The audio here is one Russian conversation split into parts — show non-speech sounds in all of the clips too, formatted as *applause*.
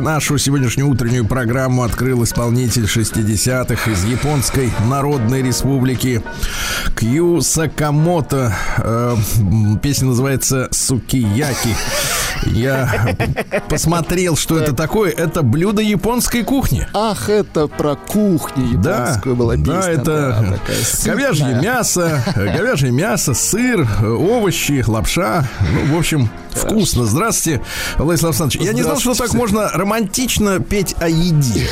нашу сегодняшнюю утреннюю программу открыл исполнитель 60-х из Японской Народной Республики Кью Сакамото. Э, песня называется «Сукияки». Я посмотрел, что это такое. Это блюдо японской кухни. Ах, это про кухню японскую да, была песня. Да, это да, говяжье мясо, говяжье мясо, сыр, овощи, лапша. Ну, в общем, Вкусно. Здравствуйте, Владислав Александрович. Я не знал, что так можно романтично петь о еде.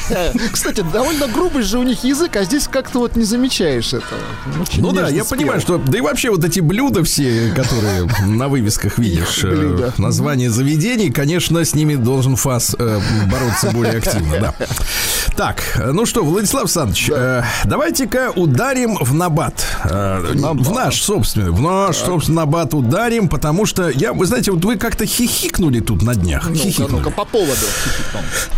*laughs* Кстати, довольно грубый же у них язык, а здесь как-то вот не замечаешь этого. Очень ну да, я спел. понимаю, что... Да и вообще вот эти блюда все, которые на вывесках видишь, *laughs* э, название заведений, конечно, с ними должен ФАС э, бороться более активно, да. Так, ну что, Владислав Александрович, да. э, давайте-ка ударим в набат. Э, набат. В наш собственный, в наш так. собственный набат ударим, потому что я, вы знаете, вот вы как-то хихикнули тут на днях. Ну-ка, хихикнули. ну-ка, по поводу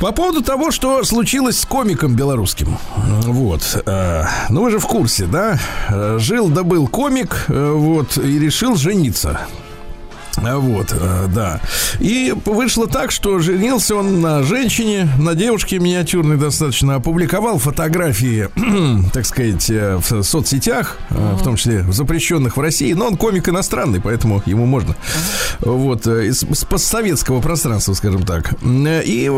По поводу того, что случилось с комиком белорусским. Вот. Э, ну, вы же в курсе, да? Э, жил да был комик, э, вот, и решил жениться. А вот, э, да. И вышло так, что женился он на женщине, на девушке миниатюрной достаточно, опубликовал фотографии, *clears throat* так сказать, э, в соцсетях, uh-huh. в том числе запрещенных в России, но он комик иностранный, поэтому ему можно. Вот, из постсоветского пространства, скажем так. И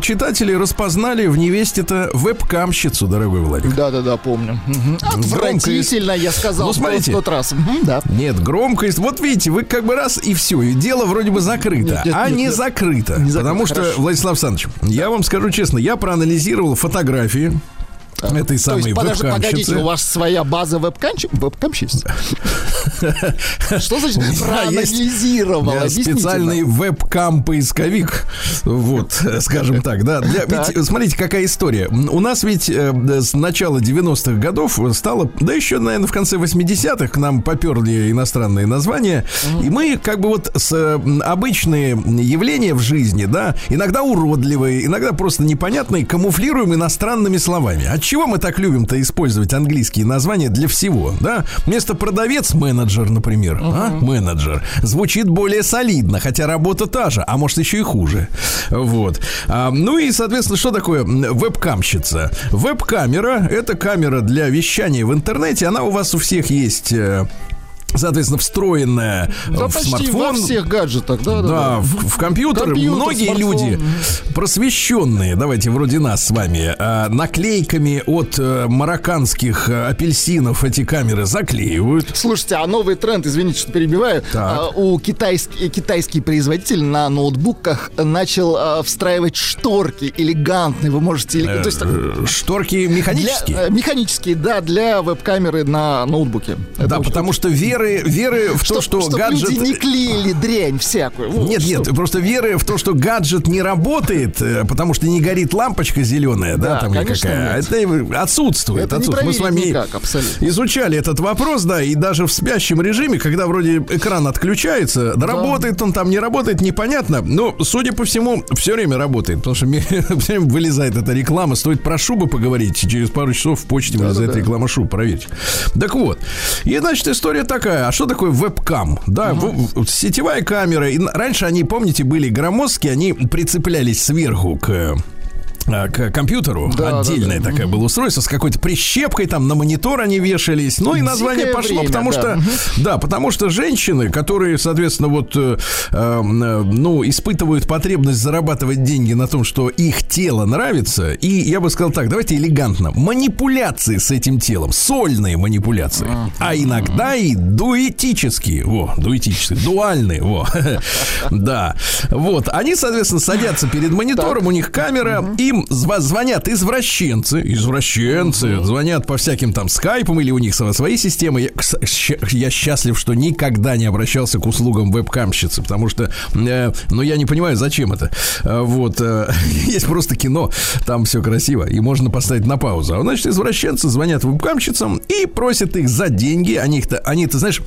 читатели распознали в невесте-то веб-камщицу, дорогой Владимир. Да-да-да, помню. Угу. Отвратительно, я сказал ну, смотрите, в тот раз. Угу, да. Нет, громкость. Вот видите, вы как бы раз и все. И дело вроде бы закрыто, нет, нет, а нет, не нет. закрыто. Не потому закрыто, что, Владислав Александрович, я вам скажу честно, я проанализировал фотографии этой самой То есть, подожди, погодите, у вас своя база вебкамщиц? *laughs* Что значит проанализировал? Специальный вебкам-поисковик. Вот, скажем так, да. Ведь, смотрите, какая история. У нас ведь э, с начала 90-х годов стало, да еще, наверное, в конце 80-х к нам поперли иностранные названия. И мы как бы вот с обычные явления в жизни, да, иногда уродливые, иногда просто непонятные, камуфлируем иностранными словами. Чего мы так любим-то использовать английские названия для всего, да? Вместо продавец менеджер, например, uh-huh. а? менеджер звучит более солидно, хотя работа та же, а может еще и хуже, вот. А, ну и, соответственно, что такое веб-камщица? Веб-камера это камера для вещания в интернете, она у вас у всех есть э, соответственно, встроенная да, в почти смартфон. во всех гаджетах, да, да, да. В, в компьютер. Компьютер, Многие смартфон. люди просвещенные, давайте вроде нас с вами, а, наклейками от э, марокканских э, апельсинов эти камеры заклеивают. Слушайте, а новый тренд, извините, что перебиваю, Так. у китайский, китайский производитель на ноутбуках начал встраивать шторки элегантные, вы можете... эле- то есть, Э, Шторки для- механические. э, механические, да, для веб-камеры на ноутбуке. Это да, потому что веры, веры в то, Чтоб- что чтоб гаджет... люди не клеили дрянь всякую. Вот, Нет, нет, чтоб- просто веры в то, что гаджет не работает, э, потому что не горит лампочка зеленая, да, Да, там конечно, никакая. нет. Это отсутствует. Это отсутствует. Мы с вами никак, абсолютно. изучали этот вопрос, да, и даже в спящем режиме, когда вроде экран отключается, да, работает он там, не работает, непонятно. Но, судя по всему, все время работает, потому что *laughs* мне все время вылезает эта реклама. Стоит про шубы поговорить, через пару часов в почте вылезает Да-да-да. реклама шуб, проверьте. Так вот, и, значит, история такая, а что такое вебкам? Да, в- в- сетевая камера, и раньше они, помните, были громоздкие, они прицеплялись сверху к а, к компьютеру. Да, отдельное да, да. такое было устройство с какой-то прищепкой там на монитор они вешались. Ну и название Дикое пошло время, потому да. что да потому что женщины которые соответственно вот э, э, э, ну испытывают потребность зарабатывать деньги на том что их тело нравится и я бы сказал так давайте элегантно. Манипуляции с этим телом сольные манипуляции. А иногда и дуэтические. Во дуэтические дуальные. Во. *laughs* Да. Вот. Они соответственно садятся перед монитором у них камера им звонят извращенцы извращенцы звонят по всяким там скайпам или у них сво- свои системы. Я, я счастлив что никогда не обращался к услугам веб-камщицы потому что э, ну я не понимаю зачем это. Э, вот э, *laughs* есть просто кино там все красиво и можно поставить на паузу. А значит извращенцы звонят веб-камщицам и просят их за деньги. Они их они ты знаешь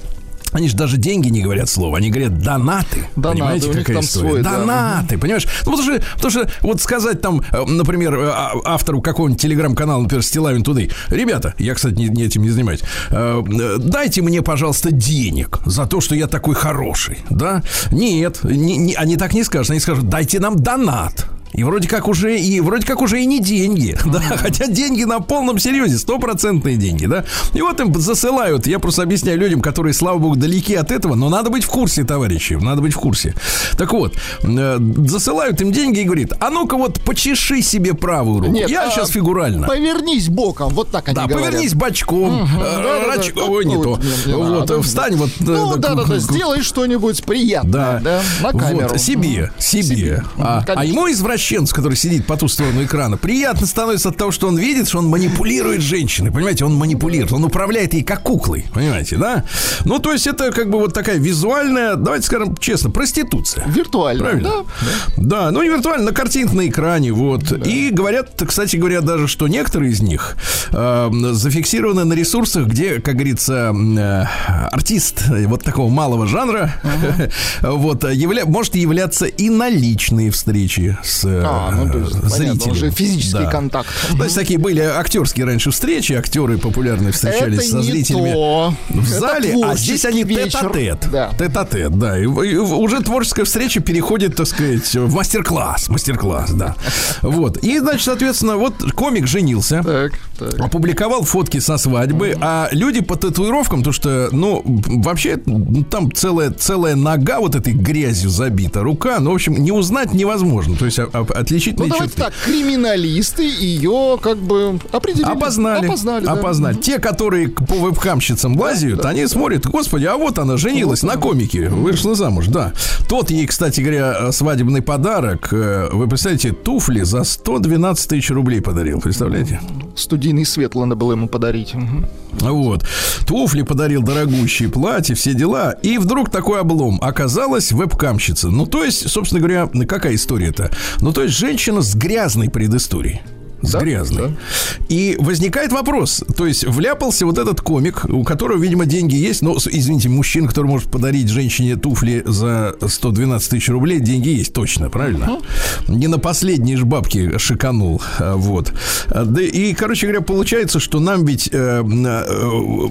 они же даже деньги не говорят слово, они говорят донаты. Донаты, понимаете, какая там история? свой, да. донаты, понимаешь? Ну, потому что, потому что вот сказать там, э, например, э, а- автору какого-нибудь телеграм-канала, например, Стилавин Туды, ребята, я, кстати, не, не этим не занимаюсь, э, э, дайте мне, пожалуйста, денег за то, что я такой хороший, да? Нет, не- не- они так не скажут, они скажут, дайте нам донат. И вроде как уже и вроде как уже и не деньги, *laughs* да, хотя деньги на полном серьезе, стопроцентные деньги, да. И вот им засылают, я просто объясняю людям, которые, слава богу, далеки от этого, но надо быть в курсе, товарищи, надо быть в курсе. Так вот, э, засылают им деньги и говорит, а ну-ка вот почеши себе правую руку. Нет, я а, сейчас фигурально. Повернись боком, вот так они Да, говорят. повернись бочком, э, рач- ой, не то. не- Вот, надо. встань вот. э, Ну, да-да-да, сделай что-нибудь приятное, да. да, на камеру. Вот, себе, себе. А, а ему извращенцу, который сидит по ту сторону экрана, приятно становится от того, что он видит, что он манипулирует женщиной. Понимаете, он манипулирует, он управляет ей как куклой. Понимаете, да? Ну, то есть это как бы вот такая визуальная, давайте скажем честно, проституция. Виртуально, Правильно? да. Да, ну и виртуально на картинке на экране, вот. И говорят, кстати говоря, даже, что некоторые из них э, зафиксированы на ресурсах, где, как говорится, э, артист вот такого малого жанра *laughs* вот явля- может являться и на личные встречи с э, А, ну, то есть, понятно, зрителем. уже физический Да. контакт. То есть такие были актерские раньше встречи, актеры популярные встречались Это со зрителями то. в зале, а здесь они тет-а-тет. Да. Тет-а-тет, да. И, и уже творческая встреча переходит, так сказать, в мастер-класс. Мастер-класс, да. Вот. И, значит, соответственно, вот комик женился. Так, так. Опубликовал фотки со свадьбы, а люди по татуировкам, то что, ну, вообще, ну, там целая, целая нога вот этой грязью забита, рука, ну, в общем, не узнать невозможно. То есть а- Ну, давайте черты. так, криминалисты ее как бы определили. Опознали. Опознали, да. опознали. Те, которые по вебкамщицам лазят, они смотрят, господи, а вот она женилась на комике, вышла замуж, да. Тот ей, кстати говоря, свадебный подарок, э, вы представляете, туфли за 112 тысяч рублей подарил, представляете? Студийный свет надо было ему подарить. Мгм. Вот. Туфли подарил дорогущие, платья, все дела. И вдруг такой облом. Оказалась вебкамщица. Ну, то есть, собственно говоря, какая история-то? Ну, то есть, женщина с грязной предысторией. Да, грязной. И возникает вопрос. То есть вляпался вот этот комик, у которого, видимо, деньги есть. С- извините, мужчина, который может подарить женщине туфли за 112 тысяч рублей, деньги есть точно, правильно? Не на последние ж бабки шиканул. а, Вот. А, Да и, короче говоря, получается, что нам ведь э, э,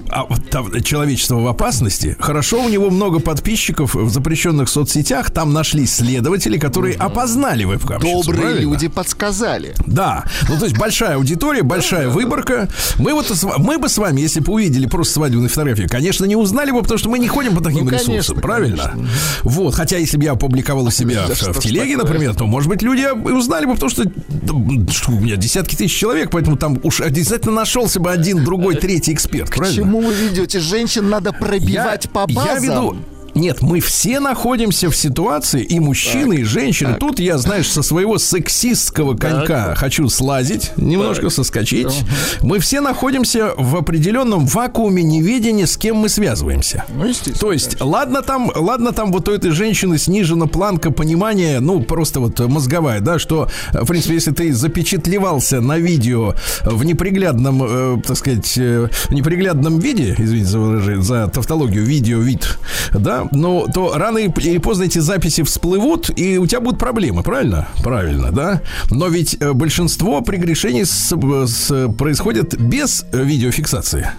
там человечество в опасности. Хорошо, у него много подписчиков в запрещенных соцсетях. Там нашлись следователи, которые опознали вебкамщицу. Добрые правильно? люди подсказали. Да, ну то есть большая аудитория, большая выборка. Мы вот мы бы с вами, если бы увидели просто свадебную фотографию, конечно, не узнали бы, потому что мы не ходим по таким ну, ресурсам, конечно, правильно? Конечно. Вот, хотя если бы я опубликовал у себя в, в телеге, например, то, может быть, люди узнали бы, потому что, что у меня десятки тысяч человек, поэтому там уж обязательно нашелся бы один, другой, третий эксперт, правильно? К чему вы ведете? Женщин надо пробивать я, по базам. Я веду, нет, мы все находимся в ситуации, и мужчины, так, и женщины. Так. Тут я, знаешь, со своего сексистского конька так. хочу слазить, немножко так. соскочить. Мы все находимся в определенном вакууме неведения, с кем мы связываемся. Ну, естественно. То есть, ладно там, ладно там вот у этой женщины снижена планка понимания, ну, просто вот мозговая, да, что, в принципе, если ты запечатлевался на видео в неприглядном, э, так сказать, э, неприглядном виде, извините за выражение, за тавтологию, видео, вид, да, но то рано или поздно эти записи всплывут, и у тебя будут проблемы, правильно? Правильно, да? Но ведь э, большинство прегрешений с, с, происходит без видеофиксации.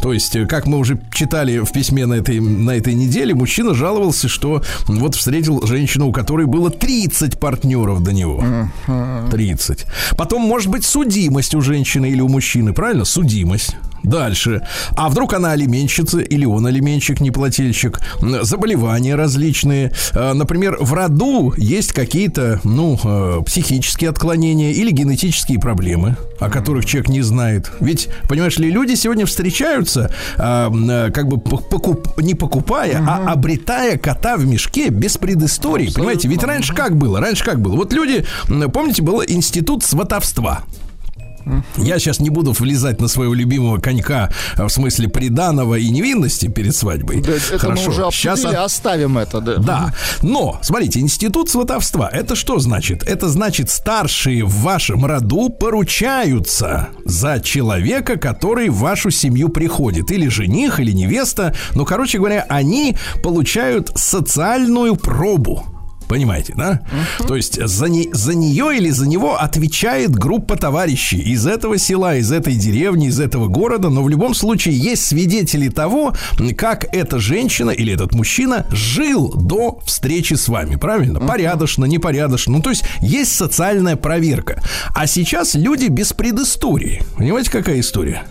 То есть, э, как мы уже читали в письме на этой, на этой неделе, мужчина жаловался, что вот встретил женщину, у которой было 30 партнеров до него. 30. Потом, может быть, судимость у женщины или у мужчины, правильно? Судимость. Дальше. А вдруг она алименщица или он алименщик, неплательщик? Заболевания различные. Э, например, в роду есть какие-то, ну, э, психические отклонения или генетические проблемы, о которых человек не знает. Ведь, понимаешь ли, люди сегодня встречаются, э, как бы покуп, не покупая, угу. а обретая кота в мешке без предыстории. Абсолютно. Понимаете? Ведь раньше как было? Раньше как было? Вот люди, помните, был институт сватовства. Я сейчас не буду влезать на своего любимого конька в смысле приданого и невинности перед свадьбой. Да, это Хорошо. мы уже сейчас оставим это, да. Да. Но, смотрите, институт сватовства, это что значит? Это значит, старшие в вашем роду поручаются за человека, который в вашу семью приходит. Или жених, или невеста. Ну, короче говоря, они получают социальную пробу. Понимаете, да? Uh-huh. То есть за, не, за нее или за него отвечает группа товарищей из этого села, из этой деревни, из этого города, но в любом случае есть свидетели того, как эта женщина или этот мужчина жил до встречи с вами, правильно? Uh-huh. Порядочно, непорядочно. Ну, то есть есть социальная проверка. А сейчас люди без предыстории. Понимаете, какая история?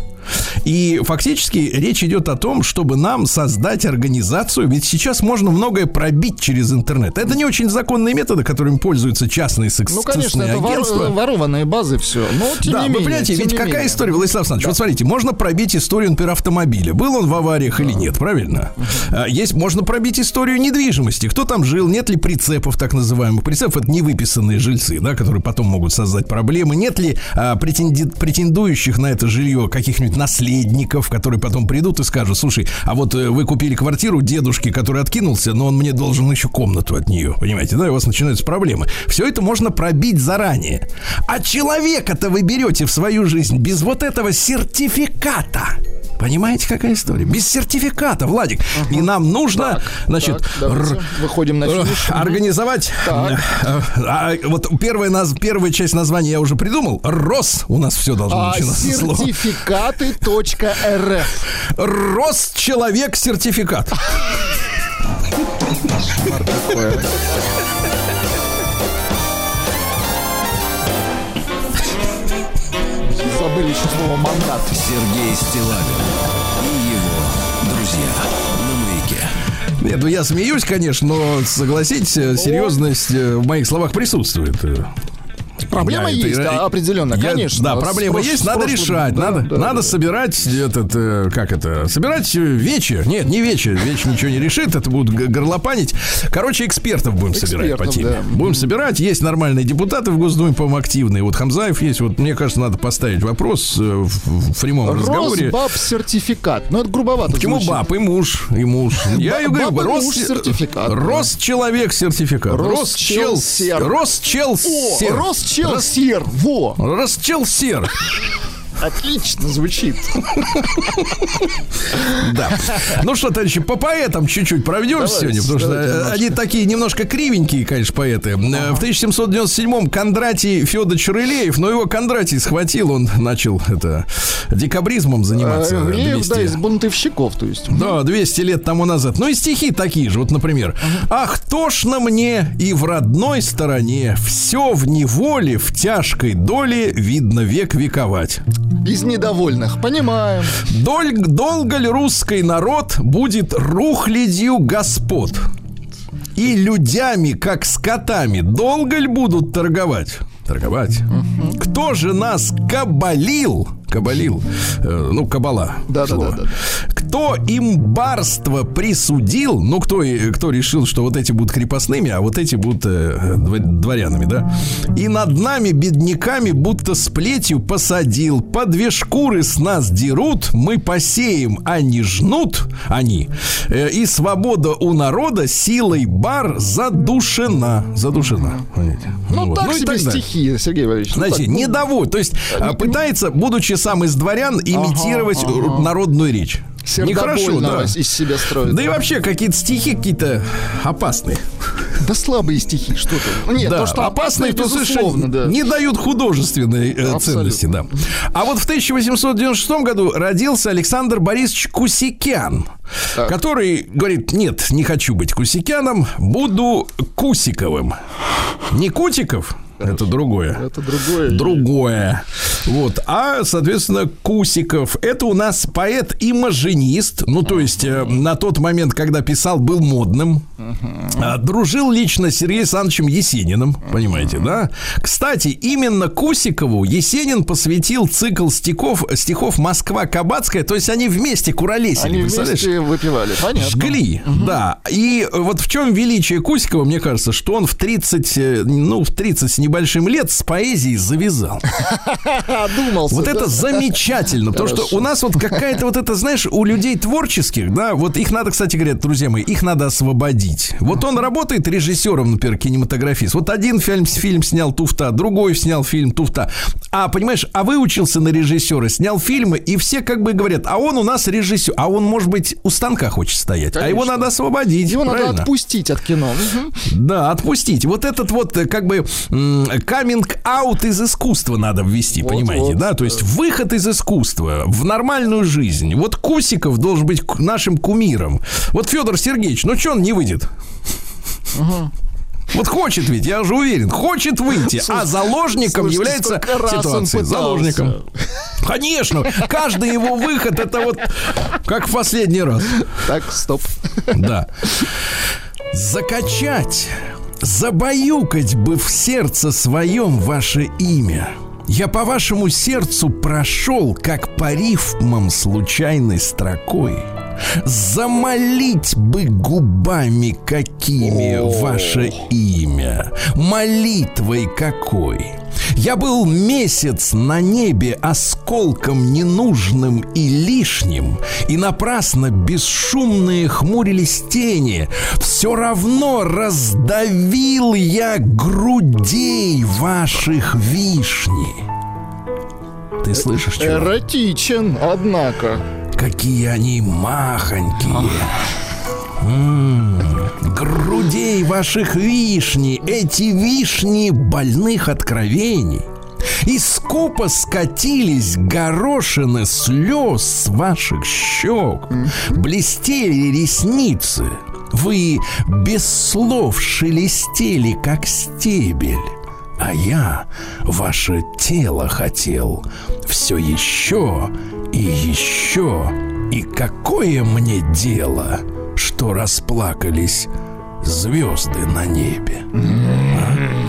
И фактически речь идет о том, чтобы нам создать организацию, ведь сейчас можно многое пробить через интернет. Это не очень законные методы, которыми пользуются частные секс Ну, конечно, это агентства. ворованные базы все. Но, тем да, не вы менее, понимаете, ведь какая менее. история, Владислав Александрович, да. вот смотрите, можно пробить историю, например, автомобиля. Был он в авариях да. или нет, правильно? Uh-huh. Есть, можно пробить историю недвижимости. Кто там жил, нет ли прицепов, так называемых. Прицепов это невыписанные жильцы, да, которые потом могут создать проблемы. Нет ли а, претенди- претендующих на это жилье каких-нибудь наследников, которые потом придут и скажут, слушай, а вот э, вы купили квартиру дедушки, который откинулся, но он мне должен еще комнату от нее, понимаете, да, и у вас начинаются проблемы. Все это можно пробить заранее. А человека-то вы берете в свою жизнь без вот этого сертификата. Понимаете, какая история? Без сертификата, Владик. Ага. И нам нужно, так, значит, так, р- выходим на финиш. Организовать. Так. А, а, вот первая, наз, первая часть названия я уже придумал. РОС у нас все должно а, начинаться. Сертификаты.рф. РОС человек сертификат. Забыли еще слово мандат. Сергей Стилавин и его друзья на маяке. Нет, ну я смеюсь, конечно, но согласитесь, серьезность э, в моих словах присутствует. Проблема я есть, это, определенно, я, конечно. Да, проблема прош... есть, надо решать. Да, надо, да, надо да. собирать этот, э, как это, собирать вечер. Нет, не вечер, вечер ничего не решит, это будут горлопанить. Короче, экспертов будем экспертов, собирать по теме. Да. Будем собирать. Есть нормальные депутаты в Госдуме, по-моему, активные. Вот Хамзаев есть. Вот мне кажется, надо поставить вопрос э, в, в прямом Рос разговоре. баб сертификат. Ну, это грубовато Почему звучит. баб и муж, и муж? Я и говорю, Рос сертификат. Рос человек сертификат. Рос чел Рос чел Рос Челсер, во! Расчелсер. Отлично звучит. Да. Ну что, товарищи, по поэтам чуть-чуть проведемся сегодня, потому что они такие немножко кривенькие, конечно, поэты. В 1797-м Кондратий Федорович Рылеев, но его Кондратий схватил, он начал это декабризмом заниматься. Рылеев, да, из бунтовщиков, то есть. Да, 200 лет тому назад. Ну и стихи такие же, вот, например. «Ах, тошно мне и в родной стороне, все в неволе, в тяжкой доле, видно век вековать». Из недовольных, понимаем. Доль, долго ли русский народ будет рухлядью господ? И людями, как скотами, долго ли будут торговать? Торговать. Кто же нас кабалил? Кабалил. Э, ну, кабала. Да, да, да, да. Кто им барство присудил? Ну, кто, кто решил, что вот эти будут крепостными, а вот эти будут э, дво- дворянами, да? И над нами, бедняками, будто с плетью посадил. По две шкуры с нас дерут, мы посеем, они жнут, они. Э, и свобода у народа силой бар задушена. Задушена. понимаете? Ну, Вот. так и себе далее. стихи, Сергей Валерьевич. ну, Знаете, так, ну, недоволь. То есть а, пытается, будучи сам из дворян, имитировать р- народную речь. Нехорошо, да. из себя строит. Да и вообще какие-то стихи какие-то опасные. Да слабые стихи, что ты. Ну, Нет, да, то, что опасные, то совершенно да. не дают художественной э, ценности, да. А вот в 1896 году родился Александр Борисович Кусикян, Так. который говорит, нет, не хочу быть Кусикяном, буду Кусиковым. Не Кутиков, это другое. Это другое. Другое. Вот. А, соответственно, Кусиков. Это у нас поэт-имажинист. Ну, то есть, э, на тот момент, когда писал, был модным. А, дружил лично с Сергеем Александровичем Есениным. Понимаете, да? Кстати, именно Кусикову Есенин посвятил цикл стихов, стихов «Москва Кабацкая». То есть, они вместе куролесили. Они представляешь? вместе выпивали. Понятно. Жгли, да. И вот в чем величие Кусикова, мне кажется, что он в 30, э, ну, в 30 с небольшим лет с поэзией завязал. *laughs* Одумался. Вот это замечательно, потому что у нас вот какая-то вот это, знаешь, у людей творческих, да, вот их надо, кстати говоря, друзья мои, их надо освободить. Вот он работает режиссером, например, кинематографист. Вот один фильм, фильм снял туфта, другой снял фильм туфта. А, понимаешь, а выучился на режиссера, снял фильмы, и все как бы говорят, а он у нас режиссер, а он, может быть, у станка хочет стоять, а его Конечно. надо освободить. Его надо правильно? отпустить от кино. Да, отпустить. Вот этот вот э, как бы каминг-аут из искусства надо ввести, Вот, понимаете, вот, да? То есть выход из искусства в нормальную жизнь. Вот Кусиков должен быть нашим кумиром. Вот Федор Сергеевич, ну что он не выйдет? Вот хочет ведь, я же уверен, хочет выйти, а заложником Слушайте, является ситуация. Заложником. Конечно, каждый его выход это вот как в последний раз. Так, стоп. Да. Закачать, забаюкать бы в сердце своем ваше имя. Я по вашему сердцу прошел, как по рифмам случайной строкой. Замолить бы губами какими ваше имя, молитвой какой. Я был месяц на небе осколком ненужным и лишним, и напрасно бесшумные хмурились тени. Все равно раздавил я грудей ваших вишни. Ты слышишь, чувак? Эротичен, однако. Какие они махонькие. М, Грудей ваших вишни, эти вишни больных откровений. И скупо скатились горошины слез с ваших щек. Блестели ресницы. Вы без слов шелестели, как стебель. А я ваше тело хотел все еще и еще. И какое мне дело, что расплакались звезды на небе?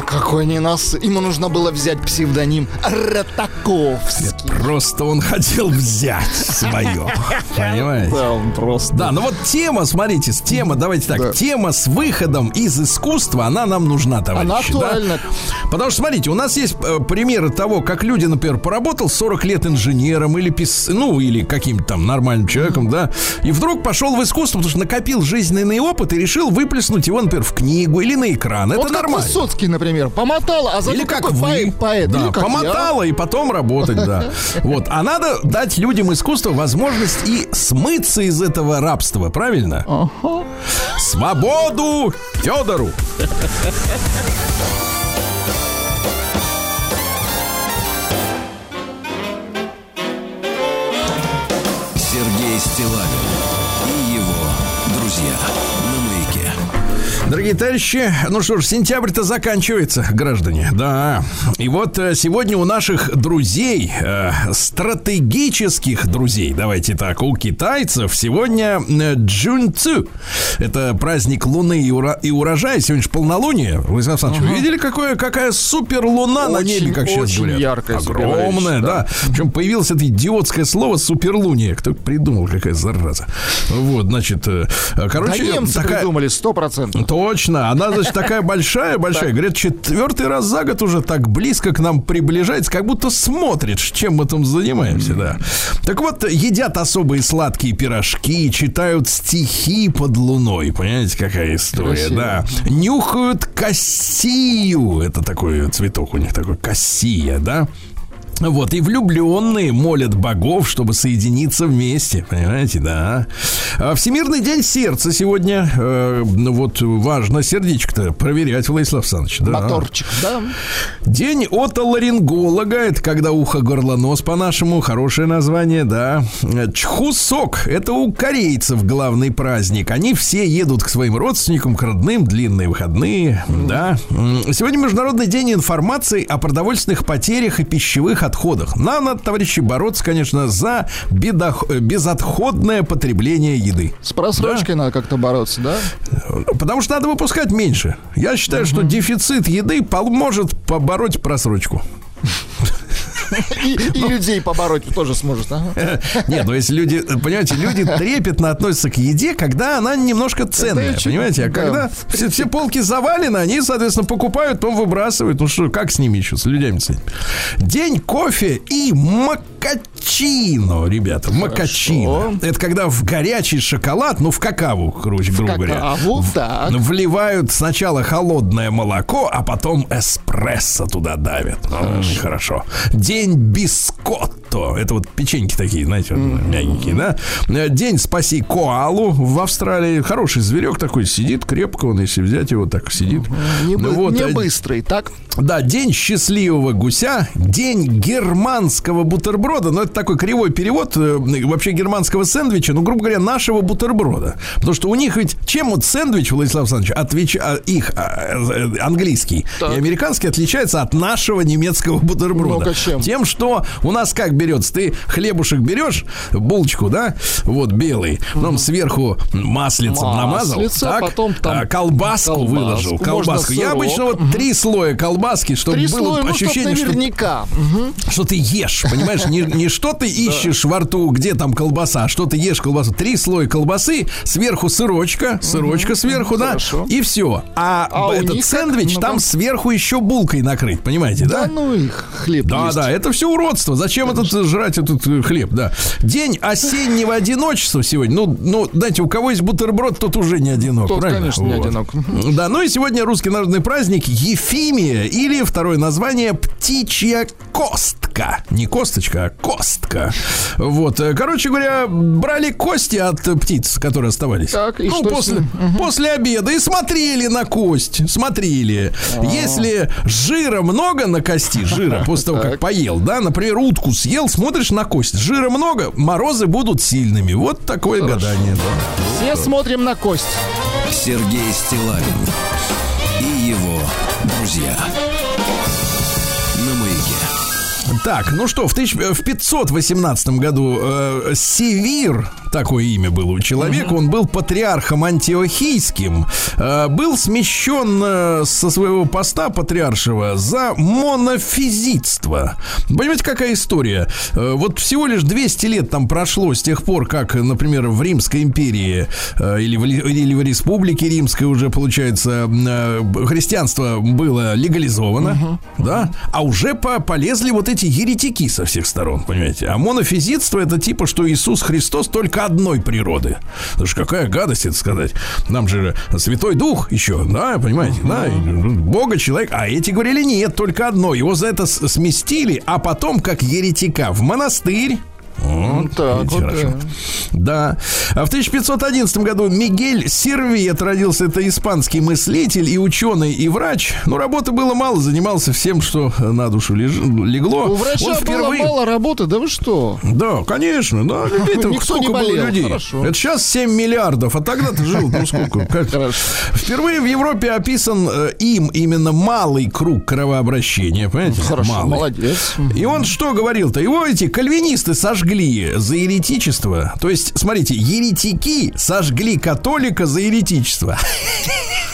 Какой не нас. Ему нужно было взять псевдоним Ротаковский. Просто он хотел взять свое. *laughs* Понимаете? Да, он просто. Да, ну вот тема, смотрите, с тема, давайте так, Да. тема с выходом из искусства, она нам нужна, товарищи. Она да? актуальна. Потому что, смотрите, у нас есть э, примеры того, как люди, например, поработал 40 лет инженером или пис... ну, или каким-то там нормальным человеком, да, и вдруг пошел в искусство, потому что накопил жизненный опыт и решил выплеснуть его, например, в книгу или на экран. Это вот как нормально. Высоцкий, например, Помотала, а за Или как вы. поэт, Да, или как я. помотала и потом работать, да. *laughs* Вот. А надо дать людям искусства возможность и смыться из этого рабства, правильно? Свободу Федору! Сергей Стилавин Дорогие товарищи, ну что ж, сентябрь-то заканчивается, граждане. Да. И вот э, сегодня у наших друзей, э, стратегических друзей, давайте так, у китайцев сегодня э, Джунцу. Это праздник Луны и, ура- и урожая. Сегодня же полнолуние. Владислав Александрович, вы видели, какое, какая супер луна на Очень, небе, как сейчас говорят? яркая, Огромная, Валерьевич, да. Причем появилось это идиотское слово суперлуния. Кто придумал, какая зараза. Вот, значит, э, Да короче, немцы такая... придумали, сто процентов. Точно. Она, значит, такая большая, большая. Говорят, четвертый раз за год уже так близко к нам приближается, как будто смотрит, чем мы там занимаемся, да. Так вот, едят особые сладкие пирожки, читают стихи под луной. Понимаете, какая история, Красиво. да. Нюхают кассию. Это такой цветок у них, такой кассия, да. Вот, и влюбленные молят богов, чтобы соединиться вместе, понимаете, да. А Всемирный день сердца сегодня, э, ну вот важно сердечко-то проверять, Владислав Александрович, да. Моторчик, да. День отоларинголога, это когда ухо, горло, нос по-нашему, хорошее название, да. Чхусок, это у корейцев главный праздник. Они все едут к своим родственникам, к родным, длинные выходные, да. Сегодня Международный день информации о продовольственных потерях и пищевых отходах. Нам надо, товарищи, бороться, конечно, за бедох- э, безотходное потребление еды. С просрочкой надо как-то бороться, да? Потому что надо выпускать меньше. Я считаю, что дефицит еды поможет побороть просрочку. *laughs* И, и людей побороть тоже сможет. *laughs* Нет, ну если люди, понимаете, люди трепетно относятся к еде, когда она немножко ценная, понимаете? А да. когда все, все полки завалены, они, соответственно, покупают, потом выбрасывают. Ну что, как с ними еще, с людьми? День кофе и макачино, ребята, макачино. Это когда в горячий шоколад, ну в какаву, короче, грубо говоря, вливают сначала холодное молоко, а потом эспрессо туда давят. Хорошо. День бискотто. Это вот печеньки такие, знаете, мягенькие, да? Э, День спаси коалу в Австралии. Хороший зверек такой сидит крепко, он, если взять его, так сидит. Не, Ну вот, не э, быстрый, так? да, день счастливого гуся, день германского бутерброда. Ну, это такой кривой перевод э, вообще германского сэндвича, ну, грубо говоря, нашего бутерброда. Потому что у них ведь чем вот сэндвич, Владислав Александрович, отвеч... а, их а, э, английский Так. и американский отличается от нашего немецкого бутерброда. Ну-ка, чем? Тем, что у нас как берется? Ты хлебушек берешь, булочку, да, вот белый, потом сверху маслицем намазал, Маслица, так, потом там а, колбаску, колбаску, выложил, колбаску. Я обычно вот три слоя колбаски, чтобы Три было слоя, ну, чтоб ощущение, что, наверняка. Мгм. что ты ешь, понимаешь? Не, не что ты ищешь во рту, где там колбаса, что ты ешь колбасу. Три слоя колбасы, сверху сырочка, сырочка сверху, да, Хорошо. и все. А, А этот сэндвич Ну-ка. там сверху еще булкой накрыть, понимаете, Да да? ну их хлеб Да, есть. да, это все уродство. Зачем этот жрать этот э, хлеб, да? День осеннего одиночества сегодня. Ну, ну, знаете, у кого есть бутерброд, тот уже не одинок, Тот, правильно? конечно, не одинок. Да, ну и сегодня русский народный праздник Ефимия или второе название птичья костка. Не косточка, а костка. Вот, э, короче говоря, брали кости от птиц, которые оставались. Так, и ну, после, ним? после обеда и смотрели на кость, смотрели. А. Если жира много на кости, жира *laughs* после того, как поел, да, например, утку съел, смотришь на кость, жира много, морозы будут сильными. Вот такое гадание, да. Все смотрим на кость. Сергей Стилавин и его друзья. Так, ну что, в, 1000 в 518 году э, Севир, такое имя было у человека, он был патриархом антиохийским, э, был смещен э, со своего поста патриаршего за монофизитство. Понимаете, какая история? Э, вот всего лишь 200 лет там прошло с тех пор, как, например, в Римской империи э, или, в, Ли- или в Республике Римской уже, получается, э, христианство было легализовано, да, а уже по- полезли вот эти еретики со всех сторон, понимаете. А монофизитство это типа, что Иисус Христос только одной природы. Это же какая гадость это сказать. Нам же Святой Дух еще, да, понимаете, да, Бога человек. А эти говорили, нет, только одно. Его за это сместили, а потом, как еретика, в монастырь вот, так вот, хорошо. Да. да. В 1511 году Мигель Сервиет родился. Это испанский мыслитель и ученый, и врач. Но работы было мало, занимался всем, что на душу леж... легло. У врача Он впервые... было мало работы, да вы что? Да, конечно. Да, людей сколько не болел, было людей? Хорошо. Это сейчас 7 миллиардов, а тогда ты жил, ну сколько? Как? Впервые в Европе описан э, им именно малый круг кровообращения, понимаете? Хорошо, малый. молодец. И он что говорил-то? Его эти кальвинисты сожгли сожгли за еретичество. То есть, смотрите, еретики сожгли католика за еретичество. *laughs*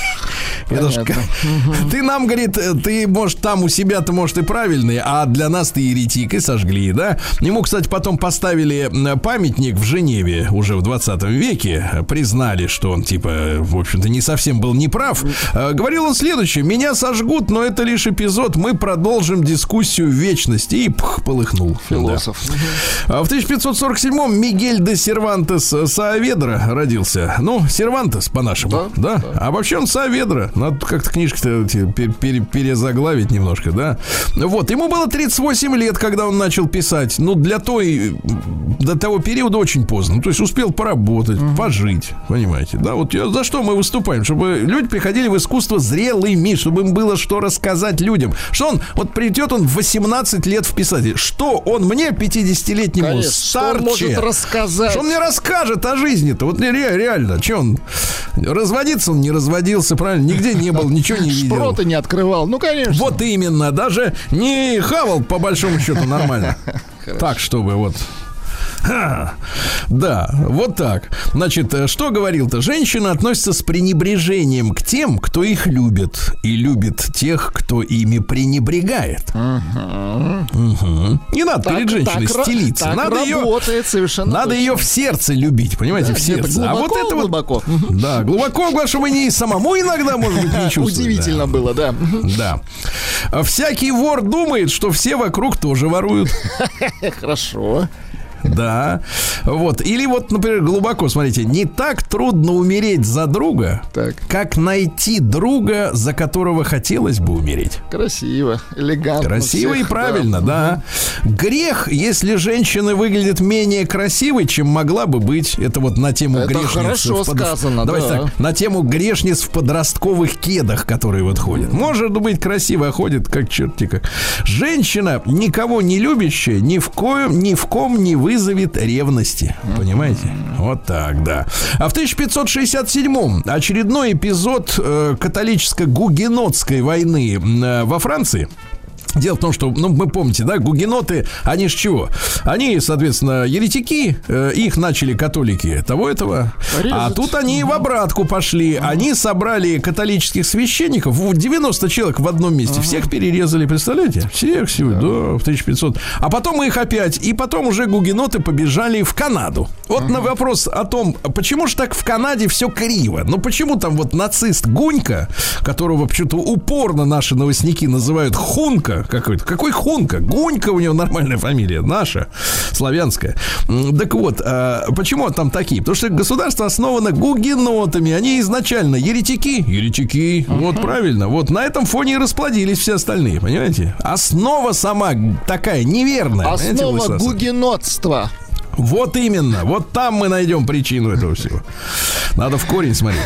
Ж, *laughs* ты нам, говорит, ты, может, там у себя ты, может, и правильный, а для нас ты еретик, и сожгли, да? Ему, кстати, потом поставили памятник в Женеве уже в 20 веке, признали, что он, типа, в общем-то, не совсем был неправ. Э, говорил он следующее, меня сожгут, но это лишь эпизод, мы продолжим дискуссию в вечности. И пх, полыхнул. Философ. Да. В 1547-м Мигель де Сервантес Сааведра родился. Ну, Сервантес по-нашему, да? да? да? А вообще он Сааведра, надо как-то книжки-то пере, перезаглавить немножко, да. Вот, ему было 38 лет, когда он начал писать. Ну, для той, до того периода очень поздно. Ну, то есть успел поработать, угу. пожить, понимаете, да. Вот за что мы выступаем? Чтобы люди приходили в искусство зрелыми, чтобы им было что рассказать людям. Что он, вот придет он в 18 лет в писатель. Что он мне, 50-летнему старче, что может рассказать? Что он мне расскажет о жизни-то? Вот реально, что он? Разводиться он не разводился, правильно? Нигде нигде не был, ничего не видел. Шпроты не открывал, ну, конечно. Вот именно, даже не хавал, по большому счету, нормально. *laughs* Так, чтобы вот да, вот так. Значит, э, что говорил-то? Женщина относится с пренебрежением к тем, кто их любит, и любит тех, кто ими пренебрегает. Угу. Угу. Не надо так, перед женщиной так, стелиться. Так надо работает, ее, совершенно надо точно. ее в сердце любить, понимаете, да, в сердце. Глубоко, а вот это глубоко. Вот, да, глубоко, чтобы не самому иногда, может быть, не *laughs* чувствовать. Удивительно да. было, да. Да. Всякий вор думает, что все вокруг тоже воруют. *laughs* Хорошо. Да. Вот. Или вот, например, глубоко, смотрите, не так трудно умереть за друга, так. как найти друга, за которого хотелось бы умереть. Красиво, элегантно. Красиво всех, и правильно, да. да. Грех, если женщина выглядит менее красивой, чем могла бы быть. Это вот на тему Это грешниц. хорошо под... сказано, Давайте да. так, на тему грешниц в подростковых кедах, которые вот ходят. Может быть, красиво ходит, как черти как. Женщина, никого не любящая, ни в коем, ни в ком не вы вызовет ревности. Понимаете? Вот так, да. А в 1567-м очередной эпизод э, католическо-гугенотской войны э, во Франции. Дело в том, что, ну, мы помните, да, гугеноты, они ж чего? Они, соответственно, еретики, э, их начали католики того этого. А тут они в обратку пошли. Они собрали католических священников, 90 человек в одном месте. Ага. Всех перерезали, представляете? Всех, всего, да. да, в 1500. А потом их опять, и потом уже гугеноты побежали в Канаду. Вот ага. на вопрос о том, почему же так в Канаде все криво? Ну, почему там вот нацист Гунька, которого почему-то упорно наши новостники называют Хунка, какой-то. Какой Хунка? Гунька у него нормальная фамилия. Наша, славянская. Так вот, а почему там такие? Потому что государство основано гугенотами. Они изначально еретики. Еретики. Uh-huh. Вот правильно. Вот на этом фоне и расплодились все остальные. Понимаете? Основа сама такая неверная. Основа гугенотства. Вот именно. Вот там мы найдем причину этого всего. Надо в корень смотреть.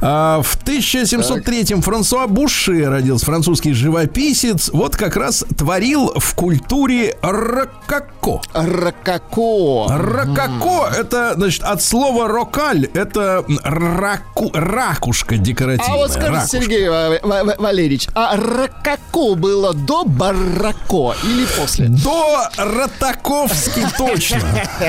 А, в 1703-м Франсуа Буше родился, французский живописец. Вот как раз творил в культуре рококо. Рококо. Рококо mm. это, значит, от слова рокаль. Это раку, ракушка декоративная. А вот скажите, ракушка. Сергей Валерьевич, а рококо было до барако или после? До ротаковски точно.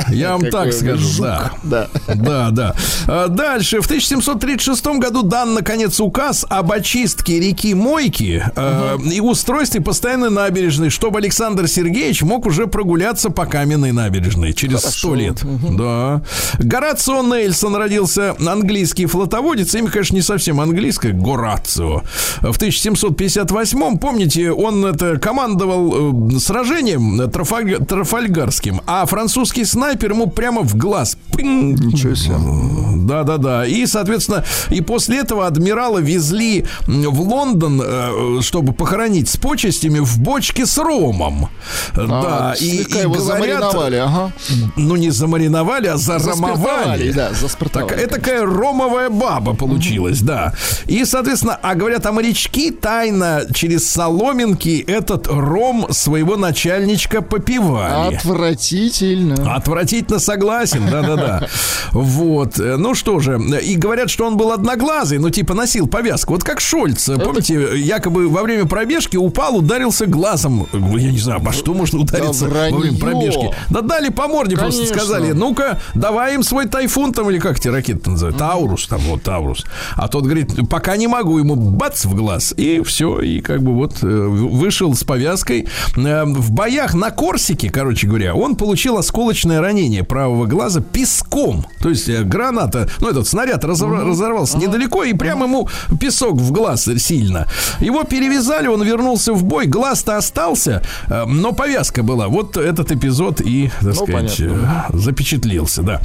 Я вам так скажу, да. Да, да. да. А, дальше. В 1736 году дан, наконец, указ об очистке реки Мойки э, и устройстве постоянной набережной, чтобы Александр Сергеевич мог уже прогуляться по каменной набережной через сто лет. Да. Горацио Нельсон родился, английский флотоводец. Имя, конечно, не совсем английское. Горацио. В 1758-м, помните, он это командовал э, сражением Трафальгарским, а французский снайпер снайпер ему прямо в глаз. Пинг. Ничего себе. Да-да-да. И, соответственно, и после этого адмирала везли в Лондон, э, чтобы похоронить с почестями в бочке с ромом. да, А, слегка его замариновали, ага. ну не замариновали, а заромовали. Да, заспиртовали, Так, это такая ромовая баба получилась, да. И, соответственно, а говорят, а морячки тайно через соломинки этот ром своего начальничка попивали. Отвратительно. Отвратительно согласен, да-да-да. Вот. э, Ну что же, и говорят, что он был одноглазый, ну типа носил повязку. Вот как Шольц, помните, якобы во время пробежки упал, ударился глазом. Я не знаю, обо что можно удариться во время пробежки. Да дали по морде, просто Конечно. сказали, ну-ка, давай им свой тайфун там, или как эти ракеты называют, Таурус там, вот Таурус. А тот говорит, пока не могу, ему бац в глаз, и все, и как бы вот э, вышел с повязкой. Э, В боях на Корсике, короче говоря, он получил осколочное ранение правого глаза песком. То есть э, граната, ну этот снаряд разор- разорвался недалеко, и прямо ему песок в глаз сильно. Его перевязали, он вернулся в бой, глаз-то остался, э, но повязка была. Вот этот эпизод и, так сказать, понятно. э, запечатлелся, да.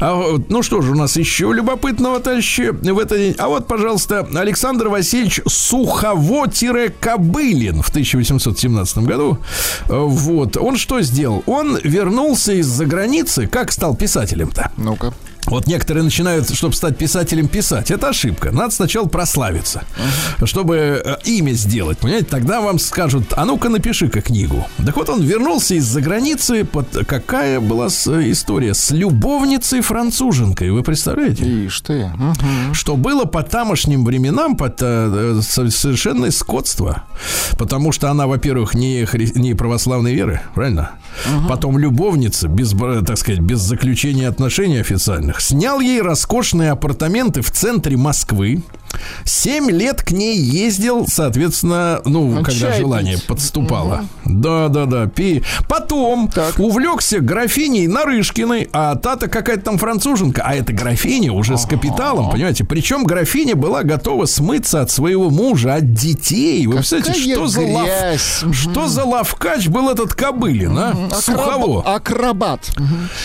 А, ну что же, у нас еще любопытного товарища в этот день. А вот, пожалуйста, Александр Васильевич Сухово-Кобылин в 1817 году. Вот. Он что сделал? Он вернулся из-за границы. Как стал писателем-то? Ну-ка. Вот некоторые начинают, чтобы стать писателем, писать. Это ошибка. Надо сначала прославиться, чтобы э, имя сделать. Понимаете, тогда вам скажут, а ну-ка напиши-ка книгу. Так вот он вернулся из-за границы. Под... Какая была э, история? С любовницей-француженкой. Вы представляете? Ишь ты. Что было по тамошним временам под, э, со- совершенное скотство. Потому что она, во-первых, не, хри- не православной веры, правильно? Потом любовница, без, так сказать, без заключения отношений официальных, снял ей роскошные апартаменты в центре Москвы. Семь лет к ней ездил, соответственно, ну, Ну, когда желание пить. подступало. Да, да, да. Пи. Потом Так. увлекся графиней Нарышкиной, а та-то какая-то там француженка, а эта графиня уже с капиталом, понимаете? Причем графиня была готова смыться от своего мужа, от детей. Вы представляете, Какая что за лав... Что за лавкач был этот Кобылин, а? Акроб- Сухово. Акробат.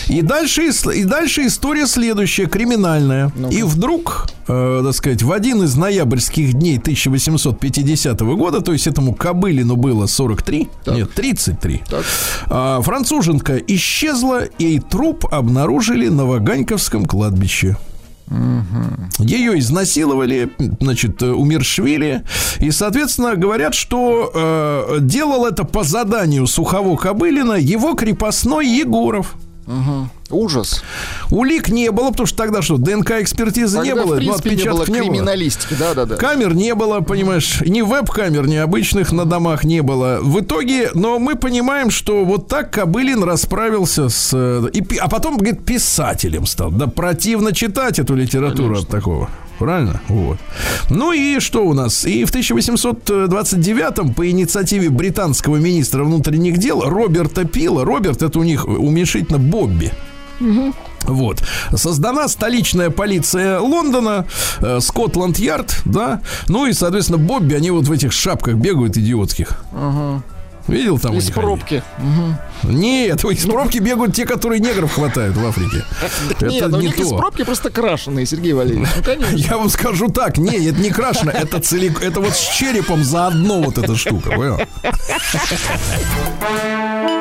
И дальше, и дальше история следующая, криминальная. Ну-ка. И вдруг, э, так сказать, в один из ноябрьских дней 1850 года, то есть этому Кобылину было 43, Так. нет, 33, Так. а, француженка исчезла, и труп обнаружили на Ваганьковском кладбище. Ее изнасиловали, значит, умершвили. И, соответственно, говорят, что э, делал это по заданию Сухово Кобылина его крепостной Егоров. Мгм. Ужас. Улик не было, потому что тогда что, ДНК-экспертизы не было, в принципе, ну, отпечатков не было. криминалистики. Да-да-да. Камер не было, понимаешь, ни веб-камер, ни обычных на домах не было. В итоге, но мы понимаем, что вот так Кобылин расправился с... э, И, а потом, говорит, писателем стал. Да противно читать эту литературу от такого. Правильно? Вот. Ну и что у нас? И в 1829-м по инициативе британского министра внутренних дел Роберта Пила, Роберт это у них уменьшительно Бобби, вот. Создана столичная полиция Лондона, э, Скотланд-Ярд, да. Ну и, соответственно, Бобби, они вот в этих шапках бегают идиотских. Видел там? Из пробки. Нет, из пробки бегают те, которые негров хватают в Африке. *laughs* Это Нет, ну, у не них из то. пробки просто крашеные, Сергей Валерьевич. Ну, конечно. *laughs* Я вам скажу так, не, это не крашено, это целик, это вот с черепом заодно вот эта штука, понял? *laughs*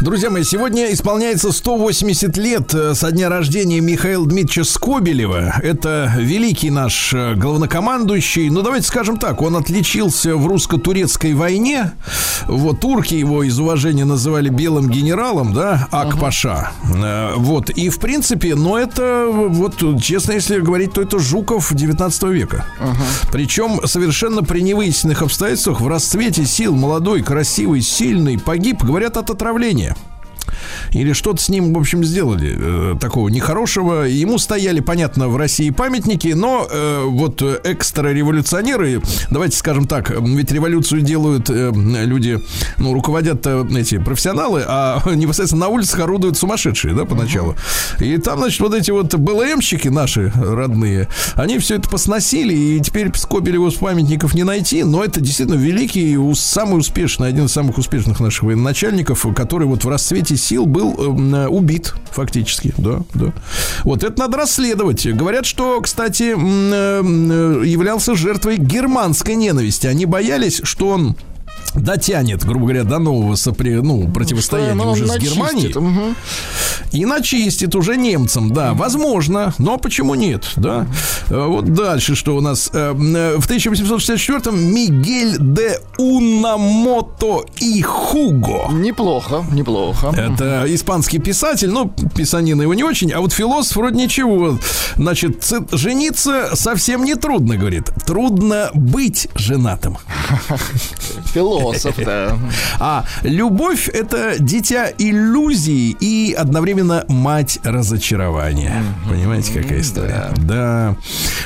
Друзья мои, сегодня исполняется 180 лет э, со дня рождения Михаила Дмитриевича Скобелева. Это великий наш э, главнокомандующий. Ну, давайте скажем так, он отличился в русско-турецкой войне. Вот турки его из уважения называли белым генералом, да, Акпаша. Э, Вот, и в принципе, но это, вот, честно, если говорить, то это Жуков 19 века. Причем совершенно при невыясненных обстоятельствах в расцвете сил молодой, красивый, сильный погиб, говорят, от отравления стране или что-то с ним, в общем, сделали э, такого нехорошего. Ему стояли, понятно, в России памятники, но э, вот экстра-революционеры, давайте скажем так, ведь революцию делают э, люди, ну, руководят э, эти профессионалы, а *laughs* непосредственно на улицах орудуют сумасшедшие, да, поначалу. И там, значит, вот эти вот БЛМщики наши родные, они все это посносили, и теперь Скобелеву с памятников не найти, но это действительно великий, самый успешный, один из самых успешных наших военачальников, который вот в расцвете сил был э, убит фактически, да, да. Вот это надо расследовать. Говорят, что, кстати, э, являлся жертвой германской ненависти. Они боялись, что он дотянет, грубо говоря, до нового сопри... ну, противостояния что, уже с Германией. Угу. И начистит уже немцам, да, возможно, но почему нет, да. Угу. Вот дальше, что у нас. Э, в 1864-м Мигель де Унамото и Хуго. Неплохо, неплохо. Это испанский писатель, ну, писанина его не очень, а вот философ вроде ничего. Значит, жениться совсем не трудно, говорит. Трудно быть женатым. *laughs* Философ философ, да. А любовь — это дитя иллюзии и одновременно мать разочарования. Понимаете, какая история? Да.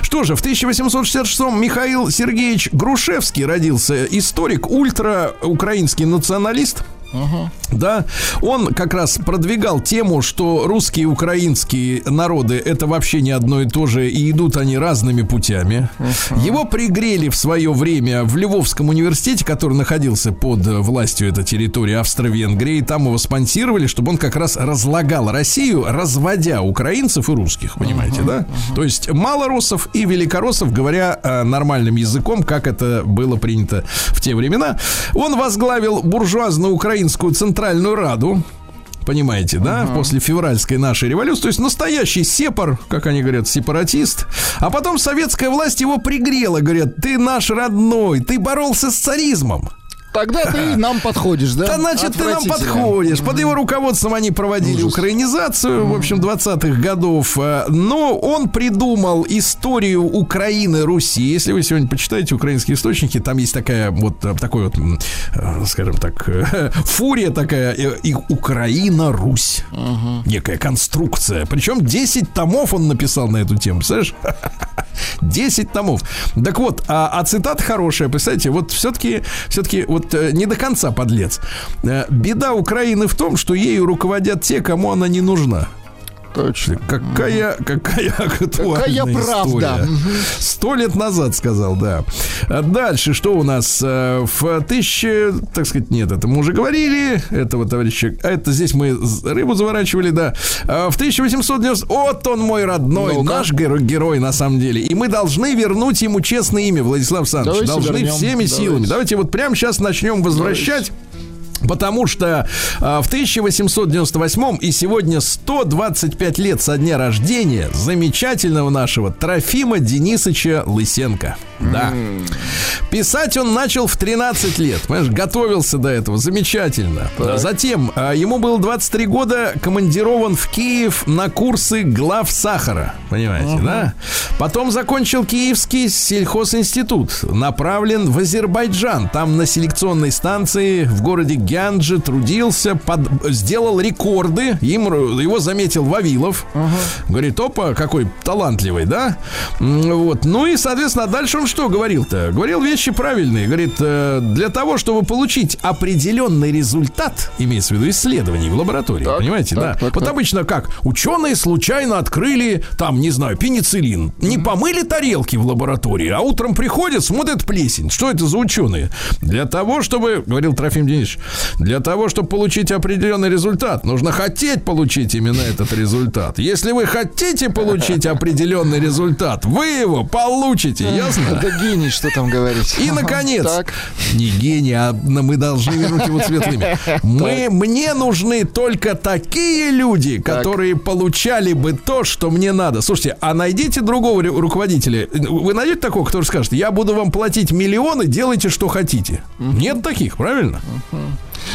Что же, в 1866-м Михаил Сергеевич Грушевский родился. Историк, ультра-украинский националист — Угу. Да, он как раз продвигал тему, что русские и украинские народы это вообще не одно и то же, и идут они разными путями. Угу. Его пригрели в свое время в Львовском университете, который находился под властью этой территории Австро-Венгрии. Там его спонсировали, чтобы он как раз разлагал Россию, разводя украинцев и русских, понимаете, угу. да? Угу. То есть малороссов и великороссов, говоря э, нормальным языком, как это было принято в те времена. Он возглавил буржуазную Украину Украинскую Центральную Раду, Понимаете, да? Uh-huh. После февральской нашей революции. То есть настоящий сепар, как они говорят, сепаратист. А потом советская власть его пригрела. Говорят, ты наш родной, ты боролся с царизмом. Тогда ты *laughs* нам подходишь, да? Да, значит, ты нам подходишь. Под его руководством они проводили Ужас. украинизацию, в общем, 20-х годов. Э, но он придумал историю Украины, Руси. Если вы сегодня почитаете украинские источники, там есть такая вот, э, такой вот, э, скажем так, *laughs* фурия такая, и Украина, Русь. Угу. Некая конструкция. Причем 10 томов он написал на эту тему, представляешь? *laughs* 10 томов. Так вот, а, а цитата хорошая, представляете, вот все-таки, все-таки вот э, не до конца подлец. Э, беда Украины в том, что ею руководят те, кому она не нужна. Точно. Какая, какая *laughs* актуальная какая правда. Сто лет назад сказал, да. А дальше что у нас? Э, в тысяче, так сказать, нет, это мы уже говорили, этого товарища, а это здесь мы рыбу заворачивали, да. А в 1890, вот он мой родной, ну наш герой, герой на самом деле. И мы должны вернуть ему честное имя, Владислав Александрович. Давайте должны вернем. всеми Давайте. силами. Давайте вот прямо сейчас начнем возвращать. Давайте. Потому что э, в 1898 и сегодня 125 лет со дня рождения замечательного нашего Трофима Денисовича Лысенко. Да. Писать он начал в 13 лет. Понимаешь, готовился до этого. Замечательно. Так. Затем э, ему было 23 года, командирован в Киев на курсы глав сахара. Понимаете, угу. да? Потом закончил Киевский сельхозинститут. Направлен в Азербайджан. Там на селекционной станции в городе Гянджи трудился, под, сделал рекорды. Им, его заметил Вавилов. Угу. Говорит, опа, какой талантливый, да? Вот. Ну и, соответственно, дальше он что говорил-то? Говорил вещи правильные. Говорит, э, для того, чтобы получить определенный результат, имеется в виду исследований в лаборатории, так, понимаете, так, да? Так, вот так. обычно как? Ученые случайно открыли, там, не знаю, пенициллин. Не помыли тарелки в лаборатории, а утром приходят, смотрят плесень. Что это за ученые? Для того, чтобы, говорил Трофим Денисович, для того, чтобы получить определенный результат, нужно хотеть получить именно этот результат. Если вы хотите получить определенный результат, вы его получите, ясно? Да гений, что там говорить. И, наконец, так. не гений, а мы должны вернуть его светлыми. Мы, мне нужны только такие люди, которые так. получали бы то, что мне надо. Слушайте, а найдите другого руководителя. Вы найдете такого, который скажет, я буду вам платить миллионы, делайте, что хотите. Нет таких, правильно?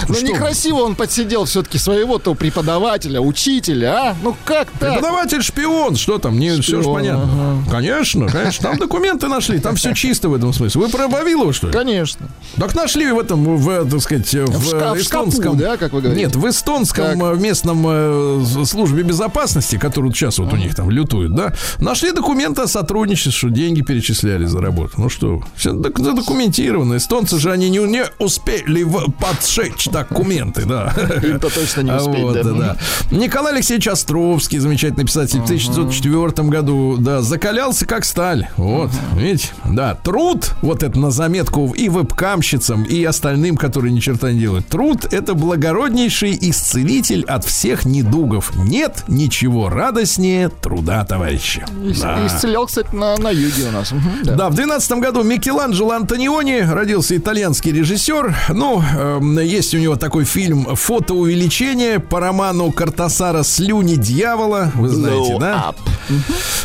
Угу. Ну, Что? некрасиво он подсидел все-таки своего-то преподавателя, учителя, а? Ну, как так? Преподаватель шпион, что там, не все же Шпион, понятно. Конечно, конечно, там документы нашли, там все *laughs* чисто в этом смысле. Вы про Вавилова, что ли? Конечно. Так нашли в этом, в, так сказать, в, В шкаф- в шкафу, эстонском... да, как вы говорите? Нет, в эстонском Так. э, местном э, службе безопасности, который вот сейчас вот у них там лютует, да, нашли документы о сотрудничестве, что деньги перечисляли за работу. Ну что, все док- задокументировано. Эстонцы же, они не, не успели в- подшечь документы, да. Им-то точно не успеть, вот, да. да. Николай Алексеевич Островский, замечательный писатель, в 1904 году, да, закалялся как сталь. Вот, видите, да, труд, вот это на заметку и вебкамщицам, и остальным, которые ни черта не делают. Труд – это благороднейший исцелитель от всех недугов. Нет ничего радостнее труда, товарищи. Да. Исцелял, кстати, на, на юге у нас. Мгм, да. Да, в 12 году Микеланджело Антониони родился итальянский режиссер. Ну, эм, есть у него такой фильм «Фотоувеличение» по роману Картасара «Слюни дьявола». Вы знаете, Blow да? up.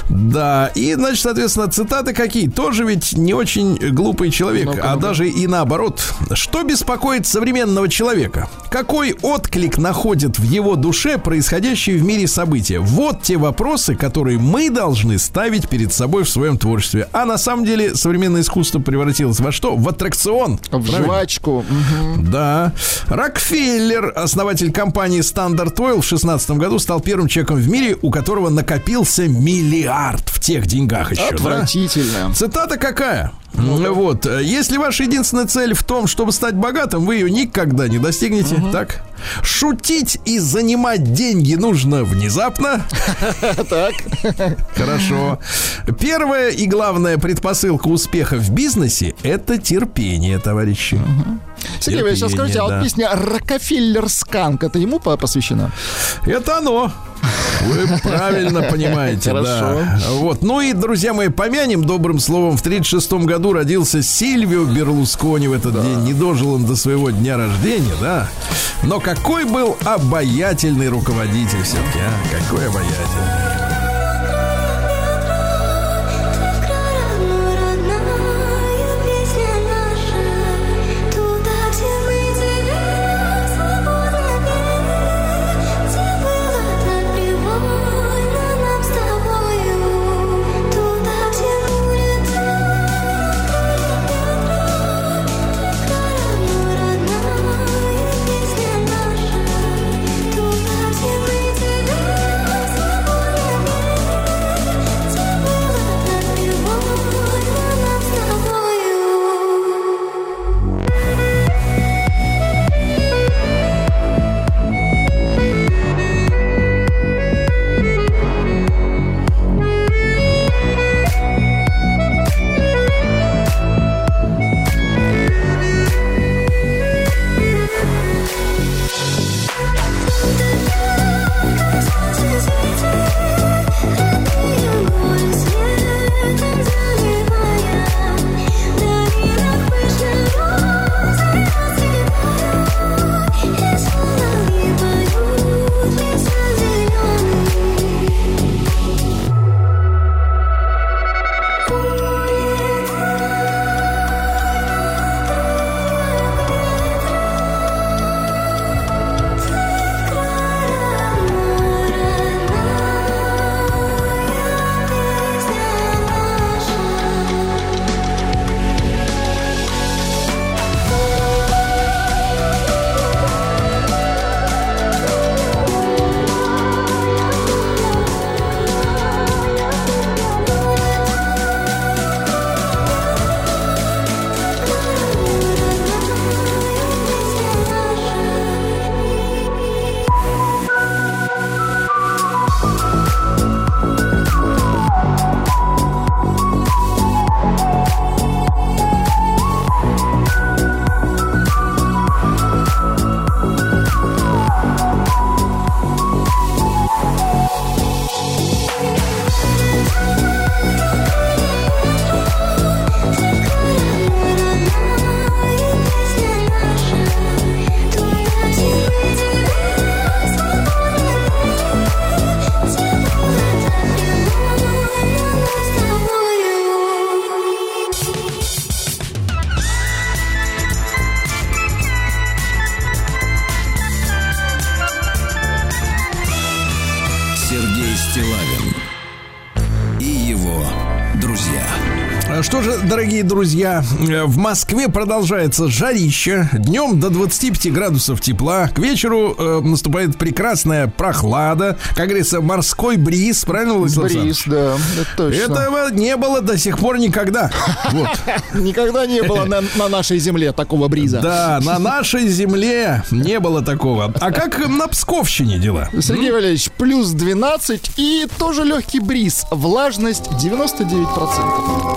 Да, и, значит, соответственно, цитаты какие? Тоже ведь не очень глупый человек, а даже и наоборот. Что беспокоит современного человека? Какой отклик находит в его душе происходящие в мире события? Вот те вопросы, которые мы должны ставить перед собой в своем творчестве. А на самом деле современное искусство превратилось во что? В аттракцион. В Правильно? жвачку. Мгм. Да. Рокфеллер, основатель компании Standard Oil, в 16 году стал первым человеком в мире, у которого накопился миллиард в тех деньгах еще. да? Отвратительно. Цитата какая? Вот, э, если ваша единственная цель в том, чтобы стать богатым, вы ее никогда не достигнете, так? Шутить и занимать деньги нужно внезапно. *laughs* Так. Хорошо. Первая и главная предпосылка успеха в бизнесе – это терпение, товарищи. Сергей, вы сейчас Терпение, скажите, а да. вот песня «Рокфеллер Сканк» это ему по- посвящена? Это оно. Вы правильно понимаете, Хорошо. да. Вот. Ну и, друзья мои, помянем добрым словом. В 1936 году родился Сильвио Берлускони в этот день. Не дожил он до своего дня рождения, да. Но какой был обаятельный руководитель все-таки, а? Какой обаятельный. Дорогие друзья, э, в Москве продолжается жарище. Днем до 25 градусов тепла. К вечеру э, наступает прекрасная прохлада. Как говорится, морской бриз. Правильно, Владислав Бриз, да, это точно. Этого не было до сих пор никогда. *laughs* Вот. Никогда не было на, на нашей земле такого бриза. Да, на нашей земле не было такого. А как на Псковщине дела? Сергей Валерьевич, плюс 12 и тоже легкий бриз. Влажность 99%.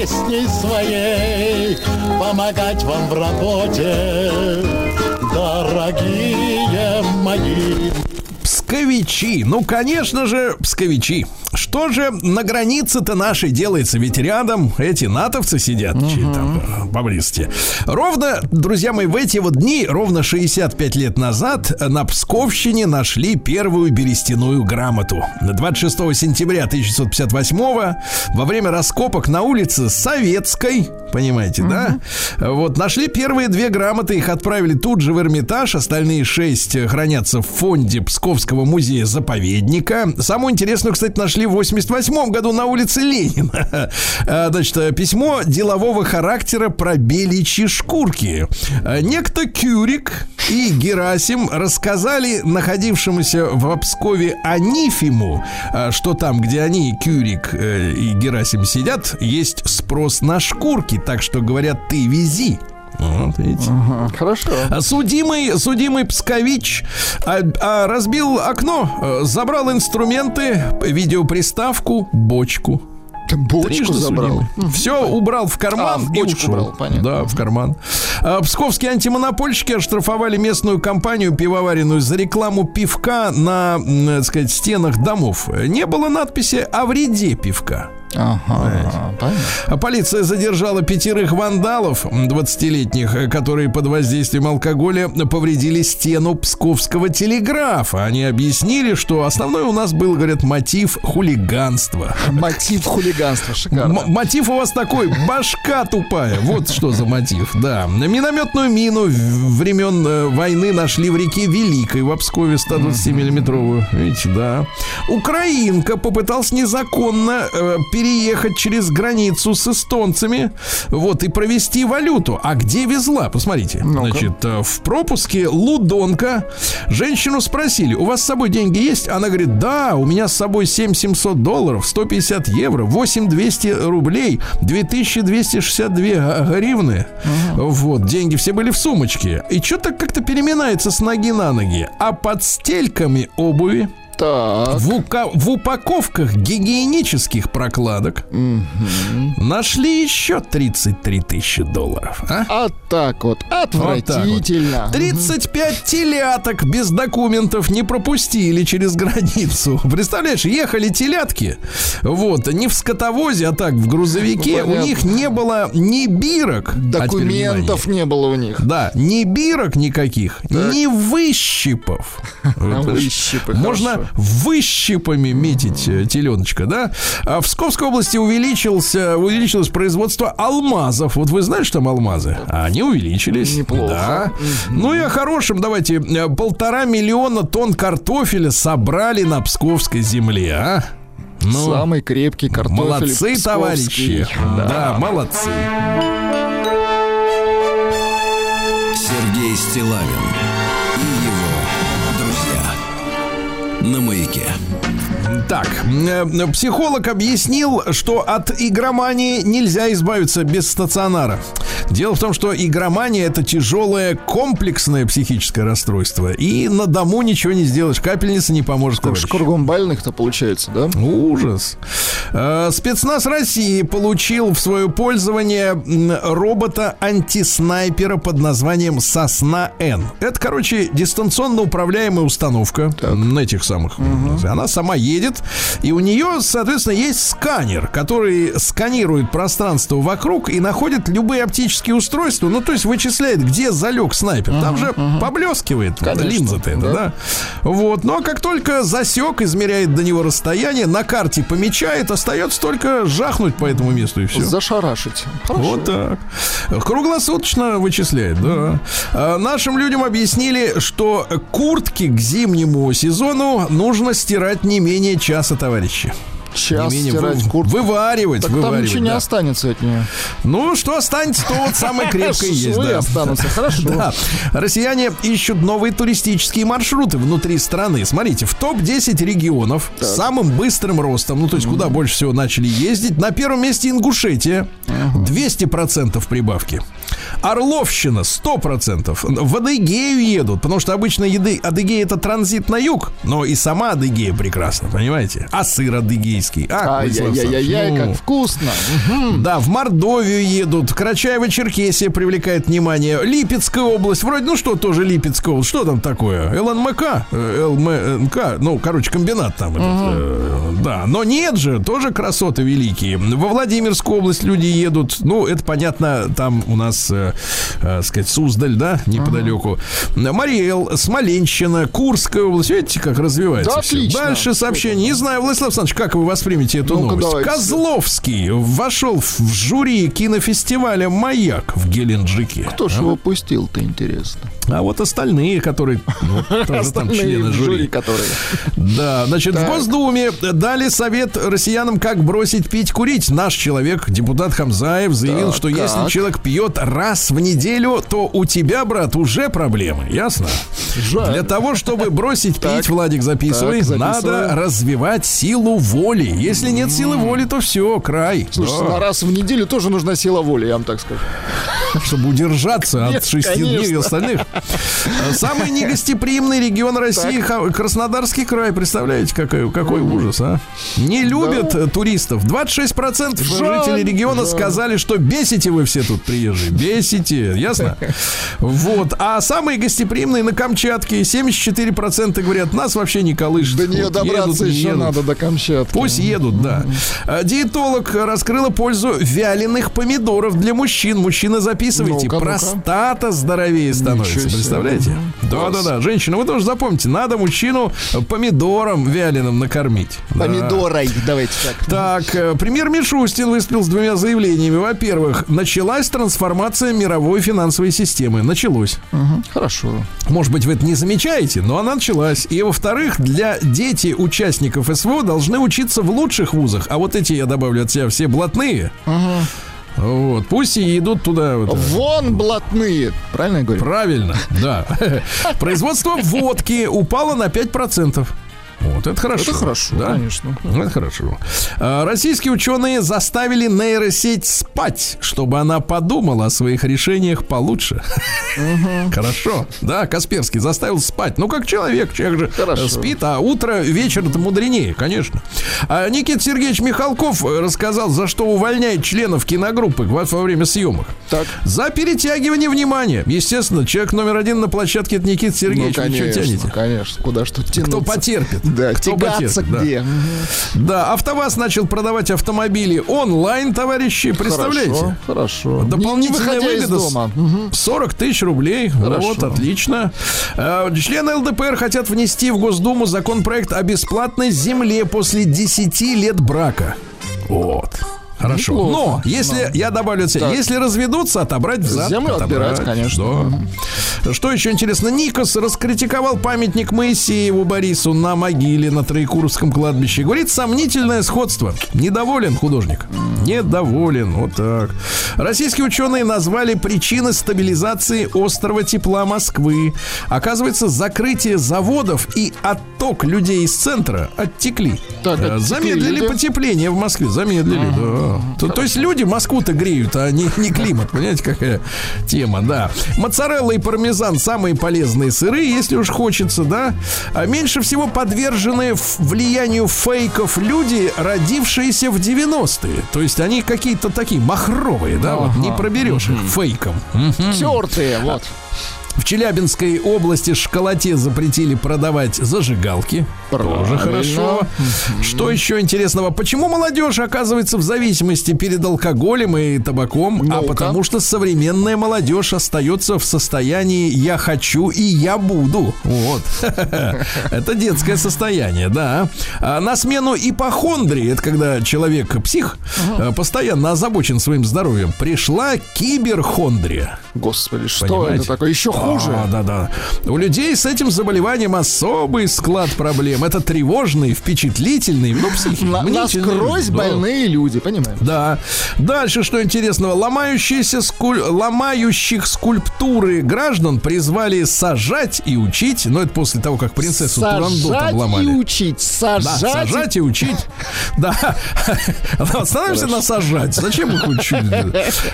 Песней своей помогать вам в работе, дорогие мои. Псковичи. Ну, конечно же, псковичи. Что же на границе-то нашей делается? Ведь рядом эти натовцы сидят чи- там, э, поблизости. Ровно, друзья мои, в эти вот дни, ровно 65 лет назад, на Псковщине нашли первую берестяную грамоту. 26 сентября 1958 во время раскопок на улице Советской, понимаете, да? Вот, нашли первые две грамоты, их отправили тут же в Эрмитаж, остальные шесть э, хранятся в фонде Псковского музея-заповедника. Самую интересную, кстати, нашли в 88 году на улице Ленина. *laughs* А, Значит, э, письмо делового характера про беличьи шкурки. А, Некто Кюрик и Герасим рассказали находившемуся в Пскове Анифиму, а, что там, где они, Кюрик э, и Герасим сидят, есть спрос на шкурки, так что говорят, ты вези. Вот, видите. Ага, Хорошо. А Судимый, судимый Пскович а, а, разбил окно, э, забрал инструменты, видеоприставку, бочку. Бочку Трижды забрал. Все убрал в карман А, в и ушел. убрал, понятно. Да, в карман. А, Псковские антимонопольщики оштрафовали местную компанию пивоваренную за рекламу пивка на, м, так сказать, стенах домов. Не было надписи о вреде пивка. Ага, понятно. Полиция задержала пятерых вандалов, м, 20-летних, э, которые под воздействием алкоголя повредили стену псковского телеграфа. Они объяснили, что основной у нас был, говорят, мотив хулиганства. Мотив хулиганства, шикарно. М- мотив у вас такой, башка тупая. Вот что за мотив, да. Минометную мину времен э, войны нашли в реке Великой в Обскове 120-миллиметровую. Видите, да. Украинка попытался незаконно э, переехать через границу с эстонцами, вот, и провести валюту. А где везла? Посмотрите. Ну-ка. Значит, э, в пропуске Лудонка женщину спросили, у вас с собой деньги есть? Она говорит, да, у меня с собой 7 700 долларов, 150 евро, 8 200 рублей, 2262 гривны. Вот, деньги все были в сумочке. И что-то как-то переминается с ноги на ноги. А под стельками обуви Так. в, ука- в упаковках гигиенических прокладок нашли еще 33 тысячи долларов. А? А так вот, Вот так вот. отвратительно. 35 теляток без документов не пропустили через границу. Представляешь, ехали телятки, вот, не в скотовозе, а так в грузовике. Ну, У них не было ни бирок. а Документов внимание. не было у них. Да, ни бирок никаких, ни выщипов. *laughs* Выщипы, Можно. Выщипами метить э, теленочка, да? А в Псковской области увеличился, увеличилось производство алмазов. Вот вы знаете, что там алмазы? А Они увеличились. Неплохо. Да. Ну и о хорошем, давайте. э, Полтора миллиона тонн картофеля собрали на Псковской земле, а? Ну, Самый крепкий картофель. молодцы, псковский. товарищи. Да, молодцы. Сергей Стилавин На маяке. Так, э, психолог объяснил, что от игромании нельзя избавиться без стационара. Дело в том, что игромания это тяжелое комплексное психическое расстройство. И на дому ничего не сделаешь. Капельница не поможет. Так товарищ. кругом больных-то получается, да? Ужас. Э, Спецназ России получил в свое пользование робота-антиснайпера под названием Сосна-Н. Это, короче, дистанционно управляемая установка на этих самых. Она сама едет, И у нее, соответственно, есть сканер, который сканирует пространство вокруг и находит любые оптические устройства. Ну, то есть вычисляет, где залег снайпер. Там же поблескивает линза-то, это, да. да. Вот. Ну, а как только засек, измеряет до него расстояние, на карте помечает, остается только жахнуть по этому месту и все. Зашарашить. Хорошо. Вот так. Круглосуточно вычисляет, да. А, Нашим людям объяснили, что куртки к зимнему сезону нужно стирать не менее часа, товарищи. Час Не менее стирать вы- куртку. Вываривать, Так там вываривать. ничего не да. останется от нее. Ну, что останется, то вот самое *laughs* крепкое есть, да. останутся. Хорошо. *laughs* Да. Россияне ищут новые туристические маршруты внутри страны. Смотрите, в топ-10 регионов с самым быстрым ростом, ну, то есть куда больше всего начали ездить, на первом месте Ингушетия, 200% прибавки. Орловщина 100%. В Адыгею едут, потому что обычно еды Адыгея это транзит на юг, но и сама Адыгея прекрасна, понимаете? А сыр адыгейский. А, Ай-яй-яй-яй, как вкусно. да, в Мордовию едут. Карачаево-Черкесия привлекает внимание. Липецкая область. Вроде, ну что тоже Липецкая область. Что там такое? ЛНМК? Э, ЛМНК. Ну, короче, комбинат там. этот, э, да. Но нет же, тоже красоты великие. Во Владимирскую область люди едут. Ну, это понятно, там у нас, э, э, сказать, Суздаль, да, неподалеку. Мариэл, Смоленщина, Курская область. Видите, как развивается Да, отлично. Дальше сообщение. Не знаю, Владислав Александрович, как вы воспримете эту Ну-ка, новость? давайте. Козловский вошел в жюри кинофестиваля «Маяк» в Геленджике. Кто ж его пустил-то, интересно? А вот остальные, которые ну, *laughs* тоже там члены жюри. которые. Да, значит, в Госдуме дали совет россиянам, как бросить пить, курить. Наш человек, депутат Хамзаев, заявил, что если человек пьет раз в неделю, то у тебя, брат, уже проблемы. Ясно? Для того, чтобы бросить пить. Владик, записывай, надо развивать силу воли. Если нет силы воли, то все, край. Слушай, Да. на раз в неделю тоже нужна сила воли, я вам так скажу. чтобы удержаться от шести дней и остальных. Самый негостеприимный регион России Краснодарский край. Представляете, какой, какой ужас, а? Не любят э, туристов. 26% Жаль, жителей региона жаль. сказали, что бесите вы все тут приезжие. Бесите, ясно? Вот. А самые гостеприимные на Камчатке 74% говорят, нас вообще не колышет. До нее Вот добраться едут, не еще едут. надо до Камчатки. Пусть едут, да. А, Диетолог раскрыла пользу вяленых помидоров для мужчин. Мужчина, записывайте. Ну-ка, ну-ка. Простата здоровее становится. Представляете? Да, да, да. Женщина, вы тоже запомните, надо мужчину помидором вяленым накормить. Да. Помидорой, давайте так. Так, э, премьер Мишустин выступил с двумя заявлениями. Во-первых, началась трансформация мировой финансовой системы. Началось. Мгм, Хорошо. Может быть, вы это не замечаете, но она началась. И, во-вторых, для дети участников СВО должны учиться в лучших вузах. А вот эти, я добавлю от себя, все блатные. Вот, пусть и идут туда. вот, Вон блатные. Правильно я говорю? Правильно, да. *laughs* Производство водки упало на 5%. Вот, это хорошо. Это хорошо, да? конечно. Это хорошо. А, Российские ученые заставили нейросеть спать, чтобы она подумала о своих решениях получше. Хорошо. Да, Касперский заставил спать. Ну, как человек. Человек же Хорошо. спит, а утро, вечер это мудренее, конечно. А Никита Сергеевич Михалков рассказал, за что увольняет членов киногруппы во время съемок. Так. За перетягивание внимания. Естественно, человек номер один на площадке это Никита Сергеевич. ну, что конечно, тянете? конечно. Куда тут тянуться? Кто потерпит? Да, Кто тягаться да. где? Мгм. Да, АвтоВАЗ начал продавать автомобили онлайн, товарищи, представляете? Хорошо, хорошо. Дополнительная выгода с- дома. Мгм. 40 тысяч рублей. Хорошо. Вот, отлично. Э, Члены ЛДПР хотят внести в Госдуму законопроект о бесплатной земле после 10 лет брака. Вот. Хорошо. Неплохо. Но, если, я добавлю Так. если разведутся, отобрать взад. Землю отобрать. отбирать, конечно. Да. Что еще интересно? Никос раскритиковал памятник Моисееву Борису на могиле на Троекуровском кладбище. Говорит, сомнительное сходство. Недоволен художник. Недоволен. Вот так. Российские ученые назвали причины стабилизации острова тепла Москвы. Оказывается, закрытие заводов и отток людей из центра оттекли. Так, Э, оттекли Замедлили люди. потепление в Москве. Замедлили, да. То, то есть люди Москву-то греют, а не, не климат. Понимаете, какая тема, да. Моцарелла и пармезан самые полезные сыры, если уж хочется, да. А меньше всего подвержены влиянию фейков люди, родившиеся в 90-е. То есть они какие-то такие махровые, да, вот не проберешь их фейком. Тертые, вот. В Челябинской области школоте запретили продавать зажигалки. Тоже хорошо. Что еще интересного? Почему молодежь оказывается в зависимости перед алкоголем и табаком? А потому что современная молодежь остается в состоянии «я хочу и я буду». Вот. *laughs* Это детское состояние, да. А на смену ипохондрии, это когда человек псих, э, постоянно озабочен своим здоровьем, пришла киберхондрия. Господи, что это такое? Еще хуже. А, да, да. У людей с этим заболеванием особый склад проблем. Это тревожные, впечатлительные, ну, психи. На- мнительные насквозь да. больные люди, понимаем? Да. Дальше что интересного? Ломающиеся скуль- ломающих скульптуры граждан призвали сажать и учить. Но это после того, как принцессу Турандот Сажать и обломали. учить. Да, Сажать. сажать и учить. *laughs* Да. Остановимся на сажать. Зачем их учить?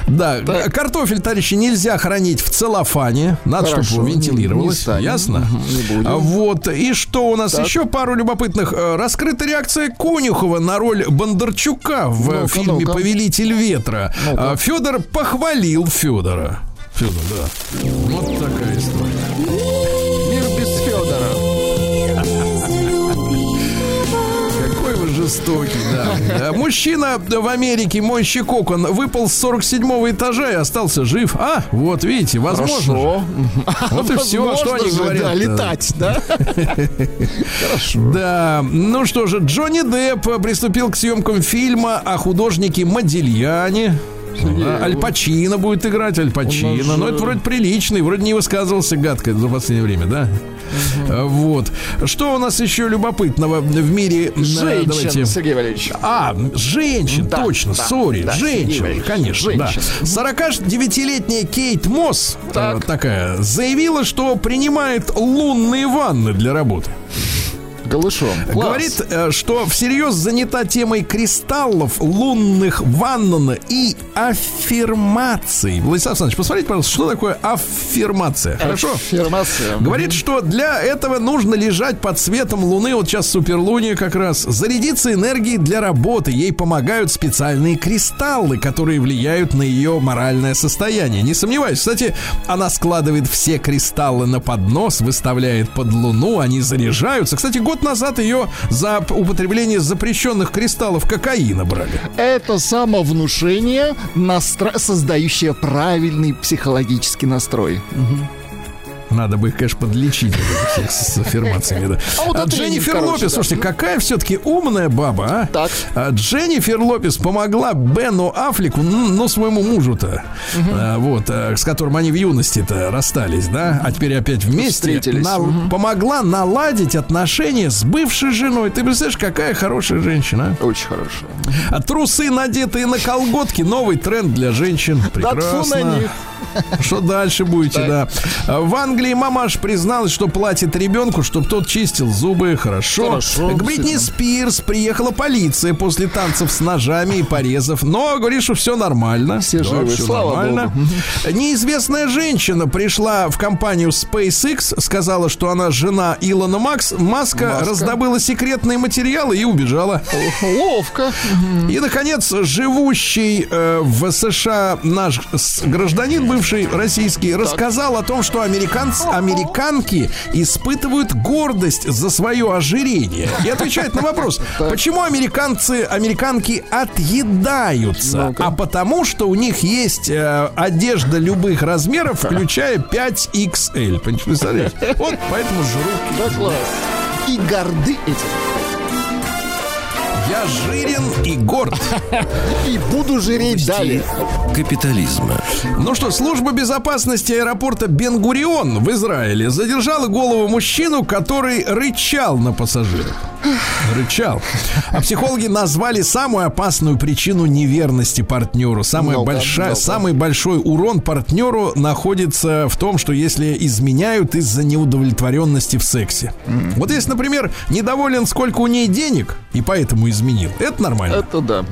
Да, картофель, товарищи, нельзя хранить в целлофане. Надо, Хорошо, чтобы не- вентилировалось. не станем. Ясно? Не будем. А Вот. И что у нас Так. еще пару любопытных. Э, Раскрыта реакция Конюхова на роль Бондарчука в Ну-ка, фильме ну-ка. «Повелитель ветра». А, Федор похвалил Федора. Федор, да. Вот такая история. Жестокий, да. А, Мужчина в Америке, мойщик окон, выпал с 47-го этажа и остался жив. А, вот видите, возможно. Хорошо. Вот и все, что они говорят. Да, летать, да? Хорошо. Да, ну что же, Джонни Депп приступил к съемкам фильма о художнике Модильяне. А, Аль Пачино будет играть, Аль Пачино. же- Но это вроде приличный, вроде не высказывался гадко за последнее время, да? А, Вот. Что у нас еще любопытного в мире? э, Женщин, давайте. Сергей Валерьевич. А, женщин, Да, точно, да, сори, да, женщин, конечно, женщин. да. 49-летняя Кейт Мосс, Так. э, такая, заявила, что принимает лунные ванны для работы. Голышом. Класс. Говорит, э, что всерьез занята темой кристаллов, лунных ванн и аффирмаций. Владислав Александрович, посмотрите, пожалуйста, что такое аффирмация. Хорошо? Аффирмация. Говорит, что для этого нужно лежать под светом луны, вот сейчас суперлуния как раз, зарядиться энергией для работы. Ей помогают специальные кристаллы, которые влияют на ее моральное состояние. Не сомневаюсь. Кстати, она складывает все кристаллы на поднос, выставляет под луну, они заряжаются. Кстати, год назад ее за употребление запрещенных кристаллов кокаина брали. Это самовнушение, настро... создающее правильный психологический настрой. Надо бы их, конечно, подлечить с аффирмациями. Да. А вот А Дженнифер короче, Лопес, да. слушайте, какая все-таки умная баба, а? Так. А Дженнифер Лопес помогла Бену Аффлеку, ну, ну, своему мужу-то, а, вот, а, с которым они в юности-то расстались, да, а теперь опять вместе, на- помогла наладить отношения с бывшей женой. Ты представляешь, какая хорошая женщина, Очень хорошо. а? А трусы, надетые на колготки, новый тренд для женщин. Прекрасно. Что дальше будете, да? В Англии мамаш призналась, что платит ребенку, чтобы тот чистил зубы. Хорошо. Хорошо, К Бритни. Спирс приехала полиция после танцев с ножами и порезов. Но говорит, что все нормально. Все Да, живы, всё слава нормально. Неизвестная женщина пришла в компанию SpaceX, сказала, что она жена Илона Макс, Маска, Маска. раздобыла секретные материалы и убежала. Ловко. И, наконец, живущий э, в США наш гражданин, бывший российский, рассказал о том, что американцы, американки испытывают гордость за свое ожирение. И отвечает на вопрос, *laughs* почему американцы, американки отъедаются? А потому, что у них есть э, одежда любых размеров, включая 5XL. Представляете? Вот поэтому жрут. Да класс. И горды этим. Я жирен и горд. *laughs* И буду жиреть далее. Капитализма. Ну что, служба безопасности аэропорта Бенгурион в Израиле задержала голову мужчину, который рычал на пассажиров. Рычал. А психологи назвали самую опасную причину неверности партнеру. Самая Ну-ка, большая, ну-ка. самый большой урон партнеру находится в том, что если изменяют из-за неудовлетворенности в сексе. Вот если, например, недоволен, сколько у ней денег, и поэтому изменил, это нормально. Это да.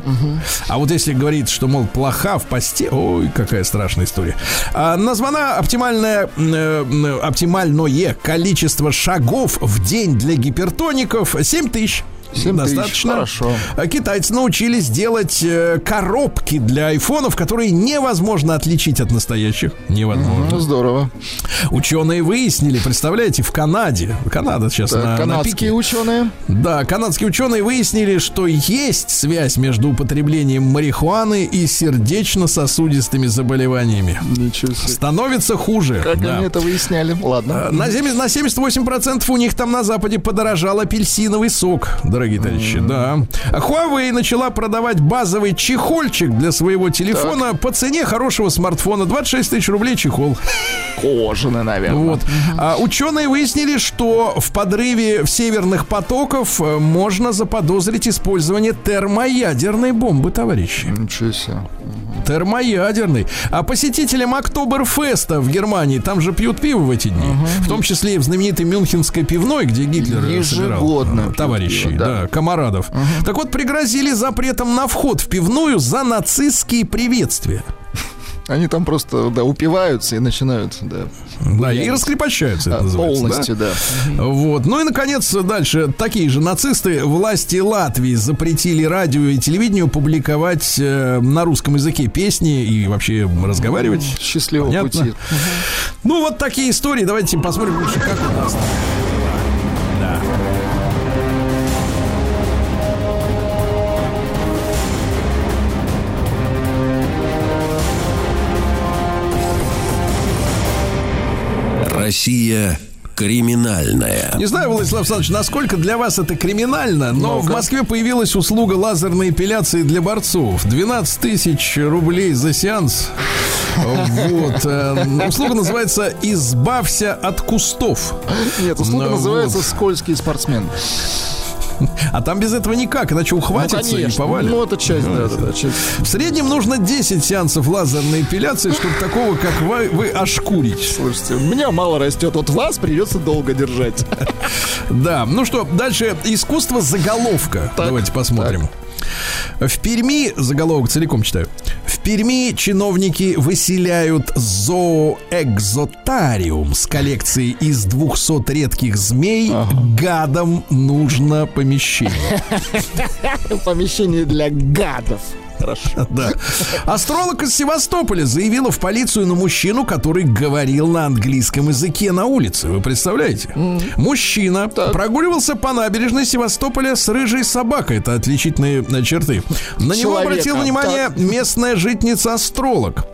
А вот если говорит, что, мол, плоха в посте, ой, какая страшная история. А, названа оптимальное, э, э, оптимальное количество шагов в день для гипертоников 7 тысяч. 7 тысяч, Достаточно. хорошо. А Китайцы научились делать э, коробки для айфонов, которые невозможно отличить от настоящих. Невозможно. Ну, здорово. Ученые выяснили, представляете, в Канаде, Канада сейчас Так, на, на канадские пике. ученые. Да, канадские ученые выяснили, что есть связь между употреблением марихуаны и сердечно-сосудистыми заболеваниями. Ничего себе. Становится хуже. Как да. они это выясняли? Ладно. А, На, 70, на 78% у них там на Западе подорожал апельсиновый сок, дорогие товарищи, да. А Huawei начала продавать базовый чехольчик для своего телефона по цене хорошего смартфона. 26 тысяч рублей чехол. Кожаные, наверное. Вот. А ученые выяснили, что в подрыве северных потоков э, можно заподозрить использование термоядерной бомбы, товарищи. Ничего себе. Термоядерный. А посетителям Октоберфеста в Германии, там же пьют пиво в эти дни, в том числе и в знаменитой Мюнхенской пивной, где Гитлер собирал Ежегодно пьют товарищей, пиво, да. Да. комарадов. Так вот, пригрозили запретом на вход в пивную за нацистские приветствия. Они там просто, да, упиваются и начинают, да, Да, и раскрепощаются, это а, называется, да? полностью, да. Вот. Ну и, наконец, дальше. Такие же нацисты. Власти Латвии запретили радио и телевидению публиковать э, на русском языке песни и вообще разговаривать. Счастливого Понятно. пути. Ну, вот такие истории. Давайте посмотрим лучше, как у нас. Да. Россия криминальная. Не знаю, Владислав Александрович, насколько для вас это криминально, но в Ну-ка. Москве появилась услуга лазерной эпиляции для борцов. 12 тысяч рублей за сеанс. Вот. э, Услуга называется «Избавься от кустов». Нет, услуга Ну, называется. «Скользкий спортсмен». А там без этого никак, иначе Ну, ухватится и конечно. повалит. Ну, это часть, да, да, да, часть. В среднем нужно 10 сеансов лазерной эпиляции, чтобы такого, как вы, вы ошкурить. Слушайте, у меня мало растет, вот вас придется долго держать. *laughs* Да, ну что, дальше искусство заголовка. Так, Давайте посмотрим. В Перми, заголовок целиком читаю. В Перми чиновники выселяют зооэкзотариум с коллекцией из 200 редких змей. Гадам нужно помещение. *laughs* Помещение для гадов. Хорошо. *laughs* Да. Астролог из Севастополя заявила в полицию на мужчину, который говорил на английском языке на улице. Вы представляете? Мужчина прогуливался по набережной Севастополя с рыжей собакой. Это отличительные черты. На него Человека. обратила внимание Так. местная житница-астролог.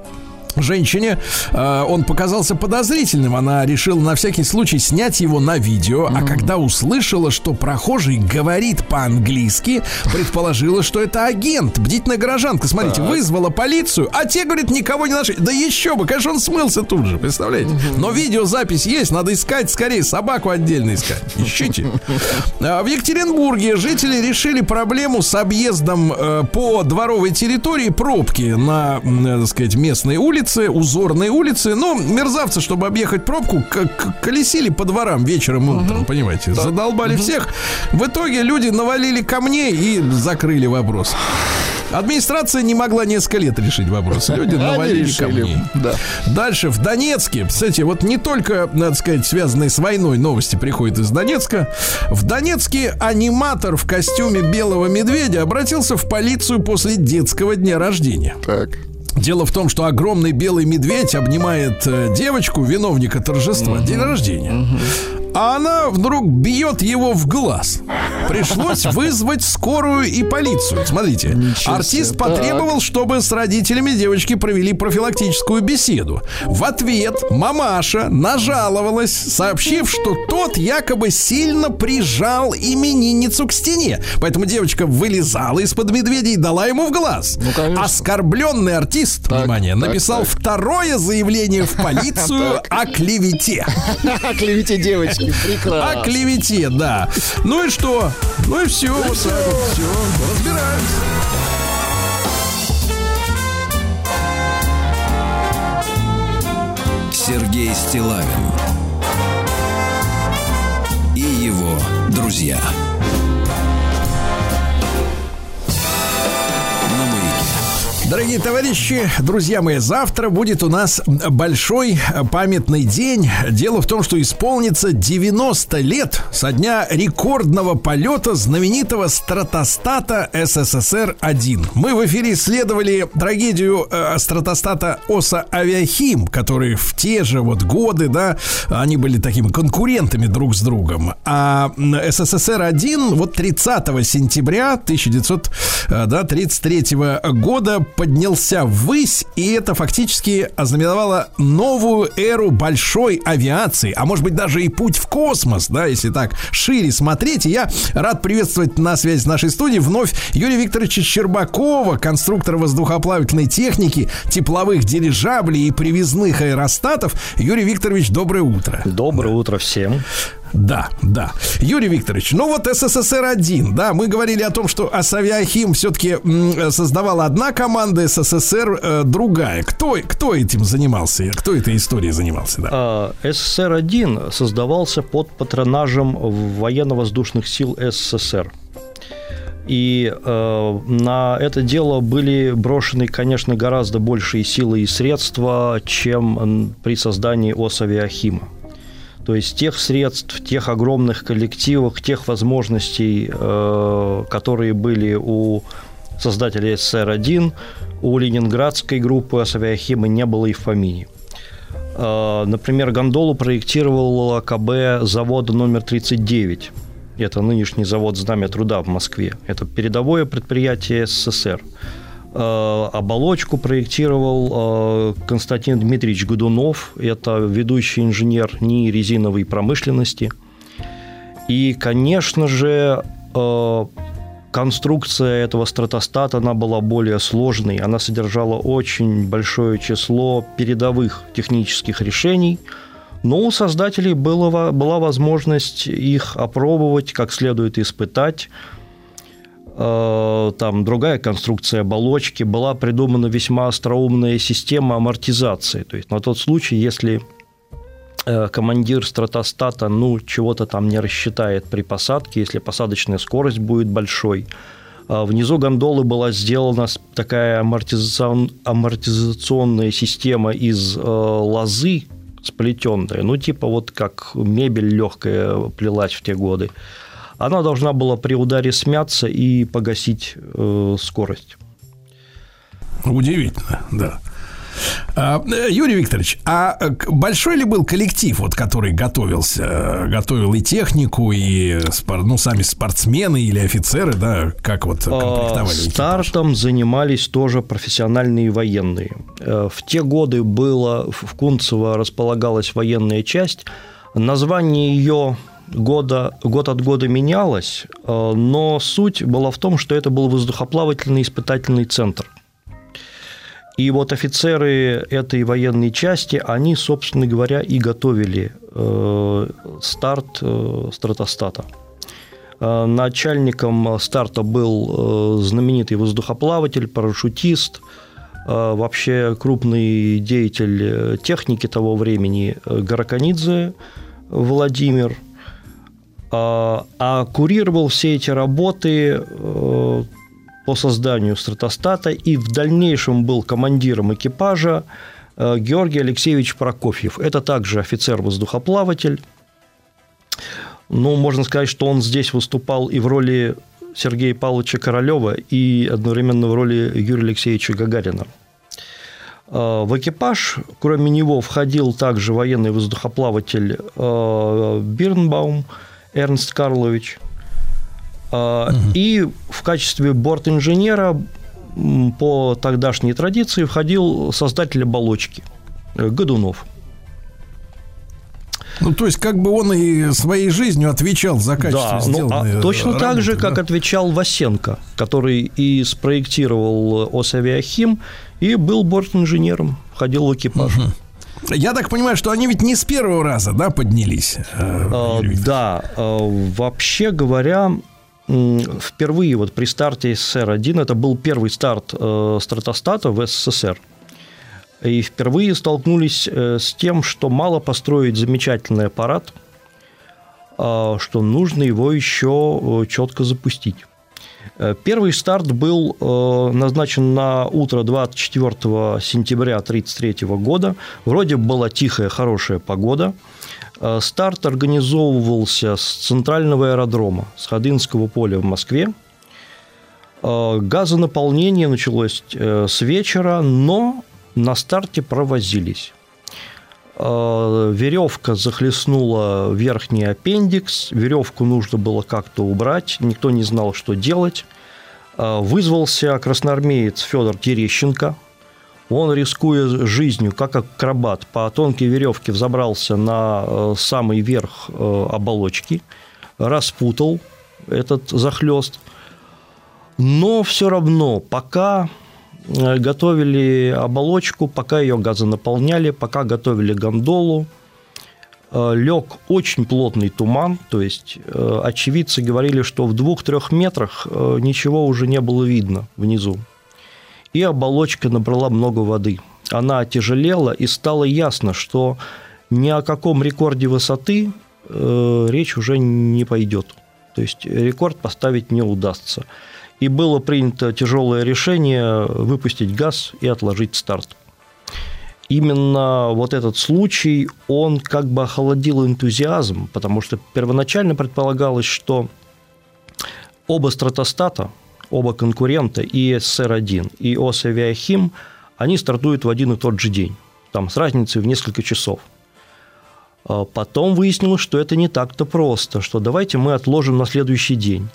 Женщине э, он показался подозрительным. Она решила на всякий случай снять его на видео, а когда услышала, что прохожий говорит по-английски, предположила, что это агент, бдительная горожанка. Смотрите, вызвала полицию, а те, говорит, никого не нашли. Да еще бы, конечно, он смылся тут же, представляете? Но видеозапись есть, надо искать скорее, собаку отдельно искать. Ищите. *laughs* А, В Екатеринбурге жители решили проблему с объездом э, по дворовой территории пробки на, э, так сказать, местной улице, узорной улице. Ну, мерзавцы, чтобы объехать пробку, к- к- колесили по дворам вечером и утром, понимаете, задолбали всех. В итоге люди навалили камней и закрыли вопрос. Администрация не могла несколько лет решить вопрос. Люди *laughs* навалили камней. Да. Дальше в Донецке, кстати, вот не только, надо сказать, связанные с войной новости приходят из Донецка. В Донецке аниматор в костюме белого медведя обратился в полицию после детского дня рождения. Так. Дело в том, что огромный белый медведь обнимает э, девочку, виновника торжества, день рождения. А она вдруг бьет его в глаз. Пришлось *laughs* вызвать скорую и полицию. Смотрите, Ничего артист себе. потребовал, чтобы с родителями девочки провели профилактическую беседу. В ответ мамаша нажаловалась, сообщив, что тот якобы сильно прижал именинницу к стене. Поэтому девочка вылезала из-под медведя и дала ему в глаз. Ну, конечно. Оскорбленный артист, Так, внимание, так, написал так. второе заявление в полицию *laughs* о клевете. *laughs* О клевете девочки. О Прекрасно. клевете, да. Ну и что? Ну и все, вот так вот, все, разбираемся. Сергей Стилавин и его друзья. Дорогие товарищи, друзья мои, завтра будет у нас большой памятный день. Дело в том, что исполнится 90 лет со дня рекордного полета знаменитого стратостата СССР-1. Мы в эфире исследовали трагедию э, стратостата Оса Авиахим, который в те же вот годы, да, они были такими конкурентами друг с другом. А СССР-1 вот 30 сентября 1933 года поднялся ввысь, и это фактически ознаменовало новую эру большой авиации, а может быть даже и путь в космос, да, если так шире смотреть. И я рад приветствовать на связи с нашей студией вновь Юрия Викторовича Щербакова, конструктора воздухоплавательной техники, тепловых дирижаблей и привязных аэростатов. Юрий Викторович, доброе утро. Доброе утро всем. Да, да. Юрий Викторович, ну вот СССР-1, да, мы говорили о том, что Асавиахим все-таки создавала одна команда, СССР э, другая. Кто, кто этим занимался? Кто этой историей занимался? Да? А, СССР-1 создавался под патронажем военно-воздушных сил СССР. И э, на это дело были брошены, конечно, гораздо большие силы и средства, чем при создании ОСАВИАХИМа. То есть тех средств, тех огромных коллективов, тех возможностей, э, которые были у создателей СССР-1, у ленинградской группы Асавиахима не было и в помине. Э, Например, гондолу проектировал АКБ завода номер 39. Это нынешний завод «Знамя труда» в Москве. Это передовое предприятие СССР. Э, Оболочку проектировал э, Константин Дмитриевич Годунов. Это ведущий инженер НИИ резиновой промышленности. И, конечно же, э, конструкция этого стратостата, она была более сложной. Она содержала очень большое число передовых технических решений, но у создателей было, была возможность их опробовать, как следует испытать. Э, Там другая конструкция оболочки. Была придумана весьма остроумная система амортизации. То есть на тот случай, если э, командир стратостата, ну, чего-то там не рассчитает при посадке, если посадочная скорость будет большой. А Внизу гондолы была сделана такая амортизацион- амортизационная система из э, лозы сплетенная, ну, типа вот как мебель легкая плелась в те годы. Она должна была при ударе смяться и погасить э, скорость. Удивительно, да. А, э, Юрий Викторович, а э, большой ли был коллектив, вот, который готовился, э, готовил и технику, и ну, сами спортсмены или офицеры, да, как вот А, комплектовали экипаж? Стартом занимались тоже профессиональные военные. В те годы было в Кунцево располагалась военная часть. Название ее года, год от года менялось, э, но суть была в том, что это был воздухоплавательный испытательный центр. И вот офицеры этой военной части, они, собственно говоря, и готовили э, старт э, стратостата. Начальником старта был знаменитый воздухоплаватель, парашютист, вообще крупный деятель техники того времени Гараканидзе Владимир. А а курировал все эти работы э, по созданию стратостата и в дальнейшем был командиром экипажа э, Георгий Алексеевич Прокофьев. Это также офицер-воздухоплаватель. Ну, можно сказать, что он здесь выступал и в роли Сергея Павловича Королева, и одновременно в роли Юрия Алексеевича Гагарина. Э, В экипаж, кроме него, входил также военный воздухоплаватель э, Бирнбаум Эрнст Карлович. Э, И в качестве борт-инженера по тогдашней традиции входил создатель оболочки э, Годунов. Ну, то есть, как бы он и своей жизнью отвечал за качество Да, ну, сделанной а точно так работы, же, как да? отвечал Васенко, который и спроектировал Осавиахим, и был бортинженером, входил в экипаж. Я так понимаю, что они ведь не с первого раза, да, поднялись. э, А? Да, а, вообще говоря, впервые вот при старте СССР-1, это был первый старт э, стратостата в СССР, и впервые столкнулись э, с тем, что мало построить замечательный аппарат, а, что нужно его еще э, четко запустить. Э, Первый старт был э, назначен на утро 24 сентября 1933 года. Вроде была тихая, хорошая погода. Э, Старт организовывался с центрального аэродрома, с Ходынского поля в Москве. Газонаполнение началось с вечера, но на старте провозились. Э, Веревка захлестнула верхний аппендикс, веревку нужно было как-то убрать, никто не знал, что делать. Э, Вызвался красноармеец Федор Терещенко. Он, рискуя жизнью, как акробат, по тонкой веревке взобрался на э, самый верх оболочки, распутал этот захлест. Но все равно, пока готовили оболочку, пока ее газонаполняли, пока готовили гондолу, э, лег очень плотный туман, то есть э, очевидцы говорили, что в двух-трех метрах э, ничего уже не было видно внизу. И оболочка набрала много воды. Она отяжелела, и стало ясно, что ни о каком рекорде высоты э, речь уже не пойдет. То есть рекорд поставить не удастся. И было принято тяжелое решение выпустить газ и отложить старт. Именно вот этот случай, он как бы охладил энтузиазм, потому что первоначально предполагалось, что оба стратостата, оба конкурента, и СССР-1, и ОСАвиахим, они стартуют в один и тот же день, там с разницей в несколько часов. А Потом выяснилось, что это не так-то просто, что давайте мы отложим на следующий день.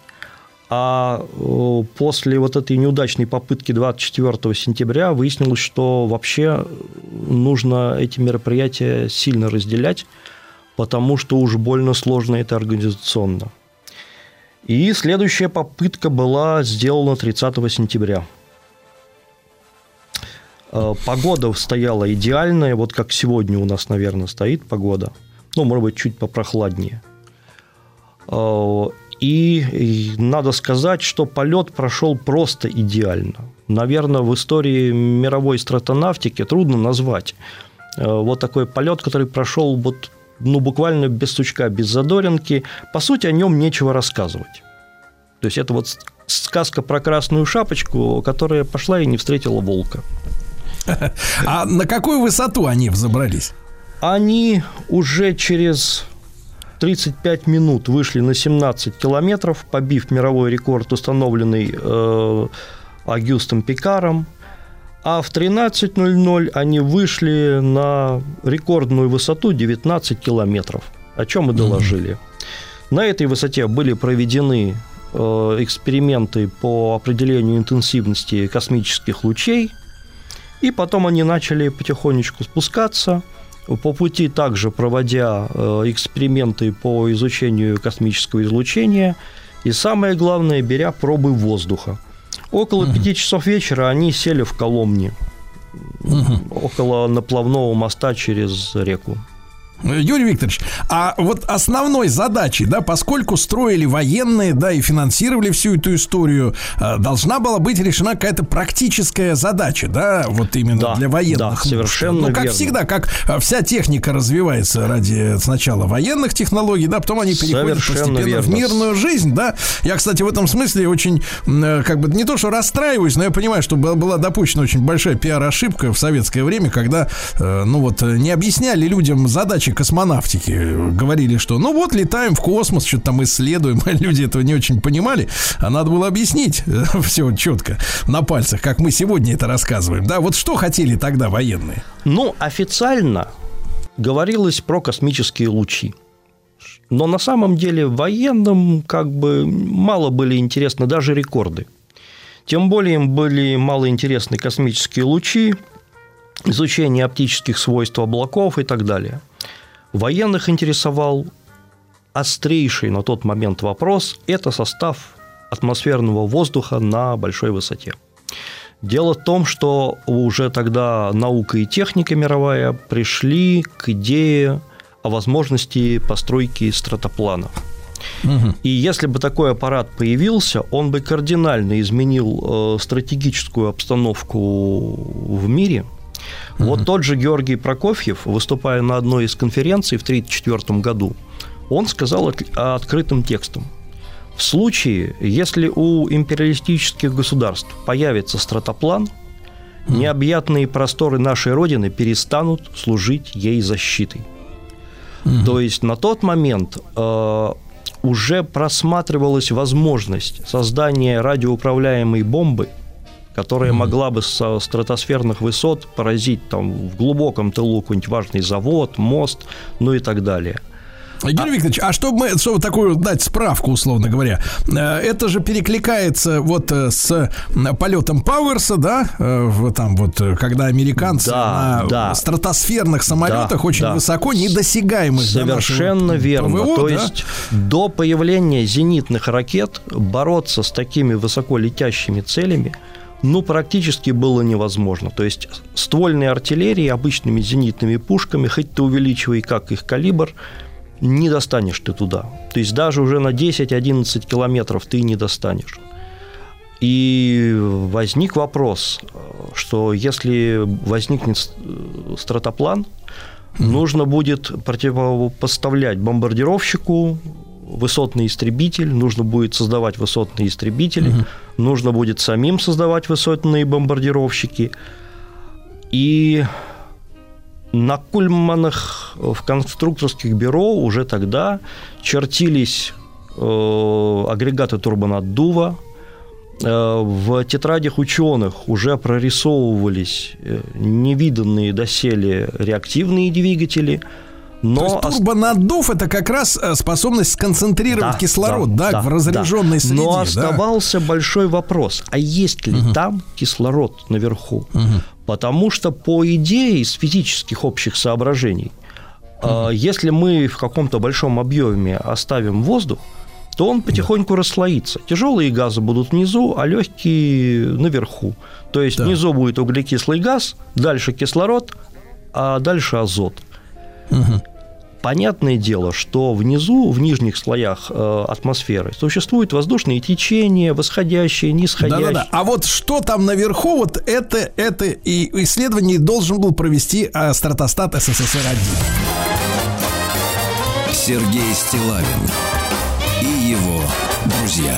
А э, после вот этой неудачной попытки 24 сентября выяснилось, что вообще нужно эти мероприятия сильно разделять, потому что уж больно сложно это организационно. И следующая попытка была сделана 30 сентября. Э, Погода стояла идеальная, вот как сегодня у нас, наверное, стоит погода. Ну, может быть, чуть попрохладнее. И надо сказать, что полет прошел просто идеально. Наверное, в истории мировой стратонавтики трудно назвать э, вот такой полет, который прошел вот, ну, буквально без сучка, без задоринки. По сути, о нем нечего рассказывать. То есть это вот сказка про красную шапочку, которая пошла и не встретила волка. *laughs* А на какую высоту они взобрались? Они уже через 35 минут вышли на 17 километров, побив мировой рекорд, установленный э, Агюстом Пикаром. А в 13.00 они вышли на рекордную высоту 19 километров, о чем мы доложили. На этой высоте были проведены э, эксперименты по определению интенсивности космических лучей, и потом они начали потихонечку спускаться, по пути также проводя э, эксперименты по изучению космического излучения, и самое главное, беря пробы воздуха. Около пяти часов вечера они сели в Коломне, около наплавного моста через реку. Юрий Викторович, а вот основной задачей, да, поскольку строили военные, да, и финансировали всю эту историю, э, должна была быть решена какая-то практическая задача, да, вот именно Да, для военных. да, совершенно Ну, как верно. всегда, как э, вся техника развивается ради сначала военных технологий, да, потом они переходят Совершенно постепенно в верно. мирную жизнь, да. Я, кстати, в этом смысле очень, э, как бы, не то, что расстраиваюсь, но я понимаю, что была, допущена очень большая пиар-ошибка в советское время, когда, ну вот, не объясняли людям задачи космонавтики. Говорили, что, ну вот, летаем в космос, что-то там исследуем. *laughs* Люди этого не очень понимали. А надо было объяснить *laughs* все четко на пальцах, как мы сегодня это рассказываем. Да, вот что хотели тогда военные? Ну, официально говорилось про космические лучи. Но на самом деле военным как бы мало были интересны даже рекорды. Тем более им были мало интересны космические лучи, изучение оптических свойств облаков и так далее. Военных интересовал острейший на тот момент вопрос – это состав атмосферного воздуха на большой высоте. Дело в том, что уже тогда наука и техника мировая пришли к идее о возможности постройки стратопланов. И если бы такой аппарат появился, он бы кардинально изменил э, стратегическую обстановку в мире. Вот тот же Георгий Прокофьев, выступая на одной из конференций в 1934 году, он сказал от- открытым текстом, В случае, если у империалистических государств появится стратоплан, необъятные просторы нашей Родины перестанут служить ей защитой. То есть на тот момент э, уже просматривалась возможность создания радиоуправляемой бомбы, которая могла бы со стратосферных высот поразить там в глубоком тылу какой-нибудь важный завод, мост, ну и так далее. Юрий Викторович, а чтобы мы, чтобы такую дать справку, условно говоря, э, это же перекликается вот э, с полетом Пауэрса, да, э, там вот, когда американцы Да, на да. стратосферных самолетах Да, очень да. высоко, недосягаемых нашего Совершенно верно. ПВО, То да? есть до появления зенитных ракет бороться с такими высоко летящими целями ну, практически было невозможно. То есть ствольной артиллерии, обычными зенитными пушками, хоть ты увеличивай как их калибр, не достанешь ты туда. То есть даже уже на 10-11 километров ты не достанешь. И возник вопрос, что если возникнет э, стратоплан, нужно будет противопоставлять бомбардировщику высотный истребитель, нужно будет создавать высотные истребители, нужно будет самим создавать высотные бомбардировщики. И на кульманах в конструкторских бюро уже тогда чертились э, агрегаты турбонаддува, Э, в тетрадях ученых уже прорисовывались э, невиданные доселе реактивные двигатели, но То есть турбонаддув это как раз э, способность сконцентрировать Да, кислород, да, в да, разряженной да. среде. Но да? оставался большой вопрос: а есть ли там кислород наверху? Потому что, по идее, из физических общих соображений, э, если мы в каком-то большом объеме оставим воздух, то он потихоньку расслоится. Тяжелые газы будут внизу, а легкие наверху. То есть Да. внизу будет углекислый газ, дальше кислород, а дальше азот. Понятное дело, что внизу, в нижних слоях э, атмосферы, существуют воздушные течения, восходящие, нисходящие. Да-да-да. А вот что там наверху, вот это, это и исследование должен был провести стратостат СССР-1. Сергей Стилавин и его друзья.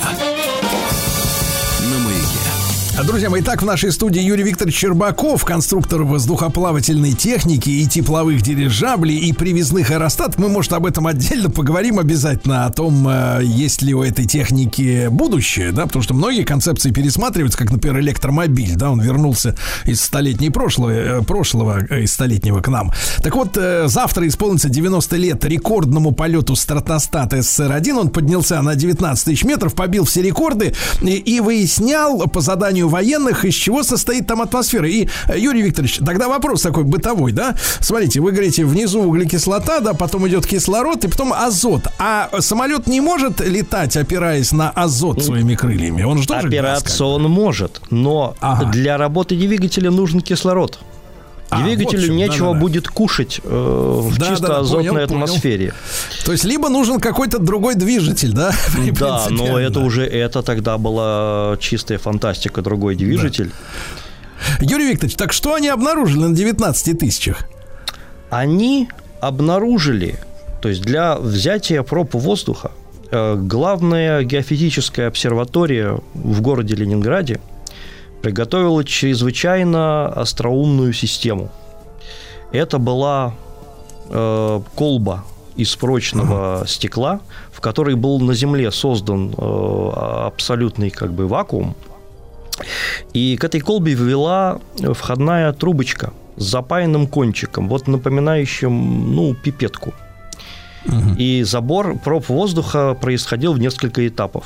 Друзья мои, итак, в нашей студии Юрий Викторович Щербаков, конструктор воздухоплавательной техники и тепловых дирижаблей и привезных аэростатов. Мы, может, об этом отдельно поговорим обязательно, о том, э, есть ли у этой техники будущее, да, потому что многие концепции пересматриваются, как, например, электромобиль, да, он вернулся из столетней прошлого, э, прошлого э, из столетнего к нам. Так вот, завтра исполнится 90 лет рекордному полету стратостата СССР-1, он поднялся на 19 тысяч метров, побил все рекорды и выяснял по заданию военных, из чего состоит там атмосфера. И, э, Юрий Викторович, тогда вопрос такой бытовой, да? Смотрите, вы говорите, внизу углекислота, да, потом идет кислород и потом азот. А самолет не может летать, опираясь на азот своими крыльями? Он же тоже газ, Опираться бы. он может, но Ага. для работы двигателя нужен кислород. А, Двигателю вот в чем, нечего да-да-да. будет кушать э, в Да, чисто да, азотной понял, понял. атмосфере. То есть либо нужен какой-то другой движитель, да? *laughs* Да, но это уже это тогда была чистая фантастика, другой двигатель. Юрий Викторович, так что они обнаружили на 19 тысячах? Они обнаружили, то есть для взятия проб воздуха, э, главная геофизическая обсерватория в городе Ленинграде приготовила чрезвычайно остроумную систему. Это была э, колба из прочного стекла, в которой был на Земле создан э, абсолютный как бы вакуум. И к этой колбе ввела входная трубочка с запаянным кончиком, вот напоминающим, ну, пипетку. И забор проб воздуха происходил в несколько этапов.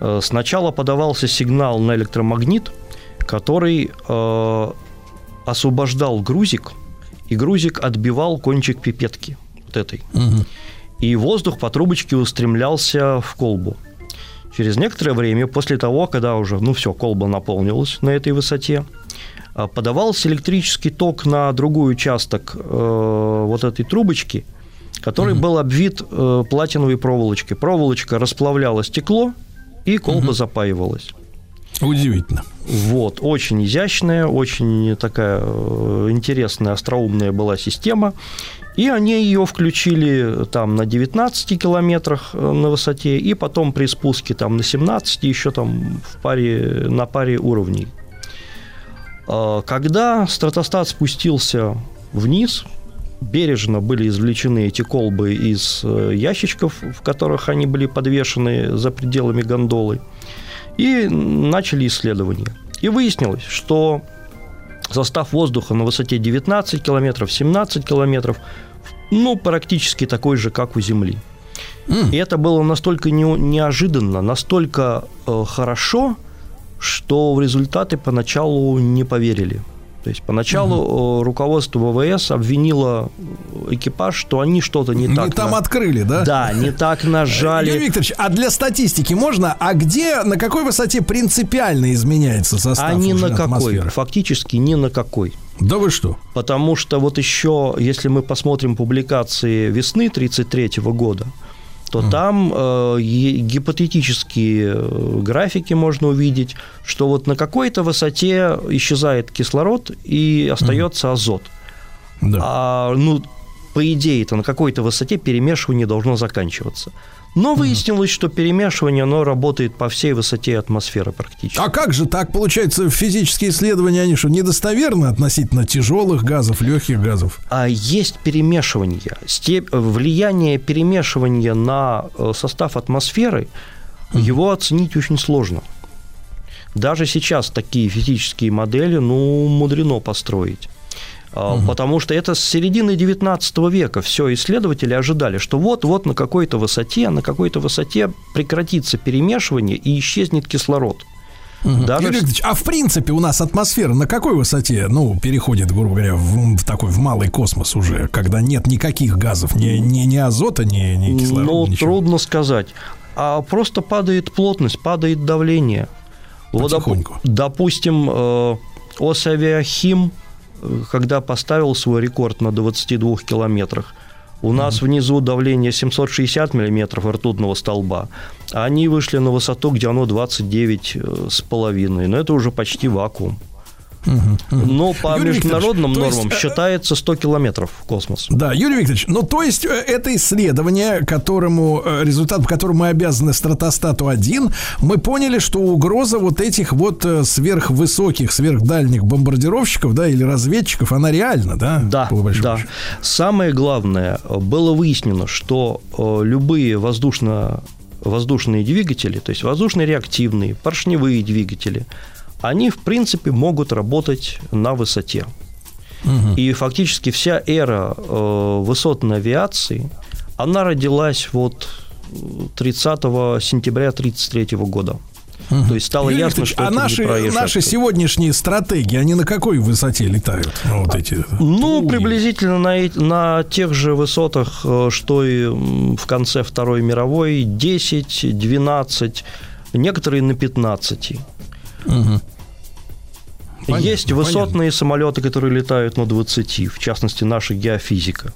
Э, Сначала подавался сигнал на электромагнит, который э, освобождал грузик, и грузик отбивал кончик пипетки вот этой. И воздух по трубочке устремлялся в колбу. Через некоторое время, после того, когда уже, ну все, колба наполнилась на этой высоте, а, подавался электрический ток на другой участок э, вот этой трубочки, который был обвит э, платиновой проволочкой. Проволочка расплавляла стекло, и колба запаивалась. Удивительно. Вот, очень изящная, очень такая э, интересная, остроумная была система. И они ее включили там на 19 километрах э, на высоте, и потом при спуске там на 17 еще там в паре, на паре уровней. А, Когда стратостат спустился вниз, бережно были извлечены эти колбы из э, ящичков, в которых они были подвешены за пределами гондолы, и начали исследования. И выяснилось, что состав воздуха на высоте 19 километров, 17 километров, ну, практически такой же, как у Земли. И это было настолько не- неожиданно, настолько э, хорошо, что в результаты поначалу не поверили. То есть поначалу э, руководство ВВС обвинило экипаж, что они что-то не, Не так там на- открыли, да? Да, не так нажали. Юрий Викторович, а для статистики можно? А где, на какой высоте принципиально изменяется состав а ни на какой. атмосферы? Фактически ни на какой. Да вы что? Потому что вот еще, если мы посмотрим публикации весны 1933 года, то там э, гипотетические э, графики можно увидеть, что вот на какой-то высоте исчезает кислород и остается азот. Да. А, ну, по идее, это на какой-то высоте перемешивание должно заканчиваться. Но выяснилось, что перемешивание, оно работает по всей высоте атмосферы практически. А как же так получается? Физические исследования, они что, недостоверны относительно тяжелых газов, легких газов? А есть перемешивание. Степ- Влияние перемешивания на э, состав атмосферы, его оценить очень сложно. Даже сейчас такие физические модели, ну, мудрено построить. А, Потому что это с середины 19 века все исследователи ожидали, что вот-вот на какой-то высоте, на какой-то высоте прекратится перемешивание и исчезнет кислород. Даже Юрий Викторович, а в принципе у нас атмосфера на какой высоте, ну, переходит, грубо говоря, в, в такой, в малый космос уже, когда нет никаких газов, ни, ни, ни азота, ни, ни кислорода, Ну, ничего? трудно сказать. А просто падает плотность, падает давление. Вот, Потихоньку. допустим, э, Осавиахим, когда поставил свой рекорд на 22 километрах, у нас внизу давление 760 миллиметров ртутного столба, а они вышли на высоту, где оно 29 э, с половиной. Но это уже почти вакуум. Но по Юрий международным то есть, нормам э, считается 100 километров в космос. Да, Юрий Викторович, ну то есть э, это исследование, которому э, результат, по которому мы обязаны стратостату 1, мы поняли, что угроза вот этих вот сверхвысоких, сверхдальних бомбардировщиков, да, или разведчиков, она реальна, да? Да, да. счету? Самое главное, было выяснено, что любые воздушно воздушные двигатели, то есть воздушные реактивные, поршневые двигатели, они, в принципе, могут работать на высоте. И фактически вся эра э, высотной авиации, она родилась вот э, 30 сентября 1933 года. То есть стало Юрий ясно, что а это не наши, проезжая наши сегодняшние стратегии, они на какой высоте летают? Вот эти. Ну, Уй. приблизительно на, на тех же высотах, э, что и в конце Второй мировой, 10, 12, некоторые на 15. Понятно, Есть высотные самолеты, которые летают на 20, в частности, наша геофизика.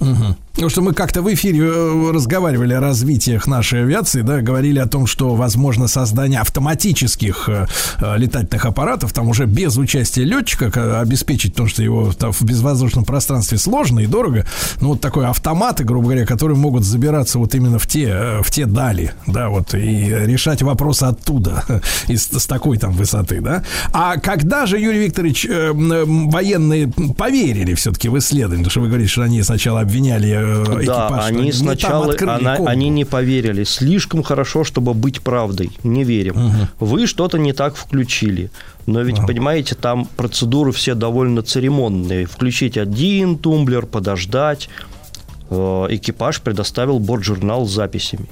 Мгм. Потому что мы как-то в эфире э, разговаривали о развитиях нашей авиации, да, говорили о том, что возможно создание автоматических э, э, летательных аппаратов, там уже без участия летчика, обеспечить то, что его там в безвоздушном пространстве сложно и дорого. Ну, вот такой автоматы, грубо говоря, которые могут забираться вот именно в те, в те дали, да, вот, и решать вопросы оттуда, *laughs* из, с такой там высоты, да. А когда же, Юрий Викторович, военные поверили все-таки в исследование, потому что вы говорите, что они сначала обвиняли экипаж, да, они не там сначала она- они не поверили. Слишком хорошо, чтобы быть правдой. Не верим. Вы что-то не так включили. Но ведь, понимаете, там процедуры все довольно церемонные. Включить один тумблер, подождать. Э, Экипаж предоставил бортжурнал с записями.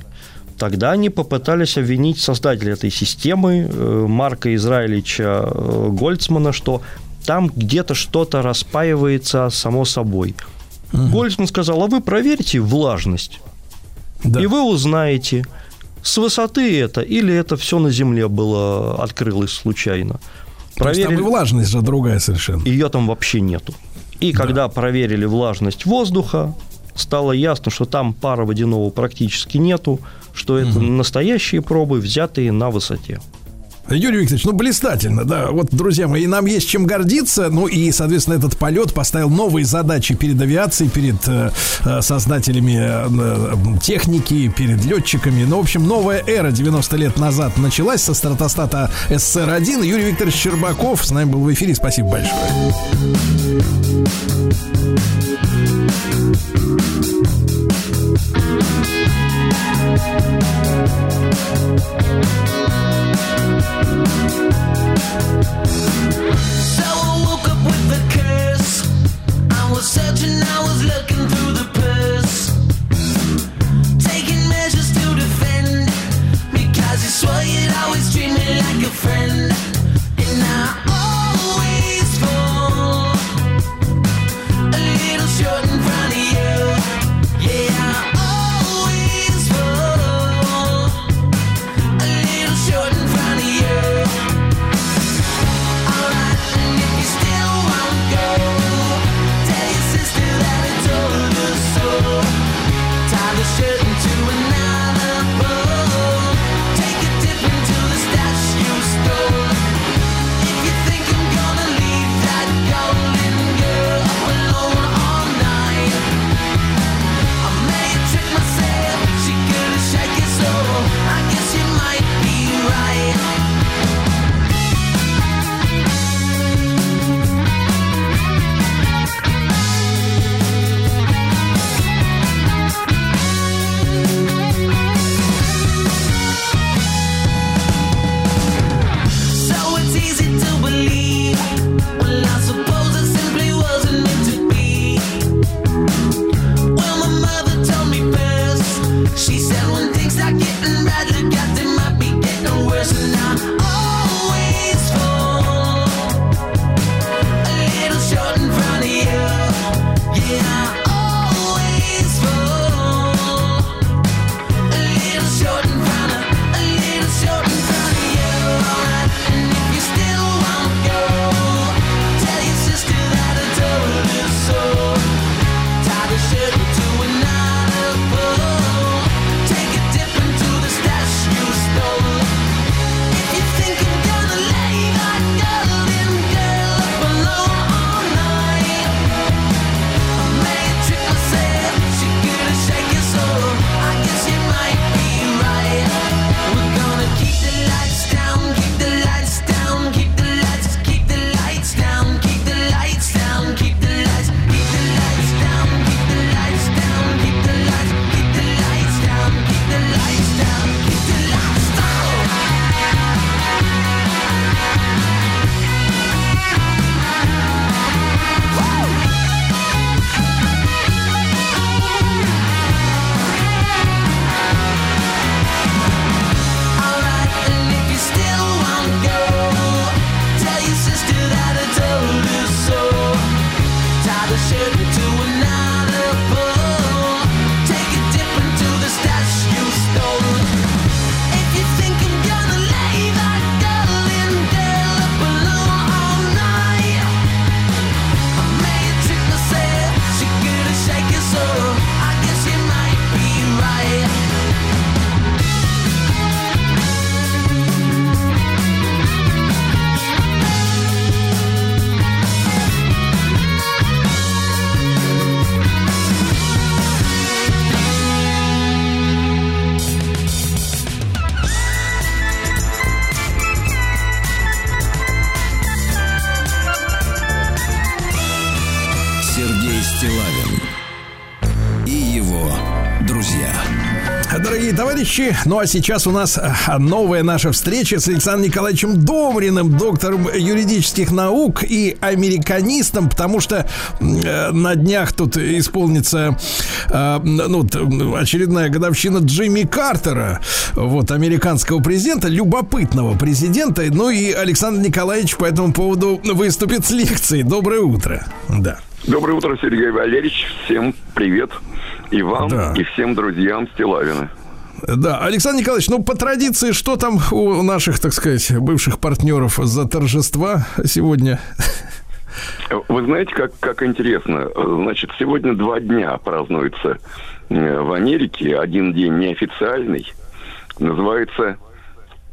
Тогда они попытались обвинить создателя этой системы, э, Марка Израилевича э, Гольцмана, что там где-то что-то распаивается само собой. Гольцман сказал, а вы проверьте влажность, Да. и вы узнаете, с высоты это или это все на земле было, открылось случайно. То есть там и Проверили, влажность же другая совершенно. ее там вообще нету. И когда проверили влажность воздуха, стало ясно, что там пара водяного практически нету, что это настоящие пробы, взятые на высоте. Юрий Викторович, ну блистательно, да. Вот, друзья мои, нам есть чем гордиться. Ну и, соответственно, этот полет поставил новые задачи перед авиацией, перед э, э, создателями э, техники, перед летчиками. Ну, в общем, новая эра 90 лет назад началась со стратостата СССР-1. Юрий Викторович Щербаков с нами был в эфире. Спасибо большое. Friend. Товарищи, ну а сейчас у нас а, новая наша встреча с Александром Николаевичем Домриным, доктором юридических наук и американистом, потому что э, на днях тут исполнится э, ну, очередная годовщина Джимми Картера, вот, американского президента, любопытного президента, ну и Александр Николаевич по этому поводу выступит с лекцией. Доброе утро. Да. Доброе утро, Сергей Валерьевич. Всем привет. И вам, Да. и всем друзьям Стилавина. Да, Александр Николаевич, ну по традиции, что там у наших, так сказать, бывших партнеров за торжества сегодня? Вы знаете, как, как интересно. Значит, сегодня два дня празднуется э, в Америке. Один день неофициальный. Называется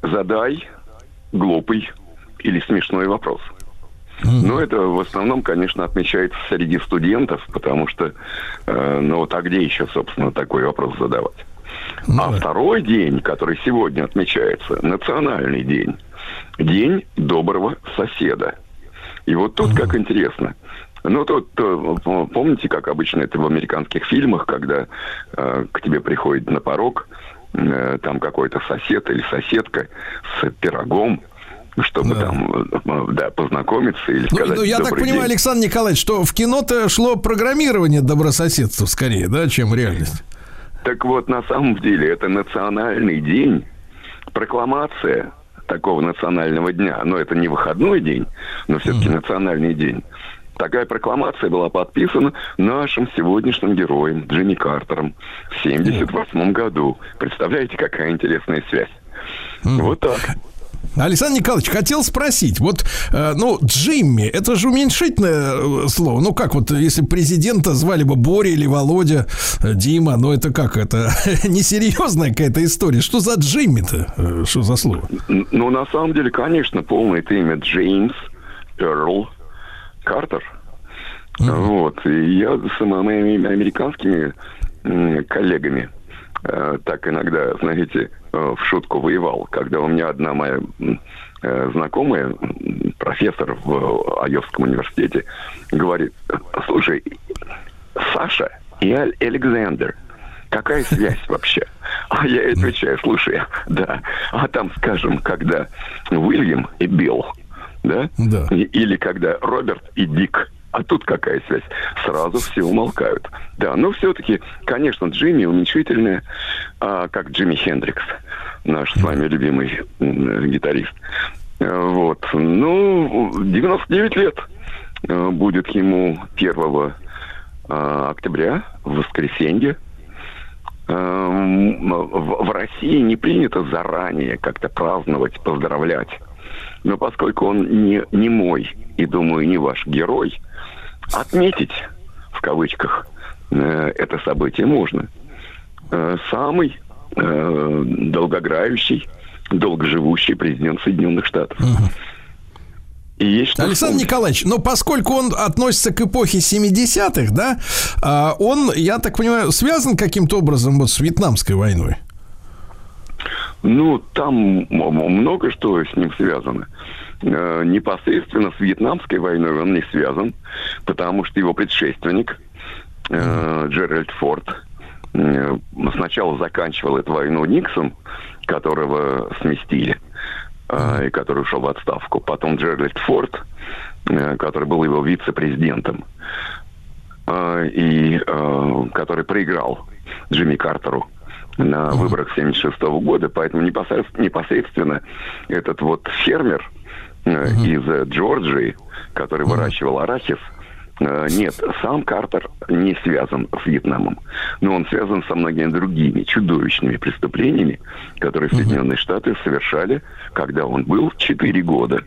«Задай глупый или смешной вопрос. Но это в основном, конечно, отмечается среди студентов, потому что, э, ну вот, а где еще, собственно, такой вопрос задавать? Ну а второй день, который сегодня отмечается, национальный день, день доброго соседа. И вот тут как интересно. Ну, тут, э, помните, как обычно это в американских фильмах, когда э, к тебе приходит на порог э, там какой-то сосед или соседка с пирогом, чтобы Да. там, э, да, познакомиться или Ну, сказать ну, я так «Добрый понимаю, день». Александр Николаевич, что в кино-то шло программирование добрососедства скорее, да, чем реальность. Так вот, на самом деле, это национальный день, прокламация такого национального дня. Но это не выходной день, но все-таки национальный день. Такая прокламация была подписана нашим сегодняшним героем Джимми Картером в 1978 году. Представляете, какая интересная связь? Вот так. Александр Николаевич, хотел спросить, вот, э, ну, Джимми, это же уменьшительное э, слово. Ну, как вот, если президента звали бы Боря или Володя, э, Дима, ну, это как, это *laughs* несерьезная какая-то история. Что за Джимми-то? Что за слово? Ну, на самом деле, конечно, полное это имя Джеймс Эрл Картер. Вот. И я с моими американскими коллегами э, так иногда, знаете, э, в шутку воевал, когда у меня одна моя э, знакомая, профессор в Айовском университете, говорит, слушай, Саша и Александр, какая связь вообще? А я отвечаю, слушай, да, а там, скажем, когда Уильям и Билл, да? Да. Или когда Роберт и Дик. А тут какая связь? Сразу все умолкают. Да, но все-таки, конечно, Джимми уменьшительное, а, как Джимми Хендрикс, наш с вами любимый гитарист. Э, Вот. Ну, 99 лет э, будет ему 1 а, октября, в воскресенье. В в России не принято заранее как-то праздновать, поздравлять. Но поскольку он не, не мой и, думаю, не ваш герой, отметить, в кавычках, э, это событие можно. Э, Самый э, долгоиграющий, долгоживущий президент Соединенных Штатов. И есть Александр вспомнить. Николаевич, но поскольку он относится к эпохе 70-х, да, а, он, я так понимаю, связан каким-то образом вот с Вьетнамской войной? Ну, там много что с ним связано. Э, Непосредственно с Вьетнамской войной он не связан, потому что его предшественник э, Джеральд Форд э, сначала заканчивал эту войну Никсон, которого сместили, э, и который ушел в отставку. Потом Джеральд Форд, э, который был его вице-президентом, э, и э, который проиграл Джимми Картеру на выборах 76 года, поэтому непосредственно, непосредственно этот вот фермер э, из э, Джорджии, который выращивал арахис, э, нет, сам Картер не связан с Вьетнамом, но он связан со многими другими чудовищными преступлениями, которые Соединенные Штаты совершали, когда он был 4 года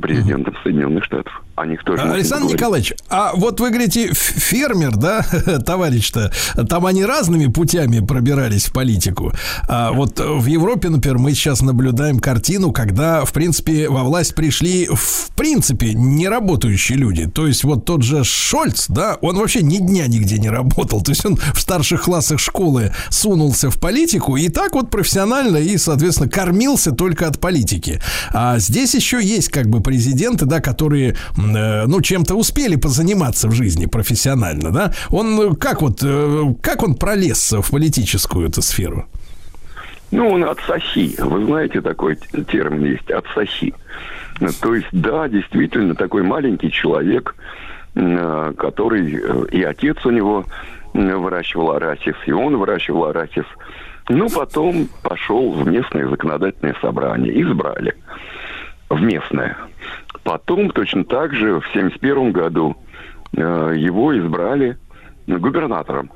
президентом Соединенных Штатов. О них тоже Александр. Николаевич, а вот вы говорите, фермер, да, *laughs* товарищ-то, там они разными путями пробирались в политику. А вот в Европе, например, мы сейчас наблюдаем картину, когда, в принципе, во власть пришли, в принципе, неработающие люди. То есть вот тот же Шольц, да, он вообще ни дня нигде не работал. То есть он в старших классах школы сунулся в политику и так вот профессионально и, соответственно, кормился только от политики. А здесь еще есть как бы президенты, да, которые, ну, чем-то успели позаниматься в жизни профессионально, да. Он э, как вот, э, как он пролез в политическую эту сферу? Ну, он отсоси. Вы знаете, такой термин есть отсоси. Э, То есть, да, действительно, такой маленький человек, э, который э, и отец у него э, выращивал арахис, и он выращивал арахис. Ну, потом пошел в местное законодательное собрание, избрали в местное. Потом точно так же в 71 году э, его избрали губернатором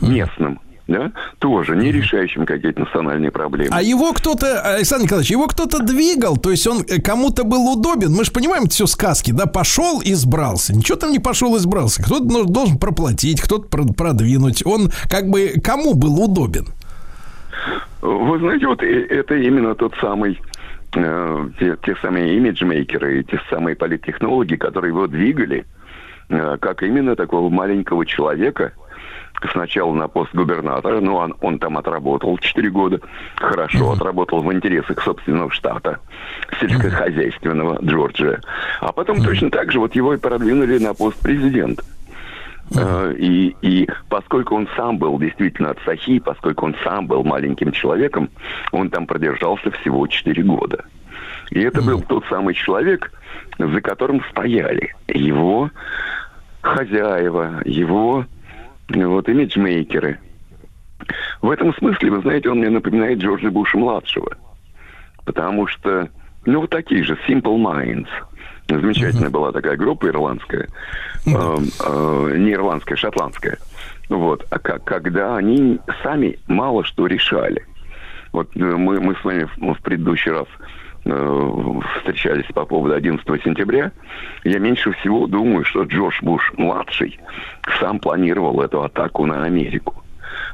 местным, да, тоже не решающим какие-то национальные проблемы. А его кто-то, Александр Николаевич, его кто-то двигал, то есть он э, кому-то был удобен. Мы же понимаем, это все сказки, да, пошел и избрался. Ничего там не пошел и избрался. Кто-то должен проплатить, кто-то про- продвинуть. Он как бы кому был удобен? Вы знаете, вот э- это именно тот самый э, те, те самые имиджмейкеры, те самые политтехнологи, которые его двигали, э, как именно такого маленького человека, сначала на пост губернатора, ну, он, он там отработал 4 года, хорошо отработал в интересах собственного штата, сельскохозяйственного Джорджия. А потом точно так же вот его и продвинули на пост президента. Э, И, и поскольку он сам был действительно от Сахи, поскольку он сам был маленьким человеком, он там продержался всего 4 года. И это был тот самый человек, за которым стояли его хозяева, его вот имиджмейкеры. В этом смысле, вы знаете, он мне напоминает Джорджа Буша-младшего. Потому что, ну, вот такие же, Simple Minds. Замечательная была такая группа ирландская. Э, э, не ирландская, шотландская. Вот. А ка- когда они сами мало что решали. Вот э, мы, мы с вами в, в предыдущий раз э, встречались по поводу 11 сентября. Я меньше всего думаю, что Джордж Буш-младший сам планировал эту атаку на Америку.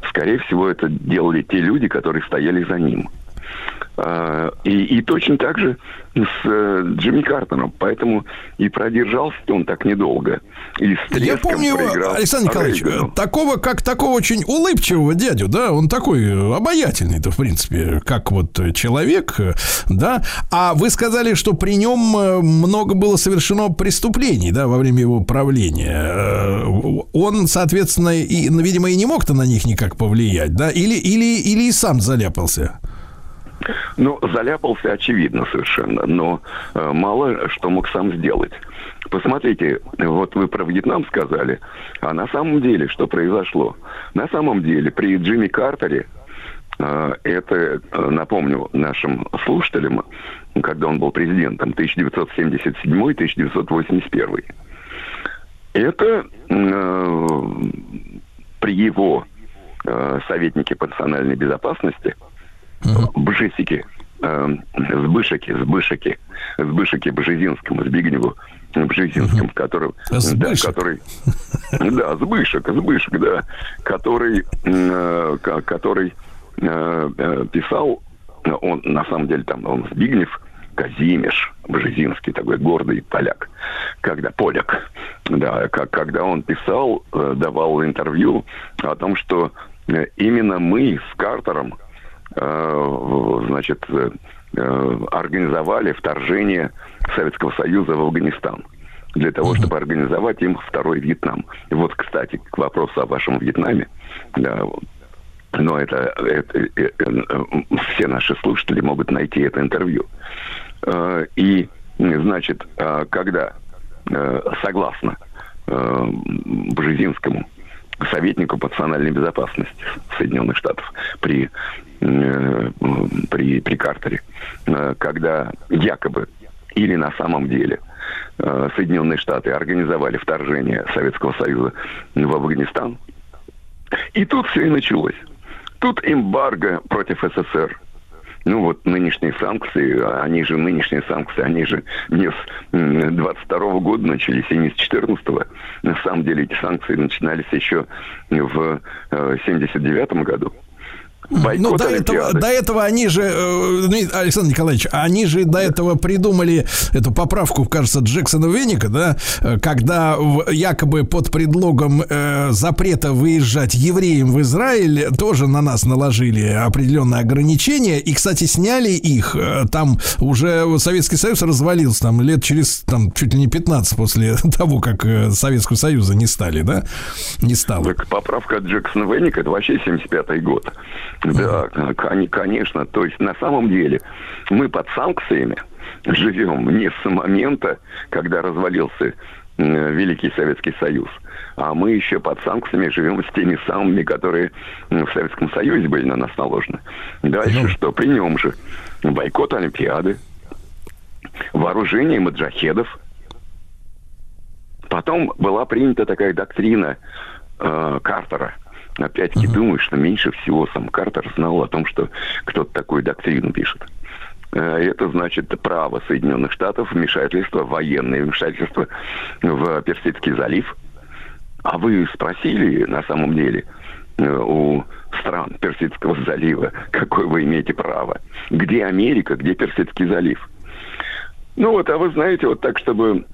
Скорее всего, это делали те люди, которые стояли за ним. А, И, и точно так же с э, Джимми Картоном. Поэтому и продержался он так недолго. И с Я помню, проиграл Александр Николаевич, Рейгану. такого, как такого очень улыбчивого дядю, да, он такой э, обаятельный-то, в принципе, как вот человек, э, да. А вы сказали, что при нем много было совершено преступлений, да, во время его правления. Он, соответственно, и, видимо, и не мог-то на них никак повлиять, да, или, или, или и сам заляпался. Ну, заляпался очевидно совершенно, но э, мало что мог сам сделать. Посмотрите, вот вы про Вьетнам сказали, а на самом деле что произошло? На самом деле при Джимми Картере, э, это, э, напомню нашим слушателям, когда он был президентом, 1977-1981, это э, при его э, советнике по национальной безопасности Бжесики, э, Сбышеки, Сбышеки, Сбышеки Бжезинскому, Збигневу Бжезинскому, который, да, который, да, Сбышек, Сбышек, да, который, э, ко- который э, э, писал, он на самом деле там, он Збигнев, Казимеш, Бжезинский, такой гордый поляк, когда поляк, да, как, когда он писал, э, давал интервью о том, что э, именно мы с Картером значит, э, э, организовали вторжение Советского Союза в Афганистан для того, чтобы организовать им второй Вьетнам. И вот, кстати, к вопросу о вашем Вьетнаме, да, но это, это, э, э, э, все наши слушатели могут найти это интервью. Э, И, значит, э, когда, э, согласно э, Бжезинскому, советнику по национальной безопасности Соединенных Штатов при, э, при, при Картере, э, когда якобы или на самом деле э, Соединенные Штаты организовали вторжение Советского Союза в Афганистан, и тут все и началось. Тут эмбарго против СССР. Ну вот нынешние санкции, они же нынешние санкции, они же не с м, 22 года начались, и не с 14 На самом деле эти санкции начинались еще в э, 79 году. Ну, до этого, до этого они же, э, ну, Александр Николаевич, они же до этого придумали эту поправку, кажется, Джексона Веника, да, э, когда якобы под предлогом э, запрета выезжать евреям в Израиль тоже на нас наложили определенные ограничения, и, кстати, сняли их, э, там уже Советский Союз развалился, там лет через, там, чуть ли не 15 после *laughs* того, как Советского Союза не стали, да, не стало. Так поправка Джексона Венника это вообще 75-й год. Да, кон- конечно. То есть на самом деле мы под санкциями живем не с момента, когда развалился Великий Советский Союз, а мы еще под санкциями живем с теми самыми, которые в Советском Союзе были на нас наложены. Дальше что? При нем же бойкот Олимпиады, вооружение маджахедов, Потом была принята такая доктрина э, Картера. Опять-таки думаю, что меньше всего сам Картер знал о том, что кто-то такую доктрину пишет. Э, Это значит право Соединенных Штатов вмешательство, военное вмешательство в Персидский залив. А вы спросили на самом деле, э, у стран Персидского залива, какое вы имеете право. Где Америка, где Персидский залив? Ну вот, а вы знаете, вот так, чтобы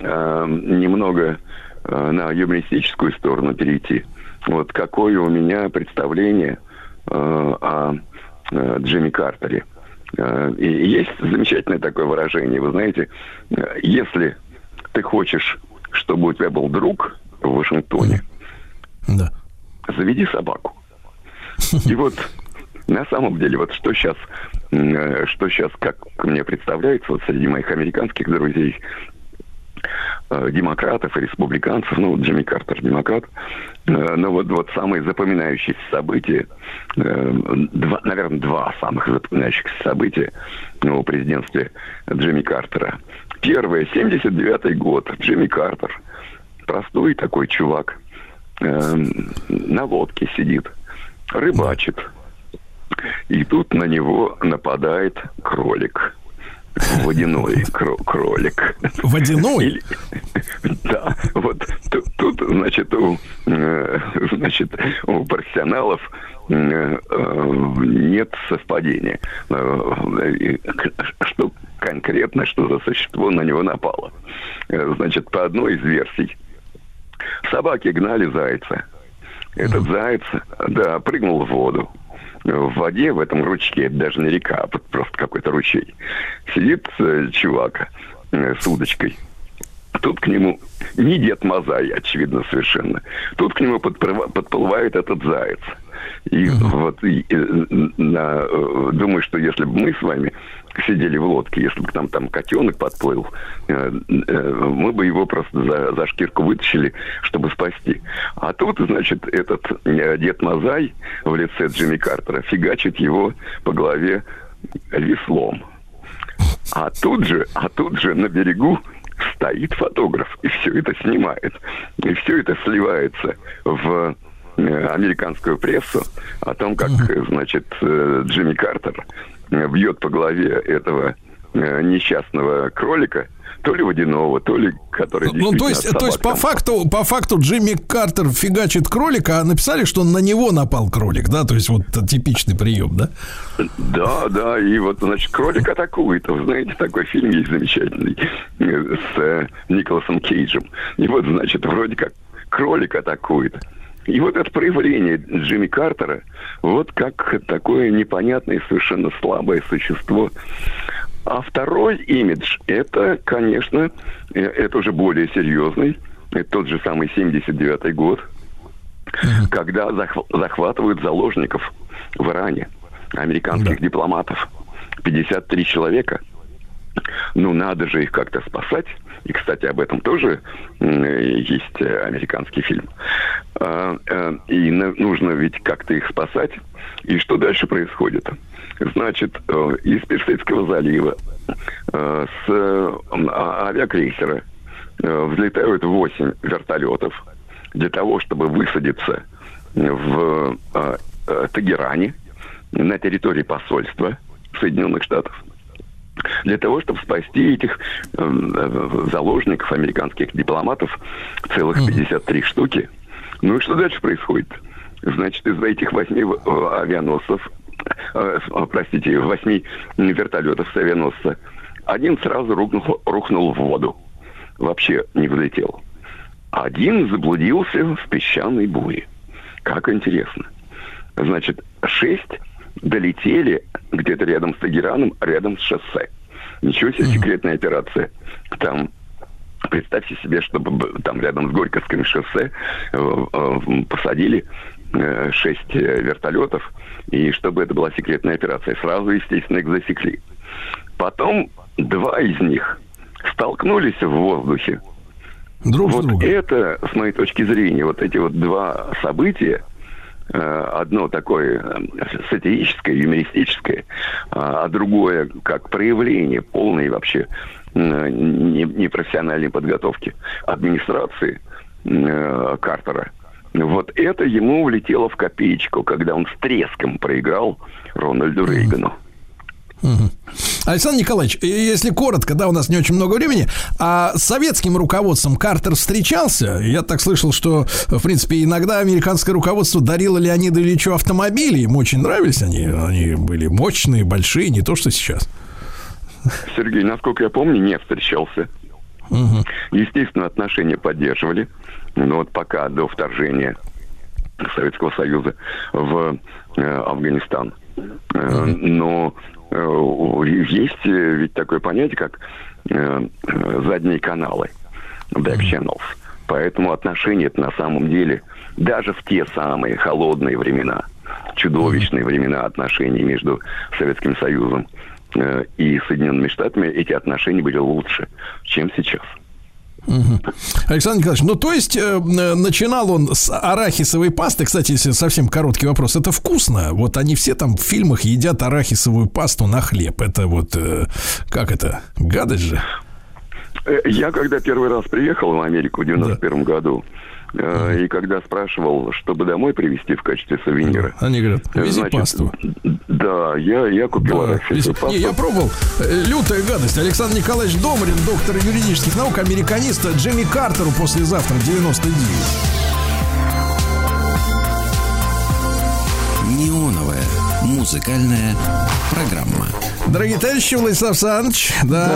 э, немного э, на юмористическую сторону перейти, вот какое у меня представление э, о э, Джимми Картере. Э, и есть замечательное такое выражение, вы знаете, э, если ты хочешь, чтобы у тебя был друг в Вашингтоне, Да. заведи собаку. И вот на самом деле, вот что сейчас, что сейчас, как мне представляется, вот среди моих американских друзей, э, демократов и республиканцев, ну, Джимми Картер демократ, э, но вот, вот самые запоминающиеся события, э, два, наверное, два самых запоминающихся события ну, президентстве Джимми Картера. Первое, 79-й год, Джимми Картер, простой такой чувак, на лодке сидит, рыбачит. И тут на него нападает кролик. Водяной кро- кролик. Водяной? Да, вот тут, тут, значит, у, э, значит, у профессионалов э, э, нет совпадения. Что конкретно, что за существо на него напало. Значит, по одной из версий, собаки гнали зайца. Этот заяц, да, прыгнул в воду. В воде, в этом ручье, это даже не река, а просто какой-то ручей, сидит э, чувак э, с удочкой. Тут к нему не Дед Мазай, очевидно, совершенно. Тут к нему подплыва- подплывает этот заяц. И вот и, на, э, думаю, что если бы мы с вами сидели в лодке, если бы к нам там котенок подплыл, э, э, мы бы его просто за, за шкирку вытащили, чтобы спасти. А тут, значит, этот э, Дед Мазай в лице Джимми Картера фигачит его по голове веслом. А тут же, а тут же на берегу стоит фотограф и все это снимает. И все это сливается в американскую прессу о том, как, значит, Джимми Картер бьет по голове этого э, несчастного кролика, то ли водяного, то ли который Ну, то есть, то есть по факту, по факту Джимми Картер фигачит кролика, а написали, что на него напал кролик, да? То есть вот типичный прием, да? Да, да, и вот, значит, кролик атакует. Вы знаете, такой фильм есть замечательный э, с э, Николасом Кейджем. И вот, значит, вроде как кролик атакует. И вот это проявление Джимми Картера, вот как такое непонятное, совершенно слабое существо. А второй имидж, это, конечно, э, это уже более серьезный, это тот же самый 79-й год, когда захв- захватывают заложников в Иране, американских дипломатов. 53 человека. Ну, надо же их как-то спасать. И, кстати, об этом тоже м, есть э, американский фильм. А, э, И нужно ведь как-то их спасать. И что дальше происходит? Значит, э, из Персидского залива э, с а- авиакрейсера взлетают 8 вертолетов для того, чтобы высадиться в Тегеране на территории посольства Соединенных Штатов для того, чтобы спасти этих заложников, американских дипломатов, целых 53 штуки. Ну и что дальше происходит? Значит, из этих восьми авианосцев, э, э, простите, восьми вертолетов с авианосца, один сразу рухнул, рухнул в воду. Вообще не взлетел. Один заблудился в песчаной буре. Как интересно. Значит, шесть долетели где-то рядом с Тегераном, рядом с шоссе. Ничего себе секретная операция. Там Представьте себе, чтобы там рядом с Горьковским шоссе э, э, посадили э, шесть вертолетов, и чтобы это была секретная операция. Сразу, естественно, их засекли. Потом два из них столкнулись в воздухе. Друг с Вот другом. это, с моей точки зрения, вот эти вот два события, одно такое э, сатирическое, юмористическое, а а другое как проявление полной вообще э, не- непрофессиональной подготовки администрации э, Картера. Вот это ему влетело в копеечку, когда он с треском проиграл Рональду Рейгану. Александр Николаевич, если коротко, да, у нас не очень много времени, а с советским руководством Картер встречался? Я так слышал, что, в принципе, иногда американское руководство дарило Леониду Ильичу автомобили, им очень нравились они, они были мощные, большие, не то, что сейчас. Сергей, насколько я помню, не встречался. Естественно, отношения поддерживали. Но вот пока до вторжения Советского Союза в э, Афганистан. Э, Но есть э, ведь такое понятие, как э, э, задние каналы, back channels. Поэтому отношения это на самом деле даже в те самые холодные времена, чудовищные времена отношений между Советским Союзом э, и Соединенными Штатами, эти отношения были лучше, чем сейчас. Александр Николаевич, ну то есть э, начинал он с арахисовой пасты. Кстати, если совсем короткий вопрос, это вкусно. Вот они все там в фильмах едят арахисовую пасту на хлеб. Это вот э, как это? Гадость же. Э, Я когда первый раз приехал в Америку в 91 году, э, и когда спрашивал, чтобы домой привезти в качестве сувенира, Они говорят, э, вези значит, пасту. Да, я, я купил Да, вези- пасту. Не, я пробовал. Э, Лютая гадость. Александр Николаевич Домрин, доктор юридических наук, американист. Джимми Картеру послезавтра в 99. Музыкальная программа. Дорогие товарищи, Владислав Александрович, да,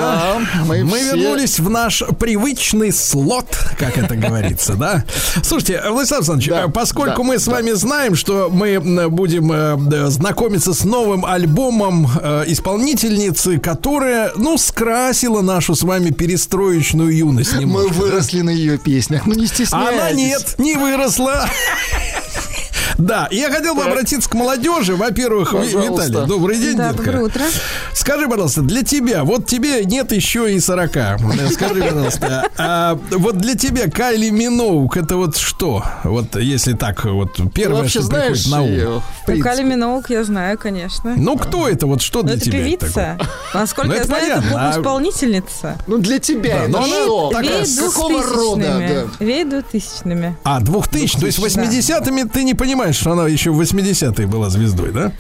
Да, мы, мы все- вернулись в наш привычный слот, как это *laughs* говорится, да. Слушайте, Владислав Александрович, Да, поскольку да, мы с вами знаем, что мы будем э, знакомиться с новым альбомом э, исполнительницы, которая, ну, скрасила нашу с вами перестроечную юность Мы немножко. да? выросли на ее песнях. Ну не стесняйтесь. Она нет, не выросла. *laughs* Да, я хотел бы обратиться к молодежи. Во-первых. Виталий, добрый день, Да, детка. доброе утро. Скажи, пожалуйста, для тебя, вот тебе нет еще и 40. Э, Скажи, пожалуйста, а вот для тебя Кайли Миноук это вот что? Вот если так, вот первое, вообще что знаешь приходит на ум. ее? в принципе? Кали Миноук я знаю, конечно. Ну, кто это? Вот что Ну, для это тебя? это певица. Насколько Ну, я это знаю, это понятно, а- поп-исполнительница. Ну для тебя Да, но это она что? такая Веет с какого рода? двухтысячными. Да. Веет двухтысячными. такое? А, 2000, то есть 80-ми ты не понимаешь, что она еще в 80-е была звездой, да?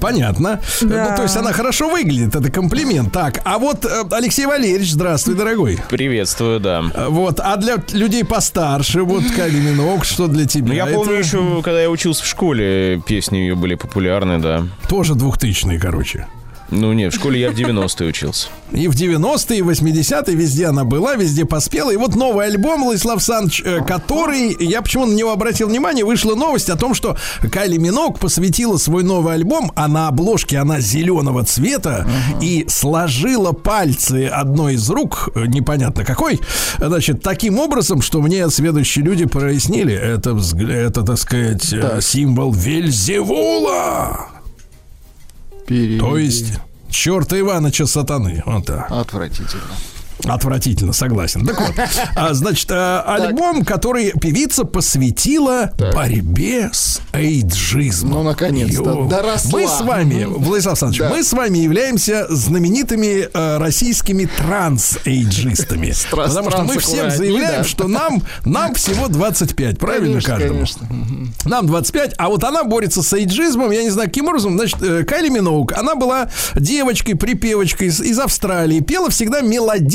Понятно. Да. Ну, то есть она хорошо выглядит, это комплимент. Так, а вот э, Алексей Валерьевич, здравствуй, дорогой. Приветствую, да. Э, Вот, а для людей постарше, вот Кайли Миноук, что для тебя? Ну, я Это помню еще, когда я учился в школе, песни ее были популярны, да. Тоже двухтысячные, короче. Ну, нет, в школе я в 90-е учился. И в 90-е, и в 80-е везде она была, везде поспела. И вот новый альбом Владислав Санч, который, я почему на него обратил внимание, вышла новость о том, что Кайли Минок посвятила свой новый альбом, а на обложке она зеленого цвета, и сложила пальцы одной из рук, э, непонятно какой, значит, таким образом, что мне следующие люди прояснили, это, это так сказать, э, символ Вельзевула. Пере- То есть черта Иваныча сатаны. Вот так. Отвратительно. Отвратительно, согласен. Так вот, *laughs* а, значит, а, альбом, который певица посвятила борьбе с эйджизмом. Ну, наконец-то, доросла. Мы с вами, Владислав Александрович, Да. мы с вами являемся знаменитыми э, российскими транс-эйджистами. *laughs* Стра- Потому что мы всем заявляем, да. что нам, нам всего 25, правильно Конечно, каждому? конечно. Нам 25, а вот она борется с эйджизмом, я не знаю, каким образом. Значит, э, Кайли Миноук, она была девочкой, припевочкой из, из Австралии, пела всегда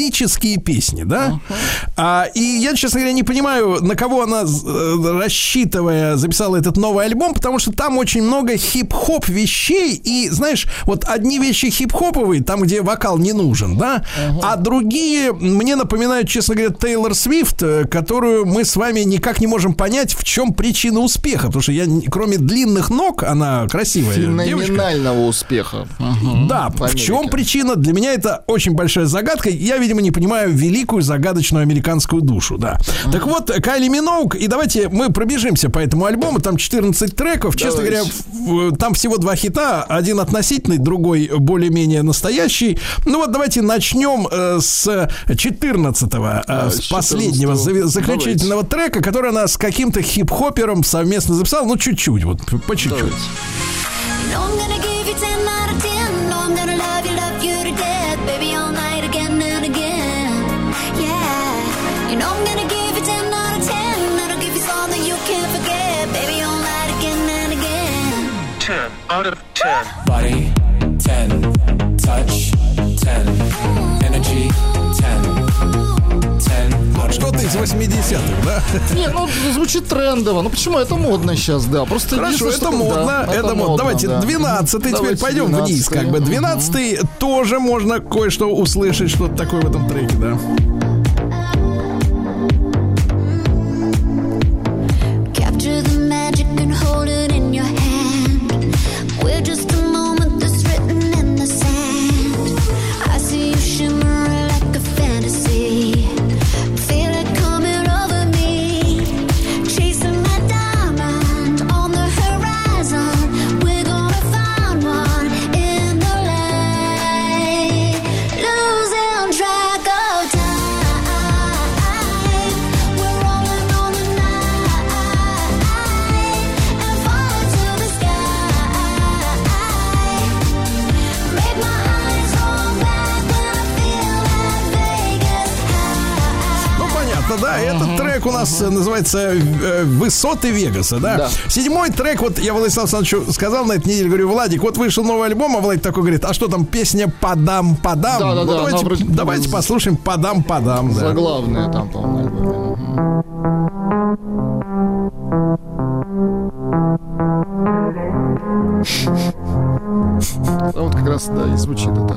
мелодические песни, да? А, и я, честно говоря, не понимаю, на кого она, э, рассчитывая, записала этот новый альбом, потому что там очень много хип-хоп вещей, и, знаешь, вот одни вещи хип-хоповые, там, где вокал не нужен, да, а другие мне напоминают, честно говоря, Тейлор Свифт, э, которую мы с вами никак не можем понять, в чем причина успеха, потому что я, кроме длинных ног, она красивая девочка. Феноменального успеха. Мгм. Да, в Америке. чем причина? Для меня это очень большая загадка. Я, видимо, не понимаю великую загадочную американскую душу, да. Так вот, Кайли Миноук, и давайте мы пробежимся по этому альбому. Там 14 треков. Честно Давайте. говоря, там всего два хита. Один относительный, другой более-менее настоящий. Ну вот давайте начнем э, с 14-го, э, А, с последнего 14-го. зави- заключительного трека, который она с каким-то хип-хопером совместно записала. Ну, чуть-чуть, вот по чуть-чуть. Давайте. No, I'm gonna give you 10 out of 10. Body 10. Touch 10. Energy 10. Что-то из 80-х, да? Не, ну звучит трендово. Ну почему это модно сейчас, да? Просто Хорошо, это что, модно, да, это, это модно. Давайте, да. 12 теперь Давайте пойдем 12 вниз, как бы. 12 угу. тоже можно кое-что услышать, что-то такое в этом треке, да. Называется э, «Высоты Вегаса», да? Да. Седьмой трек, вот я Владиславу Александровичу сказал на этой неделе, говорю, Владик, вот вышел новый альбом, а Владик такой говорит, а что там, песня «Подам, подам»? Да-да-да, Ну, давайте, она вроде- давайте послушаем «Подам, подам», да. Заглавные там, по-моему, альбоме. *laughs* А вот как раз, да, и звучит это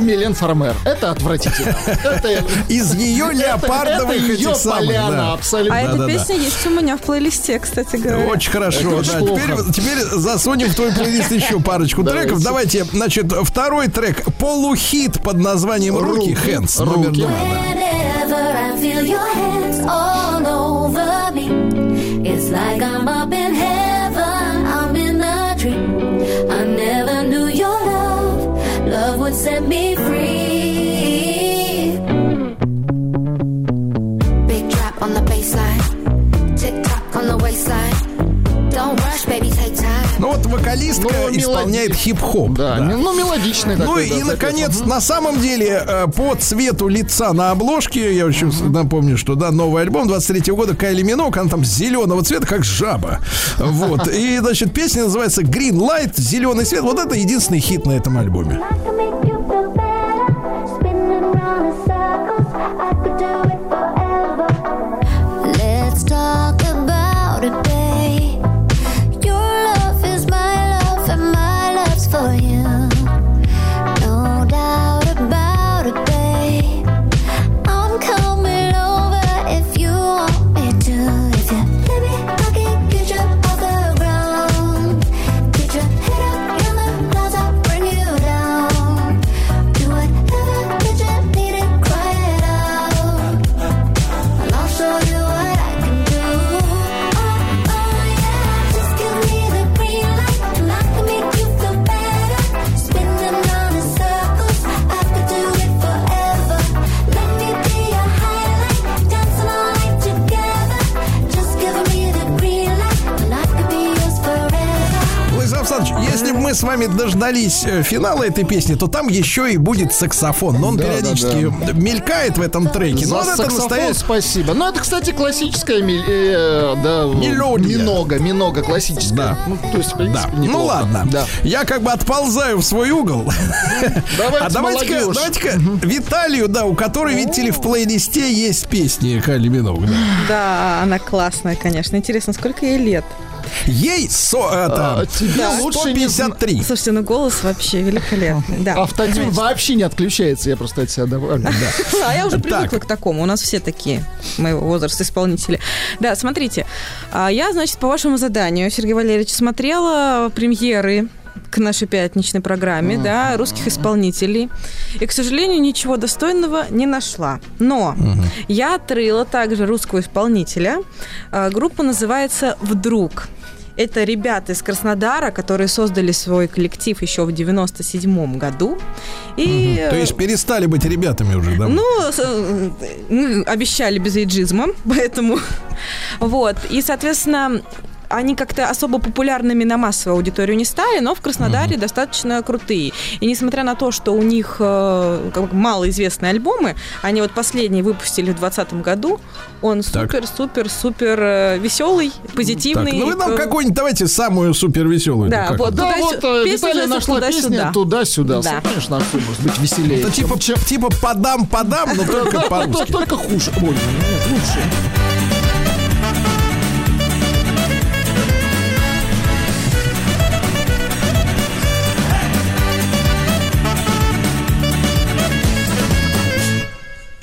Милен Фармер. Это отвратительно. *laughs* Это Из ее леопардовых этих самых, абсолютно. А эта песня есть у меня в плейлисте, кстати говоря. Очень хорошо. Теперь, засунем в твой плейлист еще парочку треков. Давайте, значит, второй трек полухит под названием Руки. Hands, номер Руки. два. it's like I'm up set me free. Big drop on the baseline. Tick tock on the waistline. Don't rush, baby, take time. Ну вот вокалистка Ну, исполняет мелоди- хип-хоп. Да, да. ну мелодичный Ну такой. и, да, запев. наконец, Мгм. на самом деле, э, по цвету лица на обложке, я еще напомню, что, да, новый альбом 23 года Кайли Минок, она там зеленого цвета, как жаба. Вот. И, значит, песня называется Green Light, зеленый свет. Вот это единственный хит на этом альбоме. Вами дождались э, финала этой песни, то там еще и будет саксофон. Но он Да, периодически мелькает в этом треке. За Но вот это саксофон настоящий... спасибо. Ну, это, кстати, классическая ми- э, да, Мелодия. Минога, минога классическая. Да. Ну, то есть, в принципе, Да. неплохо. Ну ладно. Да. Я как бы отползаю в свой угол. *laughs* Давайте, а давайте-ка, давайте-ка Виталию, да, у которой, видите ли, в плейлисте есть песни Кайли Миноуг. да. Да, она классная, конечно. Интересно, сколько ей лет? Ей со, это, А, тебе Да. лучше не зна- 153. Слушайте, ну голос вообще великолепный. Да. Автотюн вообще не отключается, я просто от себя доволен. *laughs* А я уже Так. привыкла к такому. У нас все такие моего возраста исполнители. Да, смотрите. а, Я, значит, по вашему заданию, Сергей Валерьевич, смотрела премьеры к нашей пятничной программе, да, русских исполнителей. И, к сожалению, ничего достойного не нашла. Но я отрыла также русского исполнителя. А, Группа называется «Вдруг». Это ребята из Краснодара, которые создали свой коллектив еще в 97 году. И, То есть перестали быть ребятами уже, да? ну, э, обещали без эйджизма, *laughs* поэтому вот. И, соответственно, они как-то особо популярными на массовую аудиторию не стали, но в Краснодаре достаточно крутые. И несмотря на то, что у них э, как бы малоизвестные альбомы, они вот последний выпустили в 2020 году, он супер-супер-супер веселый, позитивный. Так, ну вы нам э, какой-нибудь давайте самую супер веселую. Да, вот. Да, Туда- вот э, песня Виталия нашла песню «Туда-сюда». Да. Конечно, а что может быть веселее? Это типа, типа подам, подам, но только *laughs* Да, по-русски. Только хуже. Ой, лучше.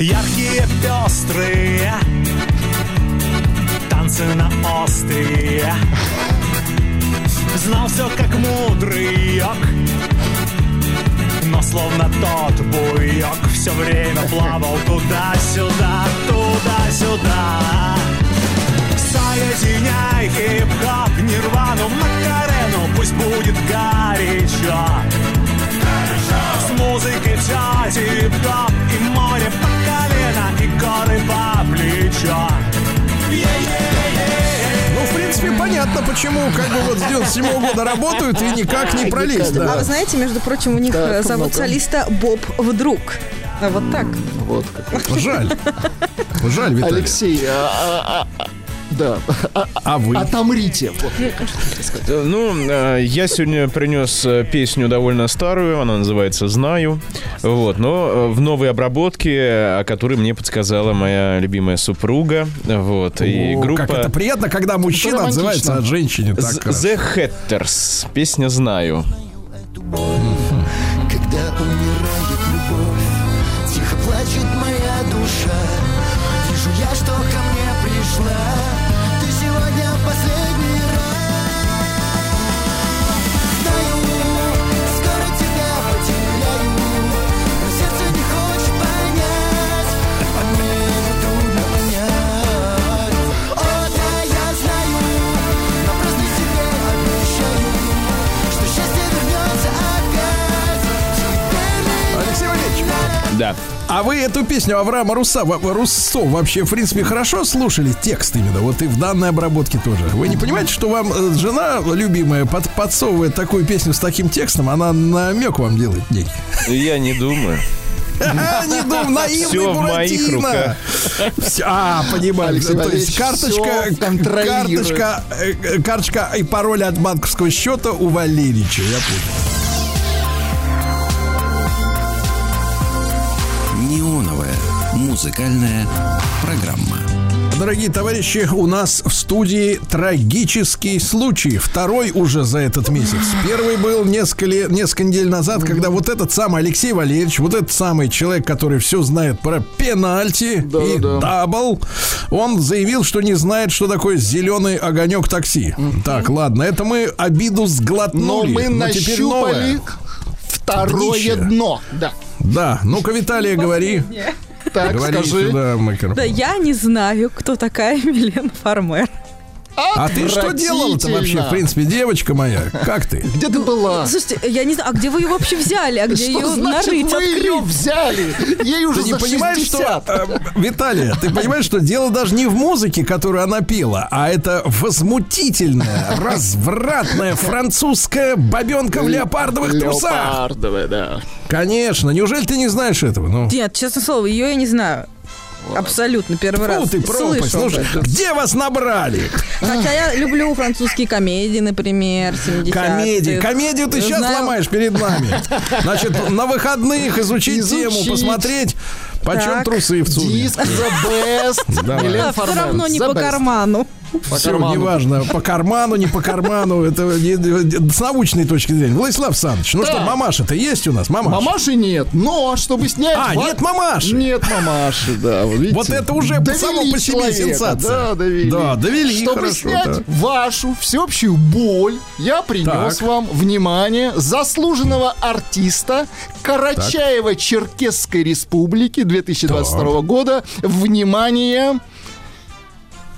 Яркие, пестрые Танцы на острие. Знал все как мудрый йог. Но словно тот буйок Все время плавал туда-сюда, туда-сюда. Соединяй хип-хоп, нирвану, макарену Пусть будет горячо. С музыкой все тип-топ И море. по колено, и горы по плечо Ну, в принципе, понятно, почему как бы вот с 97 года работают и никак не пролезть. А Да. вы знаете, между прочим, у них Так, э, зовут ну-ка. солиста Боб Вдруг. А Вот так. Вот как. Жаль. Жаль, Виталий. Алексей, а, а, а, да, А- А вы? отомрите. Сказать. Э, Ну, э, я сегодня принес э, песню довольно старую, она называется «Знаю». Вот, но э, в новой обработке, э, о которой мне подсказала моя любимая супруга. Вот, и О, группа Как это приятно, когда мужчина отзывается о женщине. Так, Z- The Hatters. Песня «Знаю». Когда умирает любовь, тихо плачет Да. а вы эту песню Авраама во- Руссо вообще, в принципе, хорошо слушали текст именно, вот и в данной обработке тоже. Вы не понимаете, что вам э, жена любимая под, подсовывает такую песню с таким текстом, она намек вам делает некий. Я не думаю. *laughs* Не дум, наивный Всё в моих руках. А, понимаю. Алексей То есть карточка, контролирует. карточка, э, э, карточка и пароль от банковского счета у Валерича, я понял. Музыкальная программа. Дорогие товарищи, у нас в студии трагический случай. Второй уже за этот месяц. Первый был несколько, ле- несколько недель назад, когда вот этот самый Алексей Валерьевич, вот этот самый человек, который все знает про пенальти Да, и да. double, он заявил, что не знает, что такое зеленый огонек такси. Так, ладно, это мы обиду Но сглотнули. мы но теперь новое. нащупали второе Днище. дно. Да. Да, ну-ка, Виталия, говори. Так, Говори скажи. сюда. Да, я не знаю, кто такая Милена Фармер. А ты что делала-то вообще, в принципе, девочка моя? Как ты? Где ты была? Слушайте, я не знаю, а где вы ее вообще взяли? А где ее нарыть, мы ее взяли? Ей уже не понимаешь, 60. что... э, Виталия, ты понимаешь, что дело даже не в музыке, которую она пела, а это возмутительная, *laughs* развратная французская бабенка в леопардовых трусах. Леопардовая, да. Конечно, неужели ты не знаешь этого? Ну, Нет, честное слово, ее я не знаю. Абсолютно первый раз. Фу ты пропасть. Слушай, где вас набрали? Хотя я люблю французские комедии, например, 70 Комедии. Комедию ты сейчас ломаешь перед нами. Значит, на выходных изучить, тему, посмотреть, почем Так. трусы в ЦУМе. Диск The Best. Все равно не по best. Карману. Все, карману. неважно, по карману, не по карману, это с научной точки зрения. Владислав Саныч, ну Да. что, мамаша-то есть у нас? Мамаша. Мамаши нет, но чтобы снять... А, ва- нет мамаши. Нет мамаши, да. Вот, видите? Вот это уже Довели само по себе человека, сенсация. Да, довели. Да, довели, Чтобы хорошо, снять да. вашу всеобщую боль, я принес Так. вам, внимание, заслуженного артиста Карачаево-Черкесской Республики 2022 года. Внимание,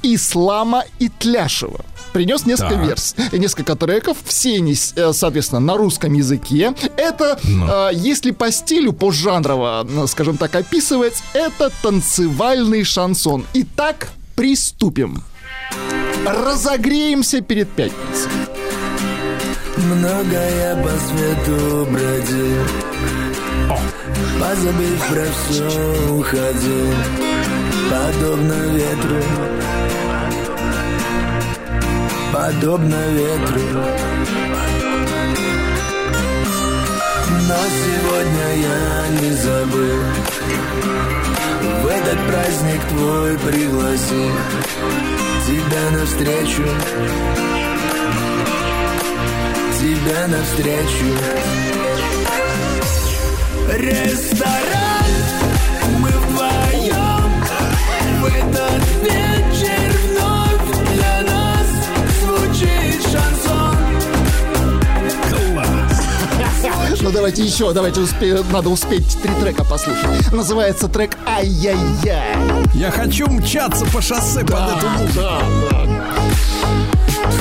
Ислама Итляшева. Принес несколько Так. версий, несколько треков, все они, э, соответственно, на русском языке. Это, Ну. э, если по стилю, по жанрово, скажем так, описывать, это танцевальный шансон. Итак, приступим. Разогреемся перед пятницей. Много я по свету бродил Позабыв про все уходил Подобно ветру Подобно ветру. Но сегодня я не забыл. В этот праздник твой пригласил Тебя навстречу. Тебя навстречу. Ресторан. Мы вдвоем В этот вечер Ну давайте еще, давайте успе... надо успеть три трека послушать. Называется трек «Ай-яй-яй». Я хочу мчаться по шоссе под эту музыку. Да, да.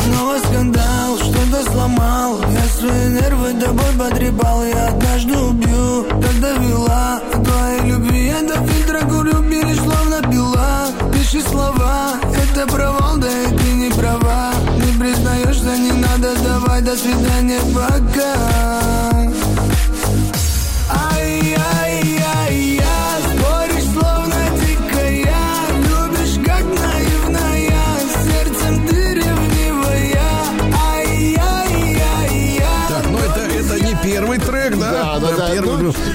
Снова скандал, что-то сломал Я свои нервы тобой потрепал Я однажды убью, так довела Твоей любви я до фильтра курю Берешь словно пила Пиши слова, это провал Да и ты не права Не признаешься, не надо давай До свидания, пока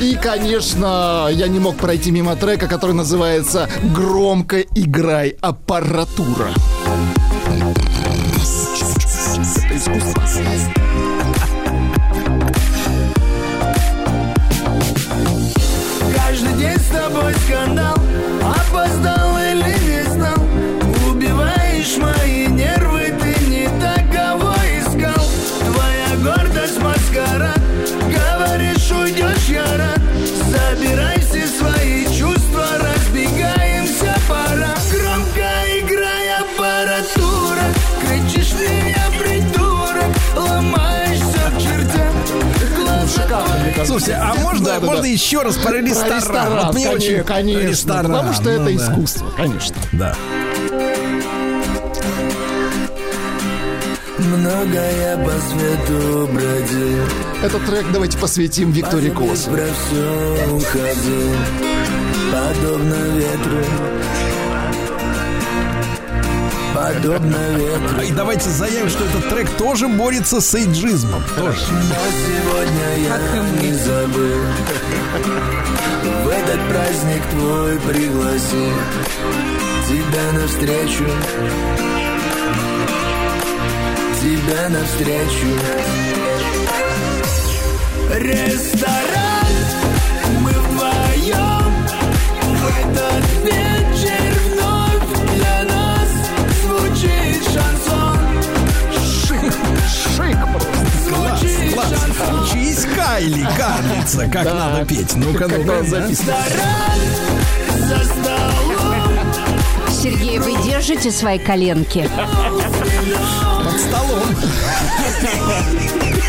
и, конечно, я не мог пройти мимо трека, который называется «Громко играй аппаратура». Это искусство. Тобой скандал Слушайте, а можно, Да, можно да. еще раз про ресторан? Про ресторан, Вот мне конечно, очень- конечно, Ресторан, потому что ну это да. искусство, конечно. Да. Много я по свету бродил Этот трек давайте посвятим Виктории Колосовой. про все уходил Подобно ветру Подобно ветру. И давайте заявим, что этот трек тоже борется с эйджизмом. Тоже. Но сегодня я не забыл. В этот праздник твой пригласил Тебя навстречу. Тебя навстречу. Ресторан. Мы вдвоем В этот вечер Учись, Кайли, карлица, как Да. надо петь. Ну-ка, ну-ка. надо записывать. Ресторан за столом Сергей, вы держите свои коленки? Под столом.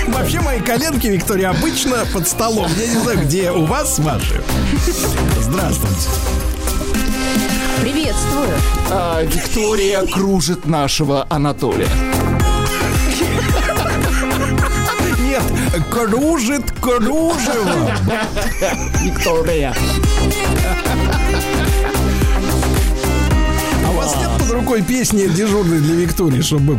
Вообще мои коленки, Виктория, обычно под столом. Я не знаю, где у вас ваши. Здравствуйте. Приветствую. А, Виктория кружит нашего Анатолия. Кружит кружево. Виктория. Рукой песни дежурной для Виктории, чтобы.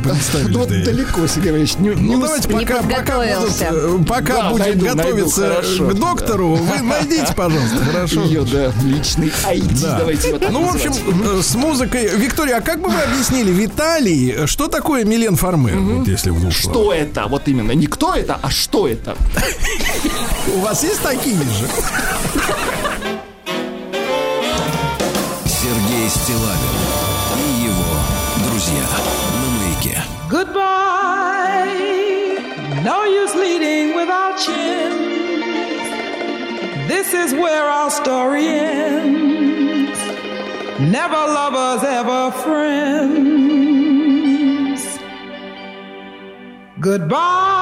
Ну, вот далеко, Сергей Иванович, не, Ну, давайте пока, пока, будут, э, пока будем готовиться к доктору, вы найдите, пожалуйста, хорошо. Ее, да, личный Да. давайте его Ну, в общем, э, с музыкой. Виктория, а как бы вы объяснили Виталий, что такое Милен Фармер? Вот если в двух словах. Что это? Вот именно. Не кто это, а что это? *laughs* У вас есть такие же? Сергей Стилавин This is where our story ends. Never lovers, ever friends. Goodbye.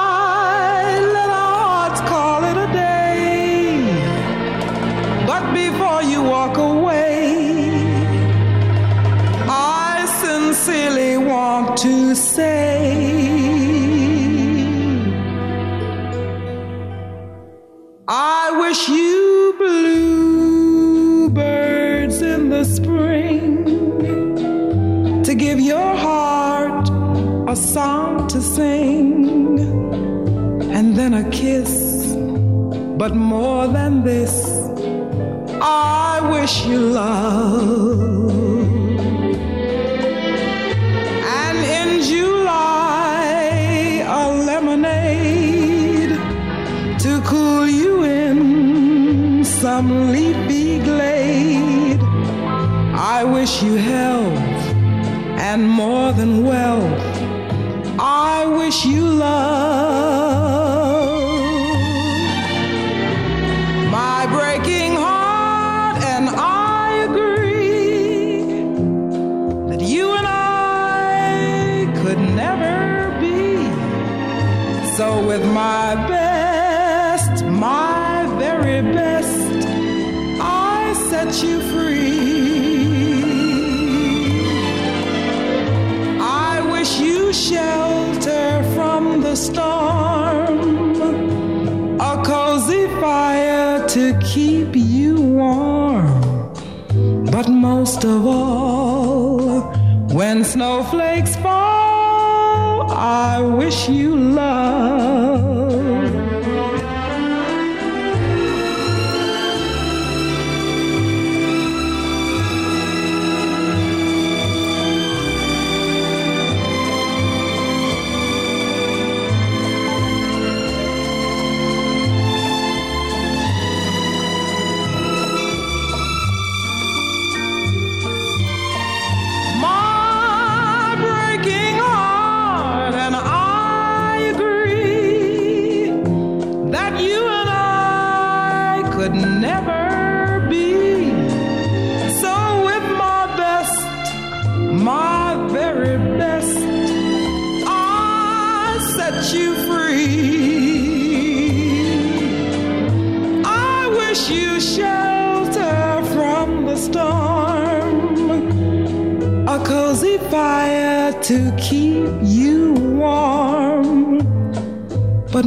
But more than this, I wish you love. And in July, a lemonade to cool you in some leafy glade. I wish you health and more than wealth. I wish you love. Most of all, when snowflakes fall, I wish you love.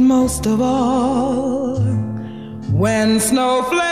Most of all, when snowflakes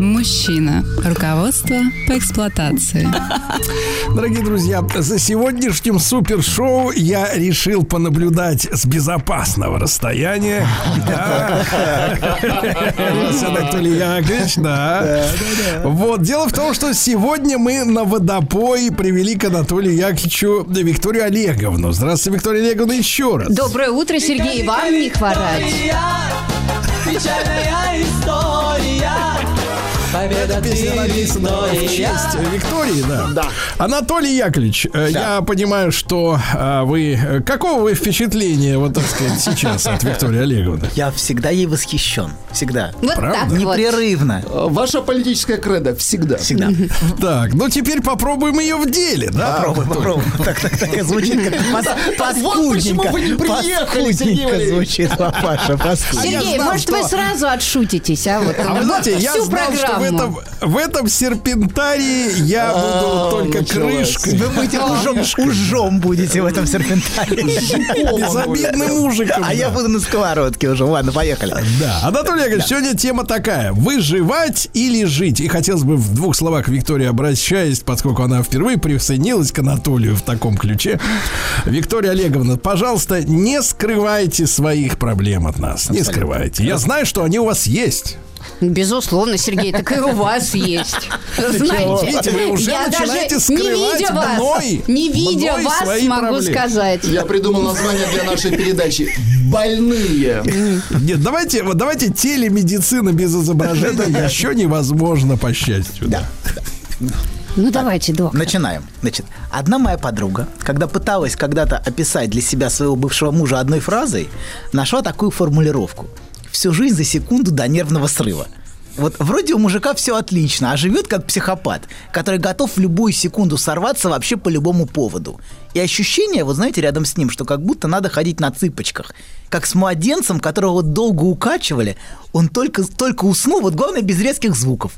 Мужчина. Руководство по эксплуатации. Дорогие друзья, за сегодняшним супершоу я решил понаблюдать с безопасного расстояния. Анатолий Яковлевич, да. Вот, дело в том, что сегодня мы на водопой привели к Анатолию Яковлевичу Викторию Олеговну. Здравствуйте, Виктория Олеговна, еще раз. Доброе утро, Сергей, вам не хворать. Печальная история. Эта песня написана в честь Виктории, да. Да. Анатолий Яковлевич, э, я понимаю, что э, вы... э, Какого вы впечатления, вот так сказать, сейчас от Виктории Олеговны? Я всегда ей восхищен. Всегда. Вот Правда? так вот. Непрерывно. Ваша политическая кредо всегда. Всегда. *laughs* Так, ну теперь попробуем ее в деле, да? Попробуй, попробуй. Так, так, так, звучит как *laughs* Вот почему вы не приехали, Сергей звучит, папаша, паскудненько. Сергей, может, вы сразу отшутитесь, а вот А вы знаете, я знал, что в этом, в этом серпентарии я буду только крышкой. Вы будете ужом, ужом будете в этом серпентаре. Безобидным мужиком. А я буду на сковородке уже. Ладно, поехали. Да. Анатолий Яковлевич, сегодня тема такая. Выживать или жить? И хотелось бы в двух словах к Виктории обращаясь, поскольку она впервые присоединилась к Анатолию в таком ключе. Виктория Олеговна, пожалуйста, не скрывайте своих проблем от нас. Не скрывайте. Я знаю, что они у вас есть. Безусловно, Сергей, так и у вас есть. Знаете, Видите, вы уже я начинаете даже не скрывать видя вас, мной- не видя мной вас, свои могу проблемы. сказать. Я придумал название для нашей передачи. Больные. Нет, давайте, вот давайте телемедицина без изображения еще невозможно, по счастью. Да. Ну давайте, доктор. Начинаем. Значит, одна моя подруга, когда пыталась когда-то описать для себя своего бывшего мужа одной фразой, нашла такую формулировку. Всю жизнь за секунду до нервного срыва. Вот вроде у мужика все отлично, а живет как психопат, который готов в любую секунду сорваться вообще по любому поводу. И ощущение, вот знаете, рядом с ним, что как будто надо ходить на цыпочках. Как с младенцем, которого долго укачивали, он только, только уснул, вот главное, без резких звуков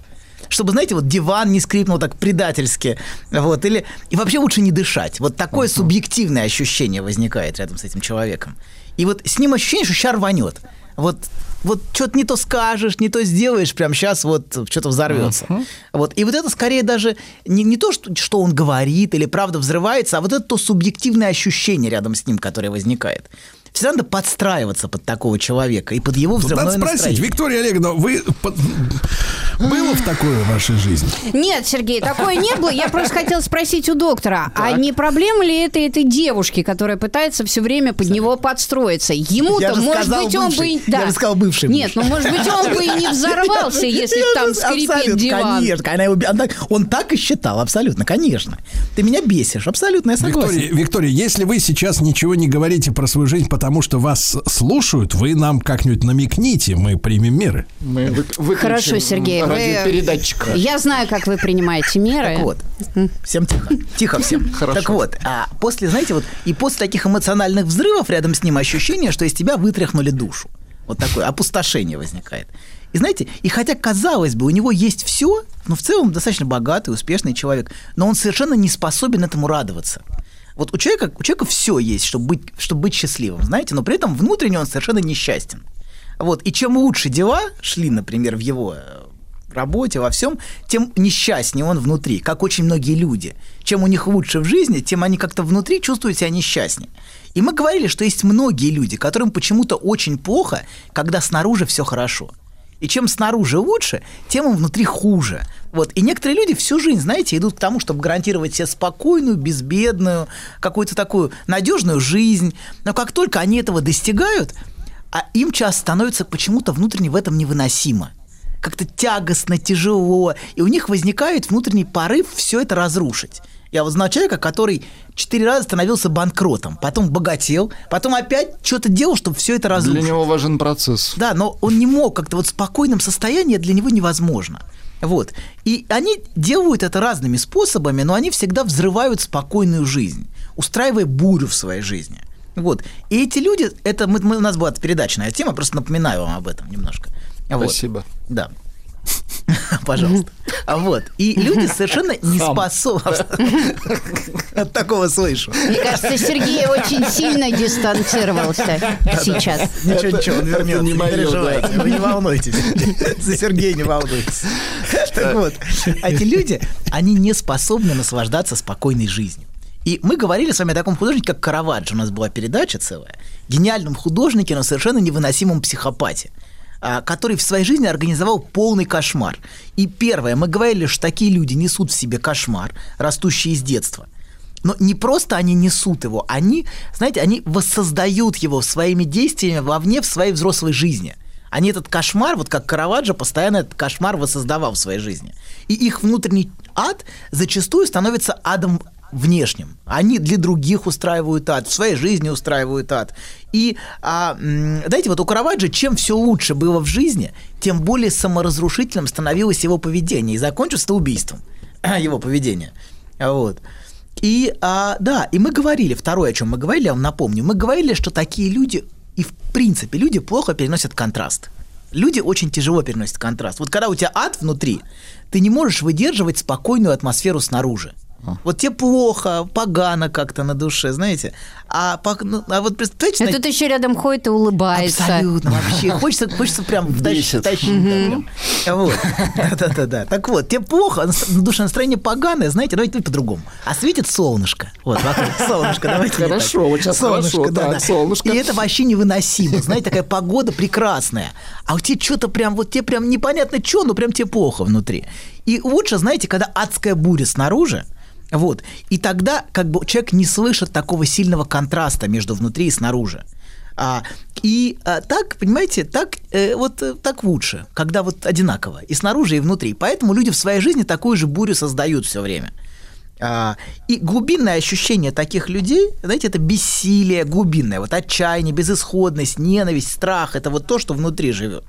чтобы, знаете, вот диван не скрипнул так предательски, вот, или, и вообще лучше не дышать. Вот такое субъективное ощущение возникает рядом с этим человеком. И вот с ним ощущение, что ща рванет. Вот, вот что-то не то скажешь, не то сделаешь, прям сейчас вот что-то взорвется. Вот. И вот это скорее даже не, не то, что, что он говорит или правда взрывается, а вот это то субъективное ощущение рядом с ним, которое возникает. Всегда надо подстраиваться под такого человека и под его Тут взрывное надо спросить, настроение. Виктория Олеговна, вы по- было в такое в вашей жизни? Нет, Сергей, такое не было. Я просто хотела спросить у доктора, а не проблема ли это этой девушки, которая пытается все время под него подстроиться? Ему-то, может сказал быть, он бы... Я же сказал бывший Нет, ну, может быть, он бы и не взорвался, *laughs* если там скрипит диван. Конечно, она его он так и считал, абсолютно, конечно. Ты меня бесишь, абсолютно, я согласен. Виктория, Виктория, если вы сейчас ничего не говорите про свою жизнь, потому что вас слушают, вы нам как-нибудь намекните, мы примем меры. Мы вы- Хорошо, Сергей, вы... Я знаю, как вы принимаете меры. Так вот, всем тихо. Тихо всем. *laughs* Хорошо. Так вот, а после, знаете, вот и после таких эмоциональных взрывов рядом с ним ощущение, что из тебя вытряхнули душу. Вот такое опустошение возникает. И знаете, и хотя, казалось бы, у него есть все, но в целом достаточно богатый, успешный человек, но он совершенно не способен этому радоваться. Вот у человека, у человека все есть, чтобы быть, чтобы быть счастливым, знаете, но при этом внутренне он совершенно несчастен. Вот. И чем лучше дела шли, например, в его э, работе, во всем, тем несчастнее он внутри, как очень многие люди. Чем у них лучше в жизни, тем они как-то внутри чувствуют себя несчастнее. И мы говорили, что есть многие люди, которым почему-то очень плохо, когда снаружи все хорошо. И чем снаружи лучше, тем им внутри хуже. Вот. И некоторые люди всю жизнь, знаете, идут к тому, чтобы гарантировать себе спокойную, безбедную, какую-то такую надежную жизнь. Но как только они этого достигают, а им часто становится почему-то внутренне в этом невыносимо. Как-то тягостно, тяжело. И у них возникает внутренний порыв все это разрушить. Я вот знаю человека, который четыре раза становился банкротом, потом богател, потом опять что-то делал, чтобы все это разрушить. Для него важен процесс. Да, но он не мог как-то вот в спокойном состоянии, для него невозможно. Вот. И они делают это разными способами, но они всегда взрывают спокойную жизнь, устраивая бурю в своей жизни. Вот. И эти люди, это мы, мы- у нас была передачная тема, просто напоминаю вам об этом немножко. Вот. Спасибо. Да. *laughs* Пожалуйста. А вот. И люди совершенно не способны. От такого слышу. Мне кажется, Сергей очень сильно дистанцировался сейчас. Ничего, ничего, он вернется, не переживайте, вы не волнуйтесь. За Сергея не волнуйтесь. Так вот, а эти люди, они не способны наслаждаться спокойной жизнью. И мы говорили с вами о таком художнике, как Караваджо. У нас была передача целая. Гениальном художнике, но совершенно невыносимом психопате который в своей жизни организовал полный кошмар. И первое, мы говорили, что такие люди несут в себе кошмар, растущий из детства. Но не просто они несут его, они, знаете, они воссоздают его своими действиями вовне в своей взрослой жизни. Они этот кошмар, вот как Караваджо, постоянно этот кошмар воссоздавал в своей жизни. И их внутренний ад зачастую становится адом внешним. Они для других устраивают ад, в своей жизни устраивают ад. И, а, знаете, вот у Караваджо чем все лучше было в жизни, тем более саморазрушительным становилось его поведение. И закончилось убийством *clears throat* его поведения. Вот. И, а, да, и мы говорили, второе, о чем мы говорили, я вам напомню, мы говорили, что такие люди, и в принципе, люди плохо переносят контраст. Люди очень тяжело переносят контраст. Вот когда у тебя ад внутри, ты не можешь выдерживать спокойную атмосферу снаружи. Вот тебе плохо, погано как-то на душе, знаете. А, ну, а вот представьте... А тут еще рядом ходит и улыбается. Абсолютно, вообще. Хочется, хочется прям. Вот. Да-да-да. Так вот, тебе плохо, на душе настроение поганое, знаете, давайте по-другому. А светит солнышко. Вот, вокруг солнышко, давайте Хорошо, вот сейчас Солнышко, хорошо, да, так, да. солнышко. И это вообще невыносимо. Знаете, такая погода прекрасная. А у тебя что-то прям, вот тебе прям непонятно что, но прям тебе плохо внутри. И лучше, знаете, когда адская буря снаружи, вот. И тогда как бы человек не слышит такого сильного контраста между внутри и снаружи. А, и а, так, понимаете, так э, вот э, так лучше, когда вот одинаково и снаружи, и внутри. Поэтому люди в своей жизни такую же бурю создают все время. А, и глубинное ощущение таких людей, знаете, это бессилие глубинное, вот отчаяние, безысходность, ненависть, страх, это вот то, что внутри живет.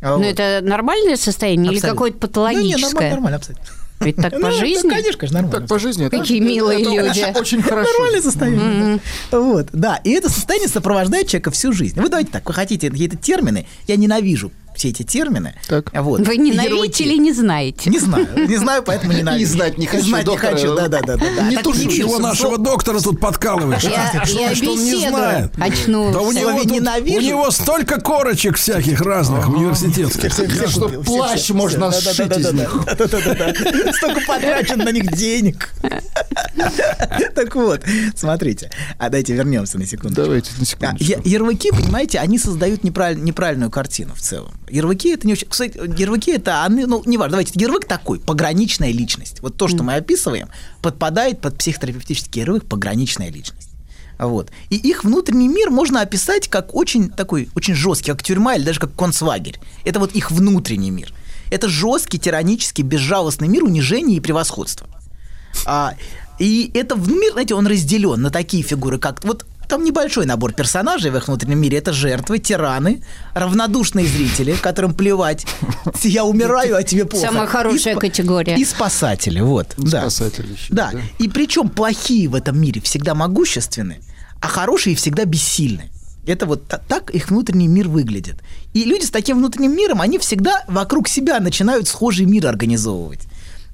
Ну, это нормальное состояние или Абсолютно. какое-то Ну, не, патологическое? нормально, нормально, абсолютно. Ведь так Ну, по жизни? конечно, конечно, нормально. Так по жизни. это- Какие милые это люди. очень- хорошо. Нормальное состояние. Вот, да. И это состояние сопровождает человека всю жизнь. Вы давайте так, вы хотите какие-то термины, я ненавижу все эти термины. Вот. Вы ненавидите или не знаете? Не знаю, не знаю, поэтому ненавижу. *laughs* И знать не хочу, Знать не хочу, да-да-да. Не Так туши что- нашего доктора тут подкалываешь? Я, Что- я что он не беседую. знает? Очнулся. Да у него, Слове тут- «ненавижу». у него столько корочек всяких разных университетских. Все Что плащ все, можно все. сшить из. Да-да-да-да. Столько потрачено на них денег. Так вот, смотрите. А дайте вернемся на секунду. Давайте на А, секундочку. я- Ярлыки, понимаете, они создают неправиль- неправильную картину в целом. Ярлыки это не очень... Кстати, ярлыки это, они, ну, не важно, давайте, ярлык такой, пограничная личность. Вот то, что мы описываем, подпадает под психотерапевтический ярлык пограничная личность. Вот. И их внутренний мир можно описать как очень такой, очень жесткий, как тюрьма или даже как концлагерь. Это вот их внутренний мир. Это жесткий, тиранический, безжалостный мир унижения и превосходства. А, и это в- мир, знаете, он разделен на такие фигуры, как вот там небольшой набор персонажей в их внутреннем мире. Это жертвы, тираны, равнодушные зрители, которым плевать. Я умираю, а тебе плохо. Самая хорошая И категория. И спасатели, вот. да. Спасатели еще, Да. да. И причем плохие в этом мире всегда могущественны, а хорошие всегда бессильны. Это вот та- так их внутренний мир выглядит. И люди с таким внутренним миром, они всегда вокруг себя начинают схожий мир организовывать.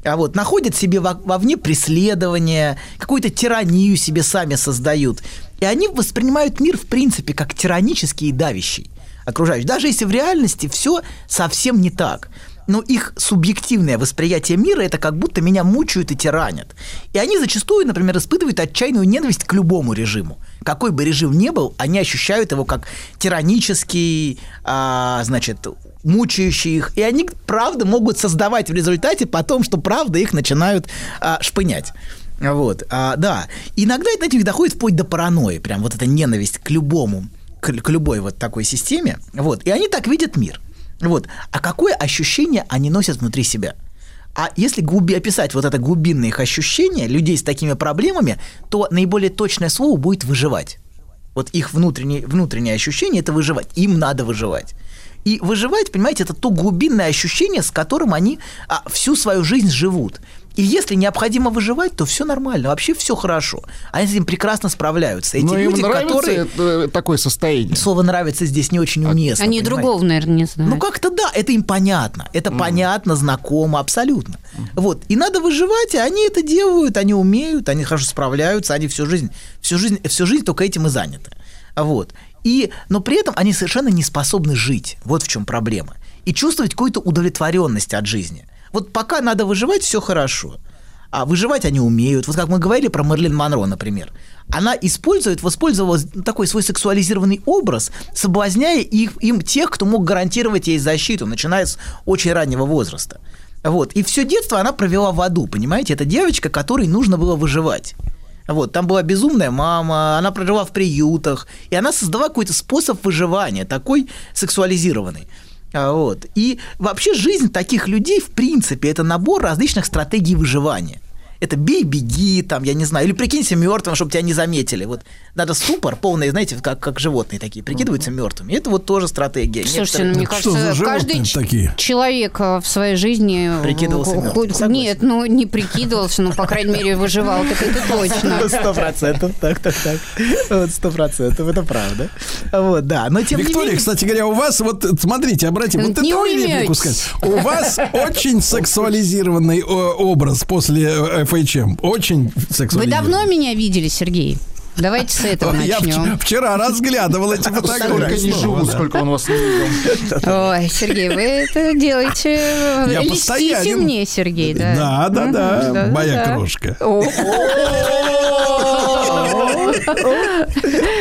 А вот находят себе во- вовне преследование, какую-то тиранию себе сами создают. И они воспринимают мир, в принципе, как тиранический и давящий окружающий. Даже если в реальности все совсем не так. Но их субъективное восприятие мира это как будто меня мучают и тиранят. И они зачастую, например, испытывают отчаянную ненависть к любому режиму. Какой бы режим ни был, они ощущают его как тиранический, а, значит, мучающий их. И они, правда, могут создавать в результате потом, что правда их начинают а, шпынять. Вот, а, да. Иногда это, знаете, доходит вплоть до паранойи, прям вот эта ненависть к любому, к, к любой вот такой системе. Вот, и они так видят мир. Вот. А какое ощущение они носят внутри себя? А если глуби описать вот это глубинное их ощущение людей с такими проблемами, то наиболее точное слово будет выживать. Вот их внутреннее, внутреннее ощущение это выживать. Им надо выживать. И выживать, понимаете, это то глубинное ощущение, с которым они а, всю свою жизнь живут. И если необходимо выживать, то все нормально, вообще все хорошо. Они с этим прекрасно справляются. Эти Но им люди, нравится которые... это- такое состояние. Слово нравится здесь не очень уместно. Они понимаете? другого, наверное, не знают. Ну как-то да, это им понятно. Это понятно, знакомо, абсолютно. Вот. И надо выживать, и они это делают, они умеют, они хорошо справляются, они всю жизнь, всю жизнь, всю жизнь только этим и заняты. Вот. И, но при этом они совершенно не способны жить. Вот в чем проблема. И чувствовать какую-то удовлетворенность от жизни. Вот пока надо выживать, все хорошо. А выживать они умеют. Вот как мы говорили про Мерлин Монро, например. Она использует, воспользовалась такой свой сексуализированный образ, соблазняя их, им тех, кто мог гарантировать ей защиту, начиная с очень раннего возраста. Вот. И все детство она провела в аду, понимаете? Это девочка, которой нужно было выживать. Вот, там была безумная мама, она прожила в приютах, и она создала какой-то способ выживания, такой сексуализированный. А, Вот. И вообще жизнь таких людей, в принципе, это набор различных стратегий выживания. Это бей, беги, там, я не знаю, или прикинься мертвым, чтобы тебя не заметили. Вот надо ступор полный, знаете, как, как животные такие, прикидываются мертвыми. Это вот тоже стратегия. Слушайте, ну, Некоторые- мне кажется, каждый ч- человек э, в своей жизни... э, Прикидывался ху- мертвым. Нет, ну не прикидывался, ну, по крайней мере, выживал, так это точно. *laughs* Сто процентов, так, так, так. Вот сто процентов, это правда. Вот, да. Но тем не Виктория, менее... кстати говоря, у вас, вот смотрите, обратите, вот Не это реплику сказать. У вас *laughs* очень сексуализированный образ после э, FHM. Очень Вы сексуализированный. давно меня видели, Сергей? Давайте с этого Я начнем. вч- вчера разглядывал эти фотографии. Сколько не живу, сколько он вас не видел. Ой, Сергей, вы это делаете... Я постоянен. мне, Сергей, да? Да, да, да, моя крошка.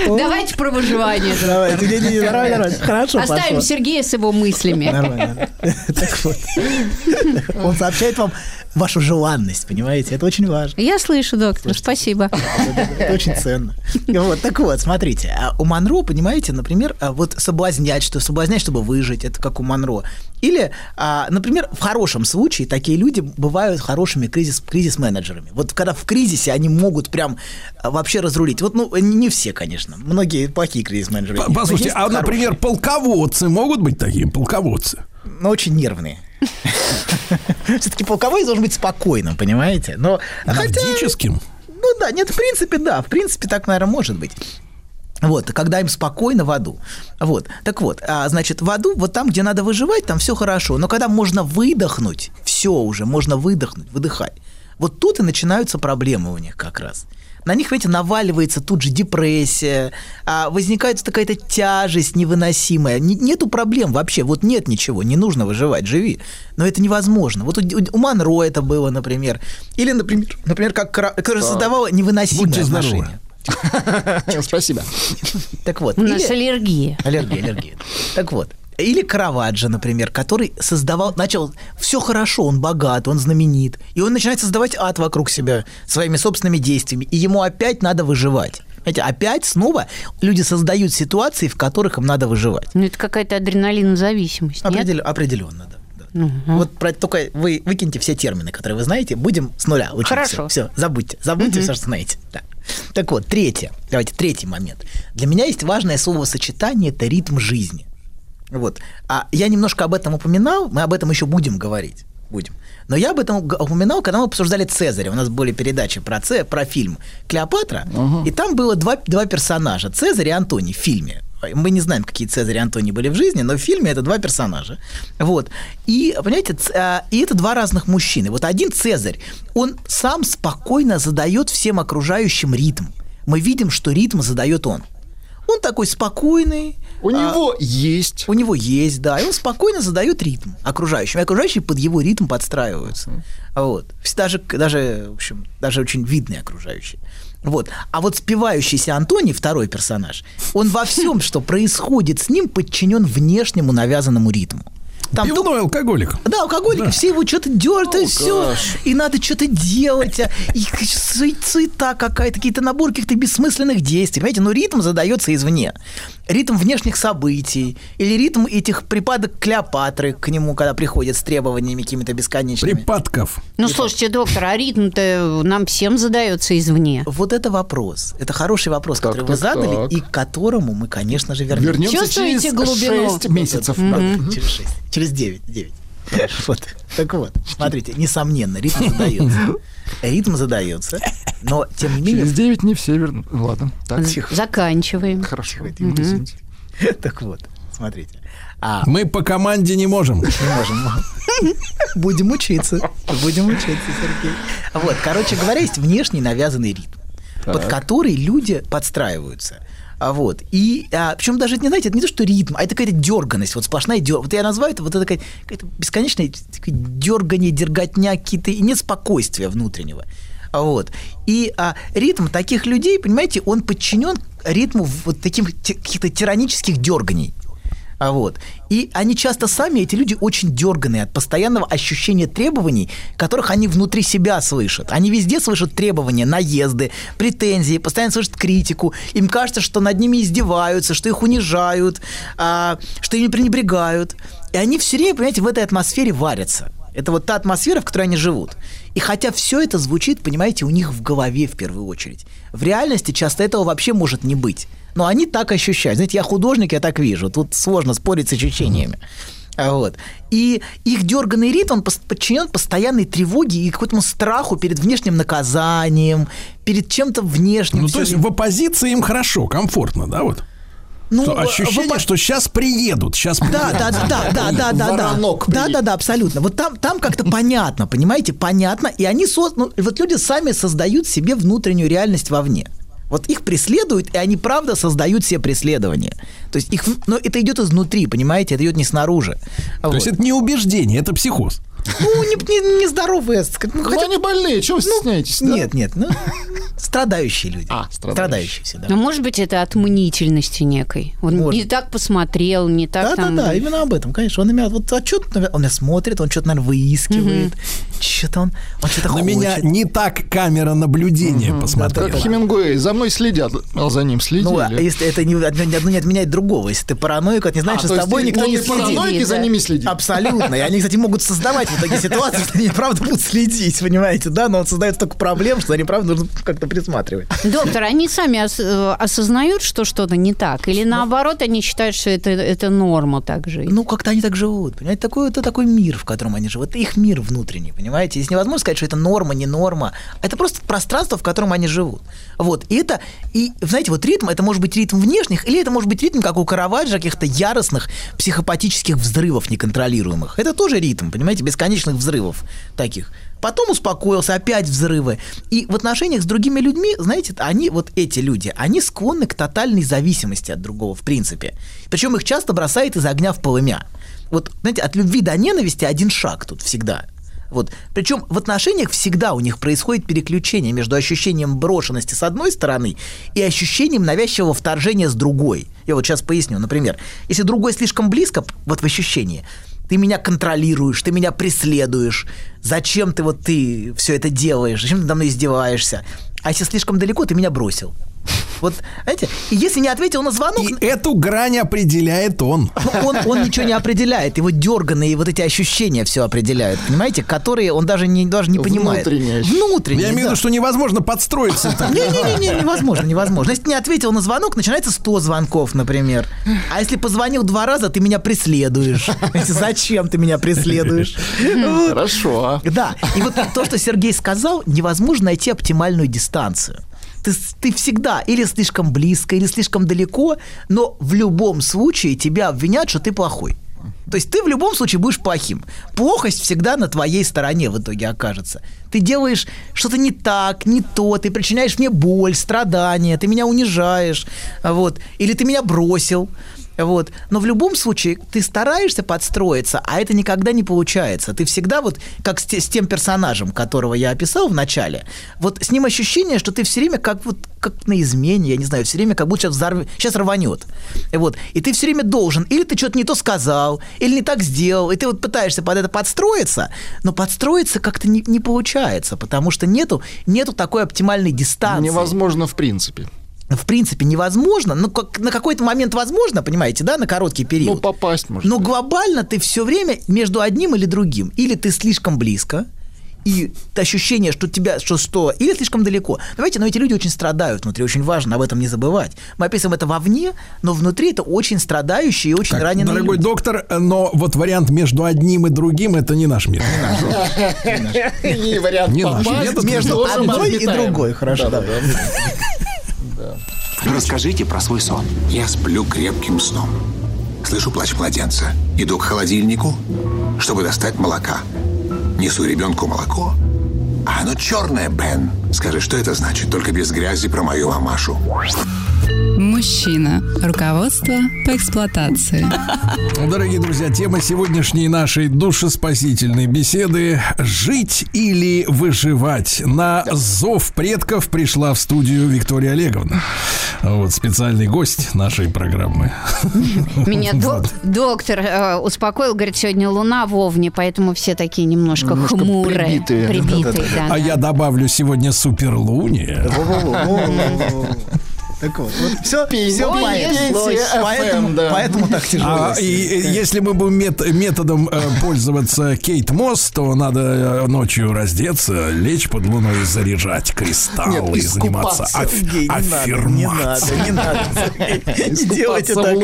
Давайте про выживание. Давайте, не, не, не, нормально, нормально. Хорошо, Оставим пошло. Сергея с его мыслями. Нормально. Так вот. Он сообщает вам вашу желанность, понимаете? Это очень важно. Я слышу, доктор, спасибо. Это очень ценно. Вот, так вот, смотрите, а у Монро, понимаете, например, а, вот соблазнять, что соблазнять, чтобы выжить, это как у Монро. Или, а, например, в хорошем случае такие люди бывают хорошими кризис, кризис-менеджерами. Вот когда в кризисе они могут прям вообще разрулить. Вот, ну, не все, конечно. Многие плохие кризис-менеджеры. Послушайте, а, например, полководцы могут быть такими? Полководцы. Но очень нервные. *laughs* Все-таки полковой должен быть спокойным, понимаете? Но хотя-. Ну да, нет, в принципе, да, в принципе, так, наверное, может быть. Вот, когда им спокойно в аду. Вот, так вот, а, значит, в аду, вот там, где надо выживать, там все хорошо. Но когда можно выдохнуть, все уже, можно выдохнуть, выдыхать. Вот тут и начинаются проблемы у них как раз. На них, видите, наваливается тут же депрессия, а, возникает какая-то тяжесть невыносимая. Не- нету проблем вообще, вот нет ничего, не нужно выживать, живи. Но это невозможно. Вот у, у Монро это было, например. Или, например, например как, Кра- которая создавала невыносимые Будьте здоровы. отношения. *laughs* Спасибо. Так вот. У нас аллергия. Аллергия, аллергия. Так вот. Или Караваджо, например, который создавал, начал, все хорошо, он богат, он знаменит, и он начинает создавать ад вокруг себя своими собственными действиями, и ему опять надо выживать. Знаете, опять снова люди создают ситуации, в которых им надо выживать. Ну, это какая-то адреналинозависимость, нет? Определенно, да. Вот про, только вы выкиньте все термины, которые вы знаете, будем с нуля учить. Хорошо. Все, забудьте, забудьте Мгм. все, что знаете. Да. Так вот, третье, давайте, третий момент. Для меня есть важное словосочетание – это ритм жизни. Вот. А я немножко об этом упоминал, мы об этом еще будем говорить. Будем. Но я об этом упоминал, когда мы обсуждали Цезаря. У нас были передачи про, Це, про фильм «Клеопатра», и там было два, два персонажа – Цезарь и Антоний в фильме. Мы не знаем, какие Цезарь и Антоний были в жизни, но в фильме это два персонажа. Вот. И, понимаете, а, и это два разных мужчины. Вот один Цезарь, он сам спокойно задает всем окружающим ритм. Мы видим, что ритм задает он. Он такой спокойный. У него есть. У него есть, да. И он спокойно задает ритм окружающим. И окружающие под его ритм подстраиваются. Вот. Даже, даже, в общем, даже очень видные окружающие. Вот. А вот спивающийся Антоний, второй персонаж, он во всем, что происходит с ним, подчинен внешнему навязанному ритму. Там Пивной алкоголик. да, алкоголики, все его что-то дерут, и все. И надо что-то делать. а, И суе- суета какая-то, какие-то набор каких-то бессмысленных действий. Понимаете, но ритм задается извне. Ритм внешних событий. Или ритм этих припадок Клеопатры к нему, когда приходят с требованиями какими-то бесконечными. Припадков. Ну, слушайте, доктор, а ритм-то нам всем задается извне. Вот это вопрос. Это хороший вопрос, который вы так, задали, так. и к которому мы, конечно же, вернемся. Вернемся Чувствуете через глубину? 6 месяцев. Вот, Через 6. Через 9. 9. Вот. Так вот, смотрите, несомненно, ритм задается. Ритм задается, но тем не менее... Через 9 не все вернут. Ладно, так. Тихо. Заканчиваем. Хорошо. Извините. Так вот, смотрите. А, Мы по команде не можем. не можем. Будем учиться. Будем учиться, Сергей. Вот, короче говоря, есть внешний навязанный ритм, под который люди подстраиваются. А вот. И а, причем даже, не знаете, это не то, что ритм, а это какая-то дерганность, вот сплошная дерганность. Вот я называю это вот это какая- какая-то бесконечная дергание, дерготня, какие-то и нет спокойствия внутреннего. А Вот. И а, ритм таких людей, понимаете, он подчинен ритму вот таких ти- каких-то тиранических дерганий. А вот. И они часто сами, эти люди, очень дерганые от постоянного ощущения требований, которых они внутри себя слышат. Они везде слышат требования, наезды, претензии, постоянно слышат критику. Им кажется, что над ними издеваются, что их унижают, а, что ими пренебрегают. И они все время, понимаете, в этой атмосфере варятся. Это вот та атмосфера, в которой они живут. И хотя все это звучит, понимаете, у них в голове в первую очередь. В реальности часто этого вообще может не быть. Но они так ощущают. Знаете, я художник, я так вижу. Тут сложно спорить с ощущениями. А Вот. И их дерганный ритм, он подчинен постоянной тревоге и какому-то страху перед внешним наказанием, перед чем-то внешним. Ну, то есть в оппозиции им хорошо, комфортно, да, вот? Ну, Что ощущение, в опо- что сейчас приедут, сейчас Да, да, да, да, да, да, да, да. Да, да, да, абсолютно. Вот там, там как-то понятно, понимаете, понятно. И они соз... ну, вот люди сами создают себе внутреннюю реальность вовне. Вот их преследуют, и они правда создают себе преследование. То есть их, но это идет изнутри, понимаете, это идет не снаружи. То есть это не убеждение, это психоз. Ну, не, не, нездоровые. ск- Ну, они больные, чего вы стесняетесь? да? Нет, нет, ну, страдающие люди. А, страдающие все, да. Ну, может быть, это от мнительности некой. Он не так посмотрел, не так Да, там... да, да, именно об этом, конечно. Он меня вот а ты, он меня смотрит, он что-то, наверное, выискивает. Что-то он, он что-то На хочет. меня не так камера наблюдения посмотрела. Как Хемингуэй, за мной следят. А за ним следили. Ну, а если это не, одно, одно не отменяет другого. Если ты параноик, это не значит, А, что то с тобой никто он не следит. и за ними следит. Абсолютно. И они, кстати, могут создавать в итоге ситуацию, что они правда будут следить, понимаете, да? Но он создает столько проблем, что они правда нужно как-то присматривать. Доктор, они сами ос- э, осознают, что что-то не так? Или наоборот, они считают, что это, это норма так жить? Ну, как-то они так живут. Понимаете, такой, это такой мир, в котором они живут. Это их мир внутренний, понимаете? Здесь невозможно сказать, что это норма, не норма. Это просто пространство, в котором они живут. Вот. И это, и, знаете, вот ритм, это может быть ритм внешних, или это может быть ритм, как у Караваджо, каких-то яростных психопатических взрывов неконтролируемых. Это тоже ритм, понимаете, бесконечных взрывов таких. Потом успокоился, опять взрывы. И в отношениях с другими людьми, знаете, они, вот эти люди, они склонны к тотальной зависимости от другого, в принципе. Причем их часто бросает из огня в полымя. Вот, знаете, от любви до ненависти один шаг тут всегда. Вот. Причем в отношениях всегда у них происходит переключение между ощущением брошенности с одной стороны и ощущением навязчивого вторжения с другой. Я вот сейчас поясню. Например, если другой слишком близко, вот в ощущении, ты меня контролируешь, ты меня преследуешь, зачем ты вот ты все это делаешь, зачем ты надо мной издеваешься? А если слишком далеко, ты меня бросил. Вот, знаете, и если не ответил на звонок... И эту грань определяет он. Ну, он, он ничего не определяет, его дерганные вот эти ощущения все определяют, понимаете, которые он даже не, даже не понимает. Внутренние. Внутренние, Я имею в да. виду, что невозможно подстроиться. *laughs* Не-не-не, невозможно, невозможно. Если не ответил на звонок, начинается 100 звонков, например. А если позвонил два раза, ты меня преследуешь. Зачем ты меня преследуешь? Вот. Хорошо. Да, и вот то, что Сергей сказал, невозможно найти оптимальную дистанцию. Ты, ты всегда или слишком близко, или слишком далеко, но в любом случае тебя обвинят, что ты плохой. То есть ты в любом случае будешь плохим. Плохость всегда на твоей стороне в итоге окажется. Ты делаешь что-то не так, не то, ты причиняешь мне боль, страдания, ты меня унижаешь, вот, или ты меня бросил. Вот. Но в любом случае ты стараешься подстроиться, а это никогда не получается. Ты всегда вот, как с, с тем персонажем, которого я описал в начале, вот с ним ощущение, что ты все время как вот как на измене, я не знаю, все время как будто сейчас, взорв... сейчас рванет. Вот. И ты все время должен, или ты что-то не то сказал, или не так сделал, и ты вот пытаешься под это подстроиться, но подстроиться как-то не, не получается, потому что нету, нету такой оптимальной дистанции. Невозможно в принципе. В принципе, невозможно, но как, на какой-то момент возможно, понимаете, да, на короткий период. Ну, попасть можно. Но глобально ты все время между одним или другим. Или ты слишком близко, и ощущение, что тебя, что что, или слишком далеко. Понимаете, но эти люди очень страдают внутри, очень важно об этом не забывать. Мы описываем это вовне, но внутри это очень страдающие и очень Так, раненые дорогой люди. доктор, но вот вариант между одним и другим это не наш мир. *laughs* Вариант Не наш. попасть Нет, между одной и другой, хорошо, Да. Расскажите про свой сон. Я сплю крепким сном. Слышу плач младенца. Иду к холодильнику, чтобы достать молока. Несу ребенку молоко. А оно черное, Бен. Скажи, что это значит? Только без грязи про мою мамашу. Мужчина. Руководство по эксплуатации. Дорогие друзья, тема сегодняшней нашей душеспасительной беседы «Жить или выживать?» На зов предков пришла в студию Виктория Олеговна. Вот специальный гость нашей программы. Меня док- доктор э, успокоил, говорит, сегодня луна в Овне, поэтому все такие немножко, Немножко хмурые. прибитые. Прибитые, да. А я добавлю сегодня суперлуния. *laughs* *laughs* Так вот, вот все, все поэтому, так тяжело. А, и если мы будем мет- методом э, пользоваться Кейт Мосс, то надо э, ночью раздеться, лечь под луной и заряжать кристаллы и заниматься искупаться. аф- Сергей, не надо, не надо, аффирмацией. не надо. Не делайте так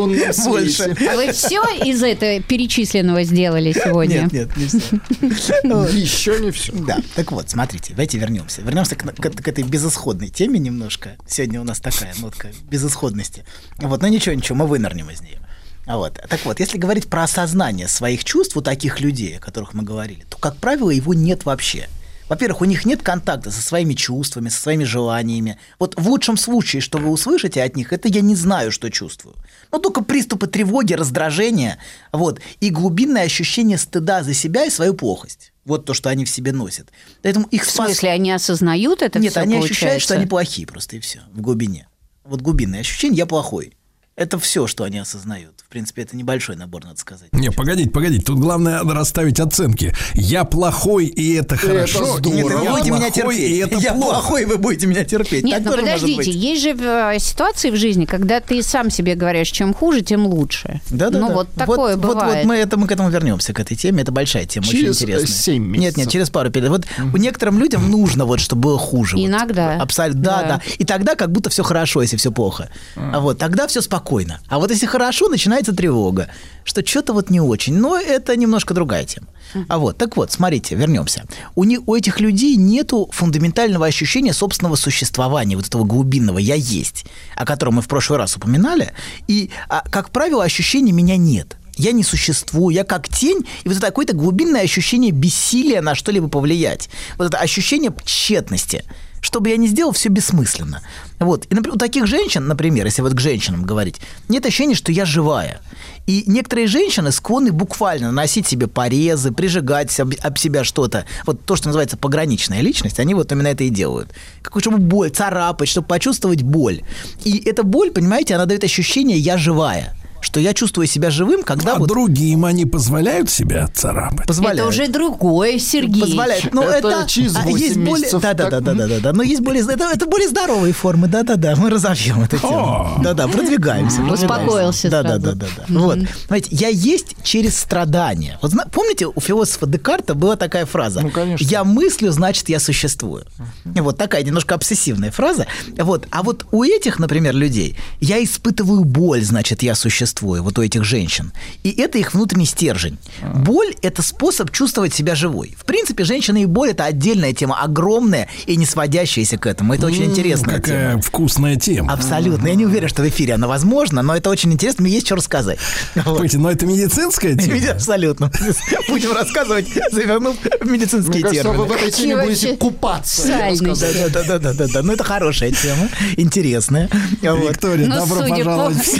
больше. А вы все из этого перечисленного сделали сегодня? Нет, нет, не все. Еще не все. Да, так вот, смотрите, давайте вернемся. Вернемся к этой безысходной теме немножко. Сегодня у нас такая нотка безысходности. Вот, но ничего, ничего, мы вынырнем из нее. Вот. Так вот, если говорить про осознание своих чувств у таких людей, о которых мы говорили, то, как правило, его нет вообще. Во-первых, у них нет контакта со своими чувствами, со своими желаниями. Вот в лучшем случае, что вы услышите от них, это я не знаю, что чувствую. Но только приступы тревоги, раздражения, вот, и глубинное ощущение стыда за себя и свою плохость. Вот то, что они в себе носят. Поэтому их В смысле, они осознают это Нет, всё, они ощущают, что получается? они плохие просто и все в глубине. Вот глубинное ощущение, я плохой. Это все, что они осознают. В принципе, это небольшой набор, надо сказать. Не, погодите, погодите. Тут главное надо расставить оценки. Я плохой, и это хорошо. здорово. и Нет, вы я будете меня плохой, терпеть. и это я плохо. плохой, вы будете меня терпеть. Нет, так ну подождите, есть же э, ситуации в жизни, когда ты сам себе говоришь, чем хуже, тем лучше. Да, да, ну да. вот такое вот, бывает. Вот, мы, это, мы к этому вернемся, к этой теме. Это большая тема, Через, очень интересная. семь Нет, нет, месяцев. через пару перед. Вот у некоторым людям нужно вот, чтобы было хуже. вот. Иногда. Абсолютно. Да, Да. да, И тогда как будто все хорошо, если все плохо. А вот тогда все спокойно. А вот если хорошо, начинается тревога, что что-то вот не очень. Но это немножко другая тема. А вот, так вот, смотрите, вернемся. У, не, у этих людей нету фундаментального ощущения собственного существования, вот этого глубинного «я есть», о котором мы в прошлый раз упоминали. И, а, как правило, ощущения «меня нет». Я не существую, я как тень, и вот это какое-то глубинное ощущение бессилия на что-либо повлиять. Вот это ощущение тщетности. Что бы я ни сделал, все бессмысленно. Вот. И, например, у таких женщин, например, если вот к женщинам говорить, нет ощущения, что я живая. И некоторые женщины склонны буквально наносить себе порезы, прижигать об, об себя что-то. Вот то, что называется пограничная личность, они вот именно это и делают. Какую чтобы боль, царапать, чтобы почувствовать боль. И эта боль, понимаете, она дает ощущение «я живая». Что я чувствую себя живым, когда А вот другим они позволяют себя царапать? позволяют. Это уже другое, Сергей. Позволяет. Ну, Это это, через а, 8 есть более, месяцев да, да, да, да, да, да, да, но есть более, это, это более здоровые формы, да, да, да, мы разовьем эту тему, да, да, продвигаемся. Успокоился да, да, да, да, да. Вот, знаете, я есть через страдания. Вот помните, у философа Декарта была такая фраза: Ну, конечно. "Я мыслю, значит, я существую". Вот такая немножко обсессивная фраза. Вот, а вот у этих, например, людей, я испытываю боль, значит, я существую. Вот у этих женщин, и это их внутренний стержень. Боль – это способ чувствовать себя живой. В принципе, женщина и боль – это отдельная тема, огромная и не сводящаяся к этому. Это очень интересная Какая тема. вкусная тема. Абсолютно. Я не уверен, что в эфире она возможна, но это очень интересно, мне есть что рассказать. Вот. Но это медицинская *laughs* тема. Абсолютно. *laughs* Будем рассказывать, завернув в медицинские Мне кажется, вы в термины. этой теме будете купаться. Да, да, да, да, да. Ну, это хорошая тема, интересная. Виктория, Ну, добро пожаловать *laughs*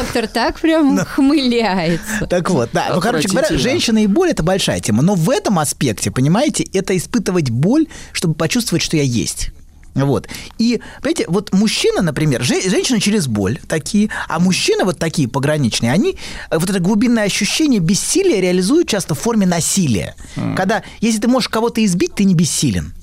доктор так прям ухмыляется. Так вот, да. Ну, короче говоря, женщина и боль это большая тема. Но в этом аспекте, понимаете, это испытывать боль, чтобы почувствовать, что я есть. Вот. И, понимаете, вот мужчина, например, же- женщины через боль такие, а мужчины вот такие пограничные, они э, вот это глубинное ощущение бессилия реализуют часто в форме насилия. Когда, если ты можешь кого-то избить, ты не бессилен.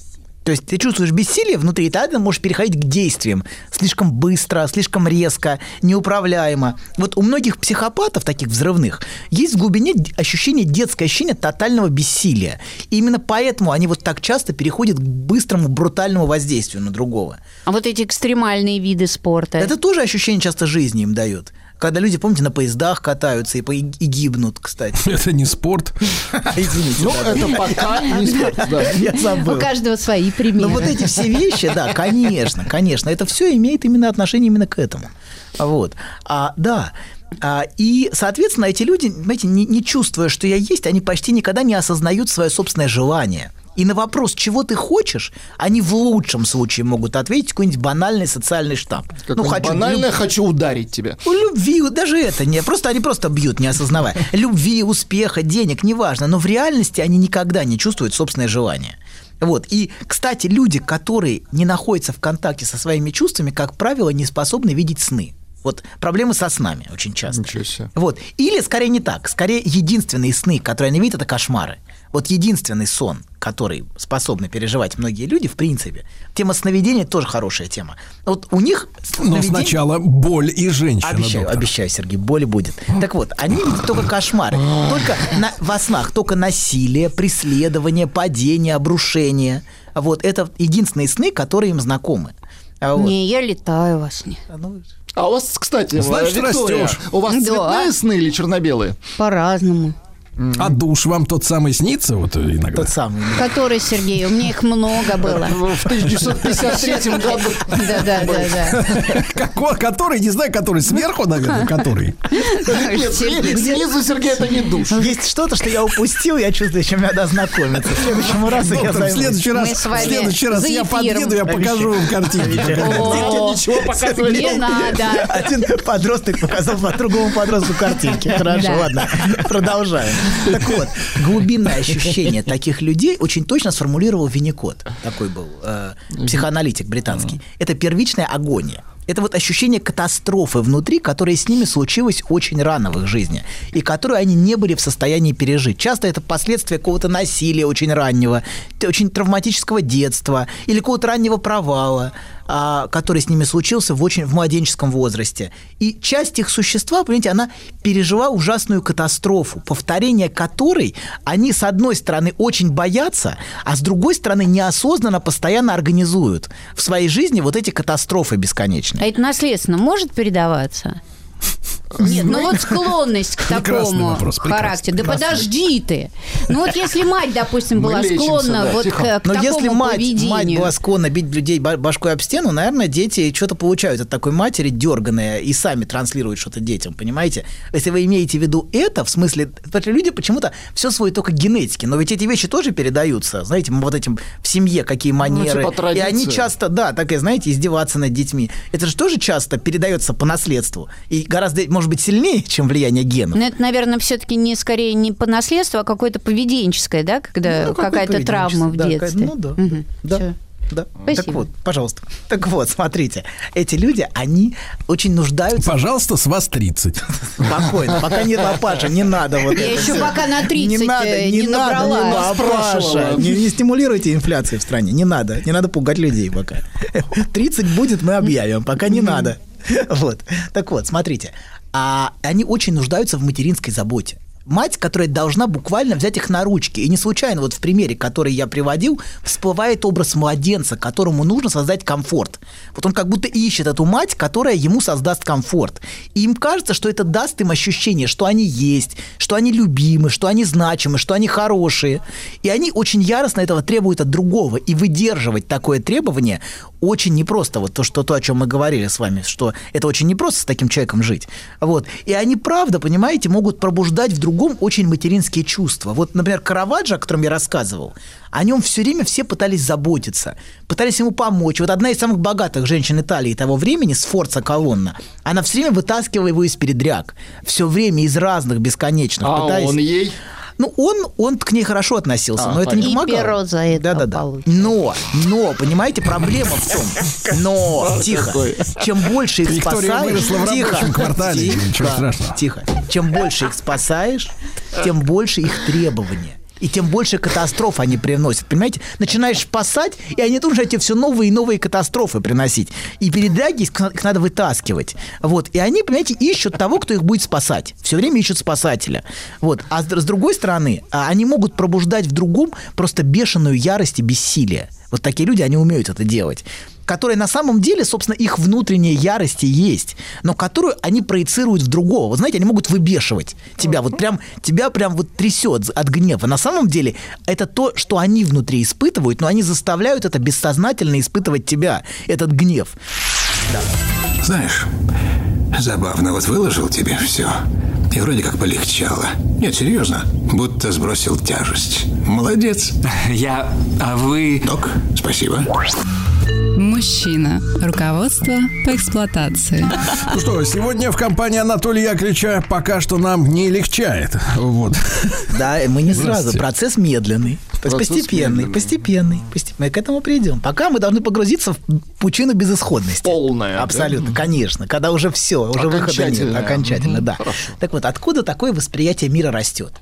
То есть ты чувствуешь бессилие внутри, и тогда можешь переходить к действиям слишком быстро, слишком резко, неуправляемо. Вот у многих психопатов, таких взрывных, есть в глубине ощущение, детское ощущение тотального бессилия. И именно поэтому они вот так часто переходят к быстрому, брутальному воздействию на другого. А вот эти экстремальные виды спорта. Это тоже ощущение часто жизни им дает. Когда люди, помните, на поездах катаются и, по- и гибнут, кстати. *laughs* Это не спорт. *laughs* Извините. Ну, это пока *laughs* не спорт, да. Я забыл. У каждого свои примеры. Но вот эти все вещи, да, конечно, конечно, это все имеет именно отношение именно к этому. Вот. А, да. А, и, соответственно, эти люди, знаете, не, не чувствуя, что я есть, они почти никогда не осознают свое собственное желание. И на вопрос, чего ты хочешь, они в лучшем случае могут ответить какой-нибудь банальный социальный штамп. Какое-нибудь банальное «хочу ударить тебя». У любви, даже это не, просто они просто бьют, не осознавая. Любви, успеха, денег, неважно, но в реальности они никогда не чувствуют собственное желание. Вот. И, кстати, люди, которые не находятся в контакте со своими чувствами, как правило, не способны видеть сны. Вот проблемы со снами очень часто. Ничего себе. Вот. Или скорее не так. Скорее единственные сны, которые они видят, это кошмары. Вот единственный сон, который способны переживать многие люди, в принципе. Тема сновидения тоже хорошая тема. Вот у них Но сновидение- сначала боль и женщина. Обещаю, доктор. обещаю, Сергей, боли будет. Так вот, они видят только кошмары. Только на- во снах только насилие, преследование, падение, обрушение. Вот это единственные сны, которые им знакомы. А вот. Не, я летаю во сне. А у вас, кстати, Значит, Виктория, растёшь. у вас Да. цветные сны или черно-белые? По-разному. А душ вам тот самый снится вот иногда? Тот самый. Который, Сергей? У меня их много было. *laughs* В 1953 *laughs* году. Да, да, да, да. Какой, который, не знаю, который сверху, наверное, который. Нет, снизу, Сергей, это не душ. Есть что-то, что я упустил, я чувствую, чем надо ознакомиться. В следующему разу я в следующий раз, в следующий раз я подъеду, я покажу вам картинки. О, Ничего показывать Не надо. Один подросток показал по другому подростку картинки. Хорошо, Да. ладно, продолжаем. Так вот, глубинное ощущение таких людей очень точно сформулировал Винникот. Такой был э, психоаналитик британский. Это первичная агония. Это вот ощущение катастрофы внутри, которая с ними случилась очень рано в их жизни, и которую они не были в состоянии пережить. Часто это последствия какого-то насилия очень раннего, очень травматического детства или какого-то раннего провала, а, который с ними случился в очень в младенческом возрасте. И часть их существа, понимаете, она пережила ужасную катастрофу, повторение которой они, с одной стороны, очень боятся, а с другой стороны, неосознанно постоянно организуют в своей жизни вот эти катастрофы бесконечные. А это наследственно может передаваться? Нет, ну вот склонность к такому вопрос, характеру. Да подожди ты. Ну вот если мать, допустим, была лечимся, склонна да, вот тихо. к, к Но такому если мать, поведению. мать была склонна бить людей ба- башкой об стену, наверное, дети что-то получают от такой матери дерганые и сами транслируют что-то детям, понимаете? Если вы имеете в виду это, в смысле, люди почему-то все свое только генетики, но ведь эти вещи тоже передаются, знаете, вот этим в семье какие манеры. типа и они часто, да, так и, знаете, издеваться над детьми. Это же тоже часто передается по наследству. И гораздо, может быть, сильнее, чем влияние генов. Но это, наверное, все-таки не скорее не по наследству, а какое-то поведенческое, да, когда Ну, какая-то травма в да, детстве. Ну да. Мгм. Да. Всё. Да. Спасибо. Так вот, пожалуйста. Так вот, смотрите, эти люди, они очень нуждаются... Пожалуйста, с вас 30. Спокойно, пока не папаша, не надо вот Я еще пока на 30 не надо, э, не не надо, набрала. не папаша. Спрашивала. Не, не стимулируйте инфляцию в стране, не надо, не надо пугать людей пока. 30 будет, мы объявим, пока не надо. Вот. Так вот, смотрите, а они очень нуждаются в материнской заботе. Мать, которая должна буквально взять их на ручки. И не случайно, вот в примере, который я приводил, всплывает образ младенца, которому нужно создать комфорт. Вот он как будто ищет эту мать, которая ему создаст комфорт. И им кажется, что это даст им ощущение, что они есть, что они любимы, что они значимы, что они хорошие. И они очень яростно этого требуют от другого. И выдерживать такое требование очень непросто. Вот то, что, то, о чем мы говорили с вами, что это очень непросто с таким человеком жить. Вот. И они, правда, понимаете, могут пробуждать в другом очень материнские чувства. Вот, например, Караваджо, о котором я рассказывал, о нем все время все пытались заботиться, пытались ему помочь. Вот одна из самых богатых женщин Италии того времени, Сфорца Колонна, она все время вытаскивала его из передряг. Все время из разных бесконечных. А пытаясь- он ей? Ну, он, он к ней хорошо относился, А, но это не И помогало. перо за это да, да, да. Но, но, понимаете, проблема в том, но, тихо, чем больше их спасаешь, тихо, квартале, тихо, ничего страшного. тихо, чем больше их спасаешь, тем больше их требования. И тем больше катастроф они приносят. Понимаете? Начинаешь спасать, и они тут же тебе все новые и новые катастрофы приносить. И передряги их, надо вытаскивать. Вот. И они, понимаете, ищут того, кто их будет спасать. Все время ищут спасателя. Вот. А с, с другой стороны, а, они могут пробуждать в другом просто бешеную ярость и бессилие. Вот такие люди, они умеют это делать которая на самом деле, собственно, их внутренняя ярость и есть, но которую они проецируют в другого. Вот знаете, они могут выбешивать тебя, вот прям, тебя прям вот трясет от гнева. На самом деле это то, что они внутри испытывают, но они заставляют это бессознательно испытывать тебя, этот гнев. Знаешь, Забавно, вот выложил тебе все. И вроде как полегчало. Нет, серьезно. Будто сбросил тяжесть. Молодец. *laughs* Я... А вы... Док, спасибо. Мужчина. Руководство по эксплуатации. Ну что, сегодня в компании Анатолия Яковлевича пока что нам не легчает. Вот. Да, мы не сразу. Процесс медленный. То есть Процесс постепенный, медленный. постепенный, постепенный. Мы к этому придем. Пока мы должны погрузиться в пучину безысходности. Полная. Абсолютно, конечно. Когда уже все, уже выхода нет. Окончательно, Мгм, да. хорошо. Так вот, откуда такое восприятие мира растет?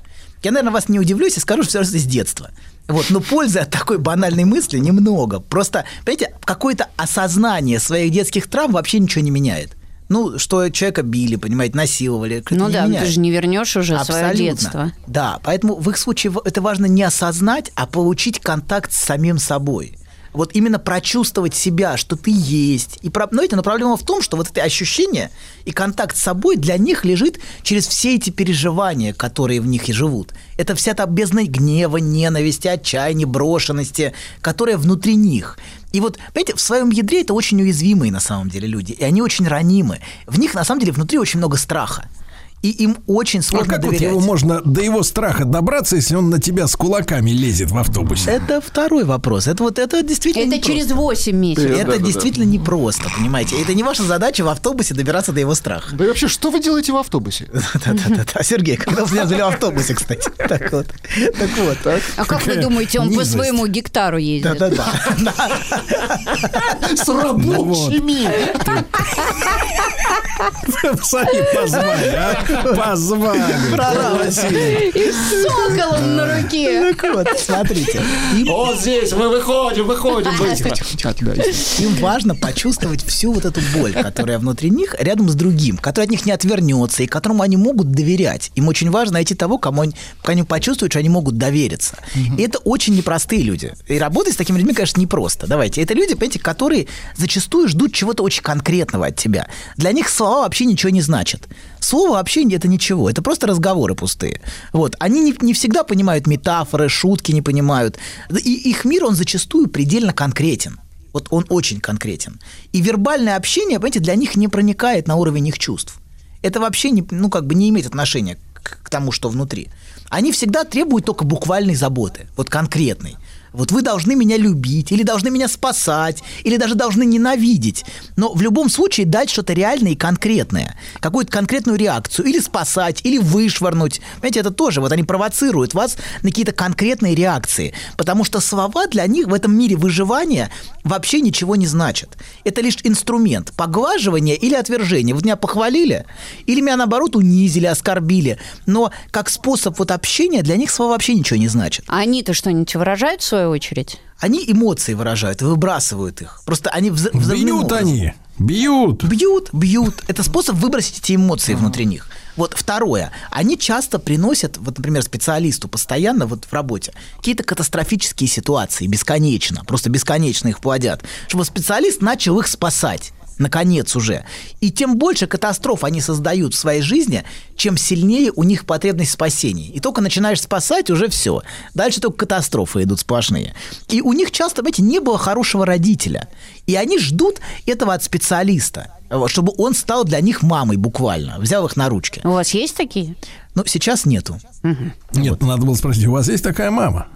Я, наверное, вас не удивлюсь и скажу, что все с детства. Вот, но пользы от такой банальной мысли немного. Просто, понимаете, какое-то осознание своих детских травм вообще ничего не меняет. Ну, что человека били, понимаете, насиловали. Ну да, ты меняет. же не вернешь уже свое Абсолютно. детство. Да, поэтому в их случае это важно не осознать, а получить контакт с самим собой. Вот именно прочувствовать себя, что ты есть. И, про- но, это, но проблема в том, что вот это ощущение и контакт с собой для них лежит через все эти переживания, которые в них и живут. Это вся та бездна гнева, ненависти, отчаяния, брошенности, которая внутри них. И вот, понимаете, в своем ядре это очень уязвимые на самом деле люди, и они очень ранимы. В них на самом деле внутри очень много страха. И им очень А сложно как вот доверять. его можно до его страха добраться, если он на тебя с кулаками лезет в автобусе? Это второй вопрос. Это вот это действительно Это через 8 месяцев. Это действительно непросто, понимаете? Это не ваша задача в автобусе добираться до его страха. Да и вообще, что вы делаете в автобусе? *laughs* Да-да-да. Сергей, когда вы меня в автобусе, кстати. *laughs* Так вот. Так вот. А как вы думаете, он по своему гектару ездит? Да-да-да. *laughs* С рабочими! Сами позвали, а? Позвали. Прорвалась. И с соколом на руке. Так вот, смотрите. Им- Вот здесь, мы выходим, выходим. Им важно почувствовать всю вот эту боль, которая внутри них, рядом с другим, который от них не отвернется и которому они могут доверять. Им очень важно найти того, кому они, пока они почувствуют, что они могут довериться. И это очень непростые люди. И работать с такими людьми, конечно, непросто. Давайте. Это люди, понимаете, которые зачастую ждут чего-то очень конкретного от тебя. Для них слова вообще ничего не значат. Слово вообще не- это ничего, это просто разговоры пустые. Вот. Они не, не всегда понимают метафоры, шутки не понимают. И их мир, он зачастую предельно конкретен. Вот он очень конкретен. И вербальное общение, понимаете, для них не проникает на уровень их чувств. Это вообще не, ну, как бы не имеет отношения к, к тому, что внутри. Они всегда требуют только буквальной заботы, вот конкретной. Вот вы должны меня любить, или должны меня спасать, или даже должны ненавидеть. Но в любом случае дать что-то реальное и конкретное. Какую-то конкретную реакцию. Или спасать, или вышвырнуть. Понимаете, это тоже. Вот они провоцируют вас на какие-то конкретные реакции. Потому что слова для них в этом мире выживания вообще ничего не значат. Это лишь инструмент поглаживания или отвержения. Вот меня похвалили, или меня, наоборот, унизили, оскорбили. Но как способ вот общения для них слова вообще ничего не значат. А они-то что-нибудь выражают в свою очередь? Они эмоции выражают, и выбрасывают их. Просто они взрыв, Бьют они, бьют. Бьют, бьют. Это способ выбросить эти эмоции внутри них. Вот второе. Они часто приносят, вот, например, специалисту постоянно вот в работе какие-то катастрофические ситуации, бесконечно, просто бесконечно их плодят, чтобы специалист начал их спасать. Наконец уже. И тем больше катастроф они создают в своей жизни, чем сильнее у них потребность в спасении. И только начинаешь спасать, уже все. Дальше только катастрофы идут сплошные. И у них часто, знаете, не было хорошего родителя. И они ждут этого от специалиста, вот, чтобы он стал для них мамой буквально, взял их на ручки. У вас есть такие? Ну, сейчас нету. Нет, надо было спросить, у вас есть такая мама?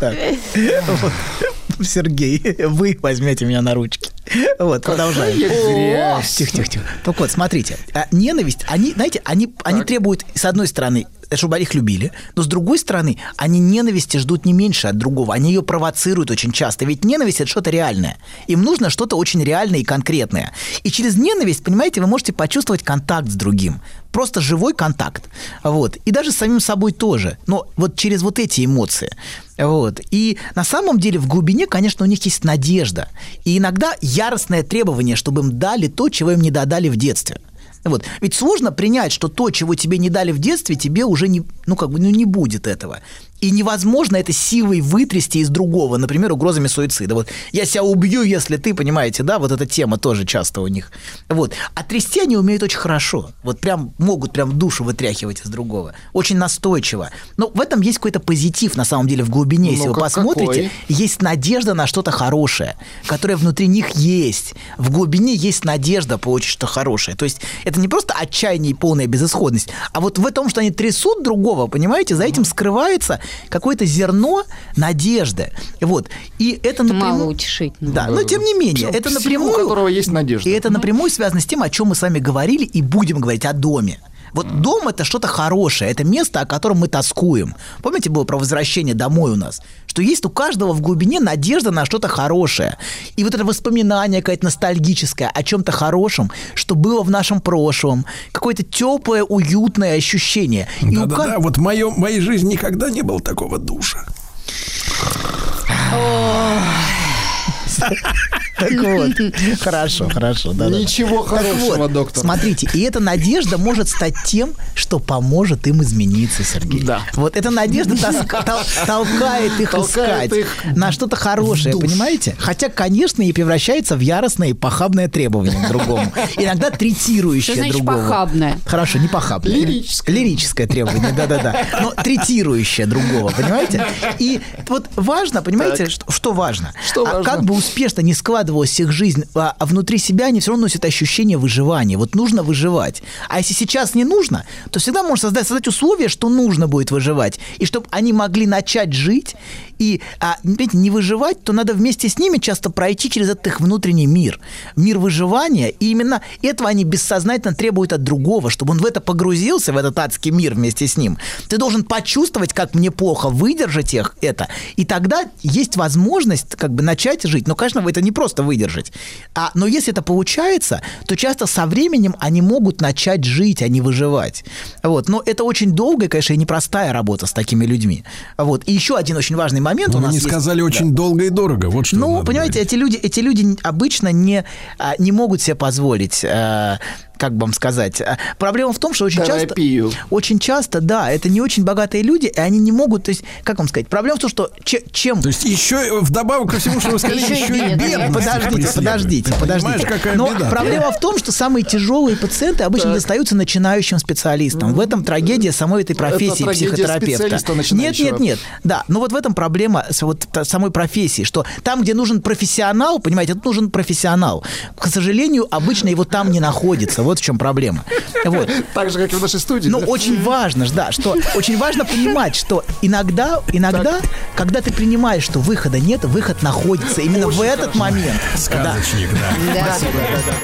*laughs* *laughs* Сергей, вы возьмете меня на ручки. Вот, продолжаем. Какая грязь. Тихо, тихо, тихо. Так вот, смотрите, а ненависть, они, знаете, они, они требуют, с одной стороны, чтобы их любили, но с другой стороны, они ненависти ждут не меньше от другого, они ее провоцируют очень часто, ведь ненависть это что-то реальное. Им нужно что-то очень реальное и конкретное. И через ненависть, понимаете, вы можете почувствовать контакт с другим. Просто живой контакт. Вот. И даже с самим собой тоже. Но вот через вот эти эмоции. Вот. И на самом деле в глубине, конечно, у них есть надежда. И иногда яростное требование, чтобы им дали то, чего им не додали в детстве. Вот. Ведь сложно принять, что то, чего тебе не дали в детстве, тебе уже не, ну, как бы, ну, не будет этого. И невозможно это силой вытрясти из другого, например, угрозами суицида. Вот я себя убью, если ты, понимаете, да, вот эта тема тоже часто у них. Вот. А трясти они умеют очень хорошо. Вот прям могут прям душу вытряхивать из другого. Очень настойчиво. Но в этом есть какой-то позитив, на самом деле, в глубине. Если вы Ну-ка, посмотрите, какой? есть надежда на что-то хорошее, которое внутри них есть. В глубине есть надежда получить что-то хорошее. То есть это не просто отчаяние и полная безысходность, а вот в том, что они трясут другого, понимаете, за этим скрывается какое-то зерно надежды. Вот. И это напрямую... Мало утешительно. Да, но тем не менее, это Всему, напрямую... у которого есть надежда. И это напрямую связано с тем, о чем мы с вами говорили и будем говорить о доме. Вот дом это что-то хорошее, это место, о котором мы тоскуем. Помните, было про возвращение домой у нас? Что есть у каждого в глубине надежда на что-то хорошее. И вот это воспоминание какое-то ностальгическое о чем-то хорошем, что было в нашем прошлом, какое-то теплое, уютное ощущение. Да-да-да, вот в моем, в моей жизни никогда не было такого душа. *laughs* Так *laughs* вот, хорошо, хорошо. да, да, да. Ничего Так хорошего, вот, доктор. Смотрите, и эта надежда может стать тем, что поможет им измениться, Сергей. Да. Вот эта надежда тоска- тол- *laughs* толкает их Толкает искать их на что-то хорошее, понимаете? Хотя, конечно, и превращается в яростное и похабное требование к другому. Иногда третирующее Что значит другого. похабное? Хорошо, не похабное. Лирическое. Лирическое требование, да-да-да. Но третирующее другого, понимаете? И вот важно, понимаете, что, что важно? Что А важно? как бы успешно не складывалась их жизнь, а, а внутри себя они все равно носят ощущение выживания. Вот нужно выживать. А если сейчас не нужно, то всегда можно создать, создать условия, что нужно будет выживать. И чтобы они могли начать жить и а, понимаете, не выживать, то надо вместе с ними часто пройти через этот их внутренний мир. Мир выживания. И именно этого они бессознательно требуют от другого, чтобы он в это погрузился, в этот адский мир вместе с ним. Ты должен почувствовать, как мне плохо, выдержать их это. И тогда есть возможность как бы начать жить. Но, конечно, это не просто выдержать. А, но если это получается, то часто со временем они могут начать жить, а не выживать. Вот. Но это очень долгая, конечно, и непростая работа с такими людьми. Вот. И еще один очень важный момент у Вы нас не есть. сказали Да. очень долго и дорого. Вот что Ну, понимаете, эти люди, эти люди обычно не, а, не могут себе позволить. Как бы вам сказать. А, Проблема в том, что очень Терапию. часто... Очень часто, да, это не очень богатые люди, и они не могут, то есть, как вам сказать, проблема в том, что че- чем... То есть еще вдобавок ко всему, что вы сказали, Еще и бедность. Подождите, подождите, Понимаешь, подождите. Но проблема в том, что самые тяжелые пациенты обычно достаются начинающим специалистам. В этом трагедия самой этой профессии психотерапевта. Нет, нет, нет. Да, но вот в этом проблема с вот самой профессии, что там, где нужен профессионал, понимаете, тут нужен профессионал. К сожалению, обычно его там не находится. Вот в чем проблема. Вот. Так же, как и в нашей студии. Но да? очень важно, ж, да, что очень важно понимать, что иногда, иногда, когда ты принимаешь, что выхода нет, выход находится именно в этот момент. Да. Сказочник, да. Да.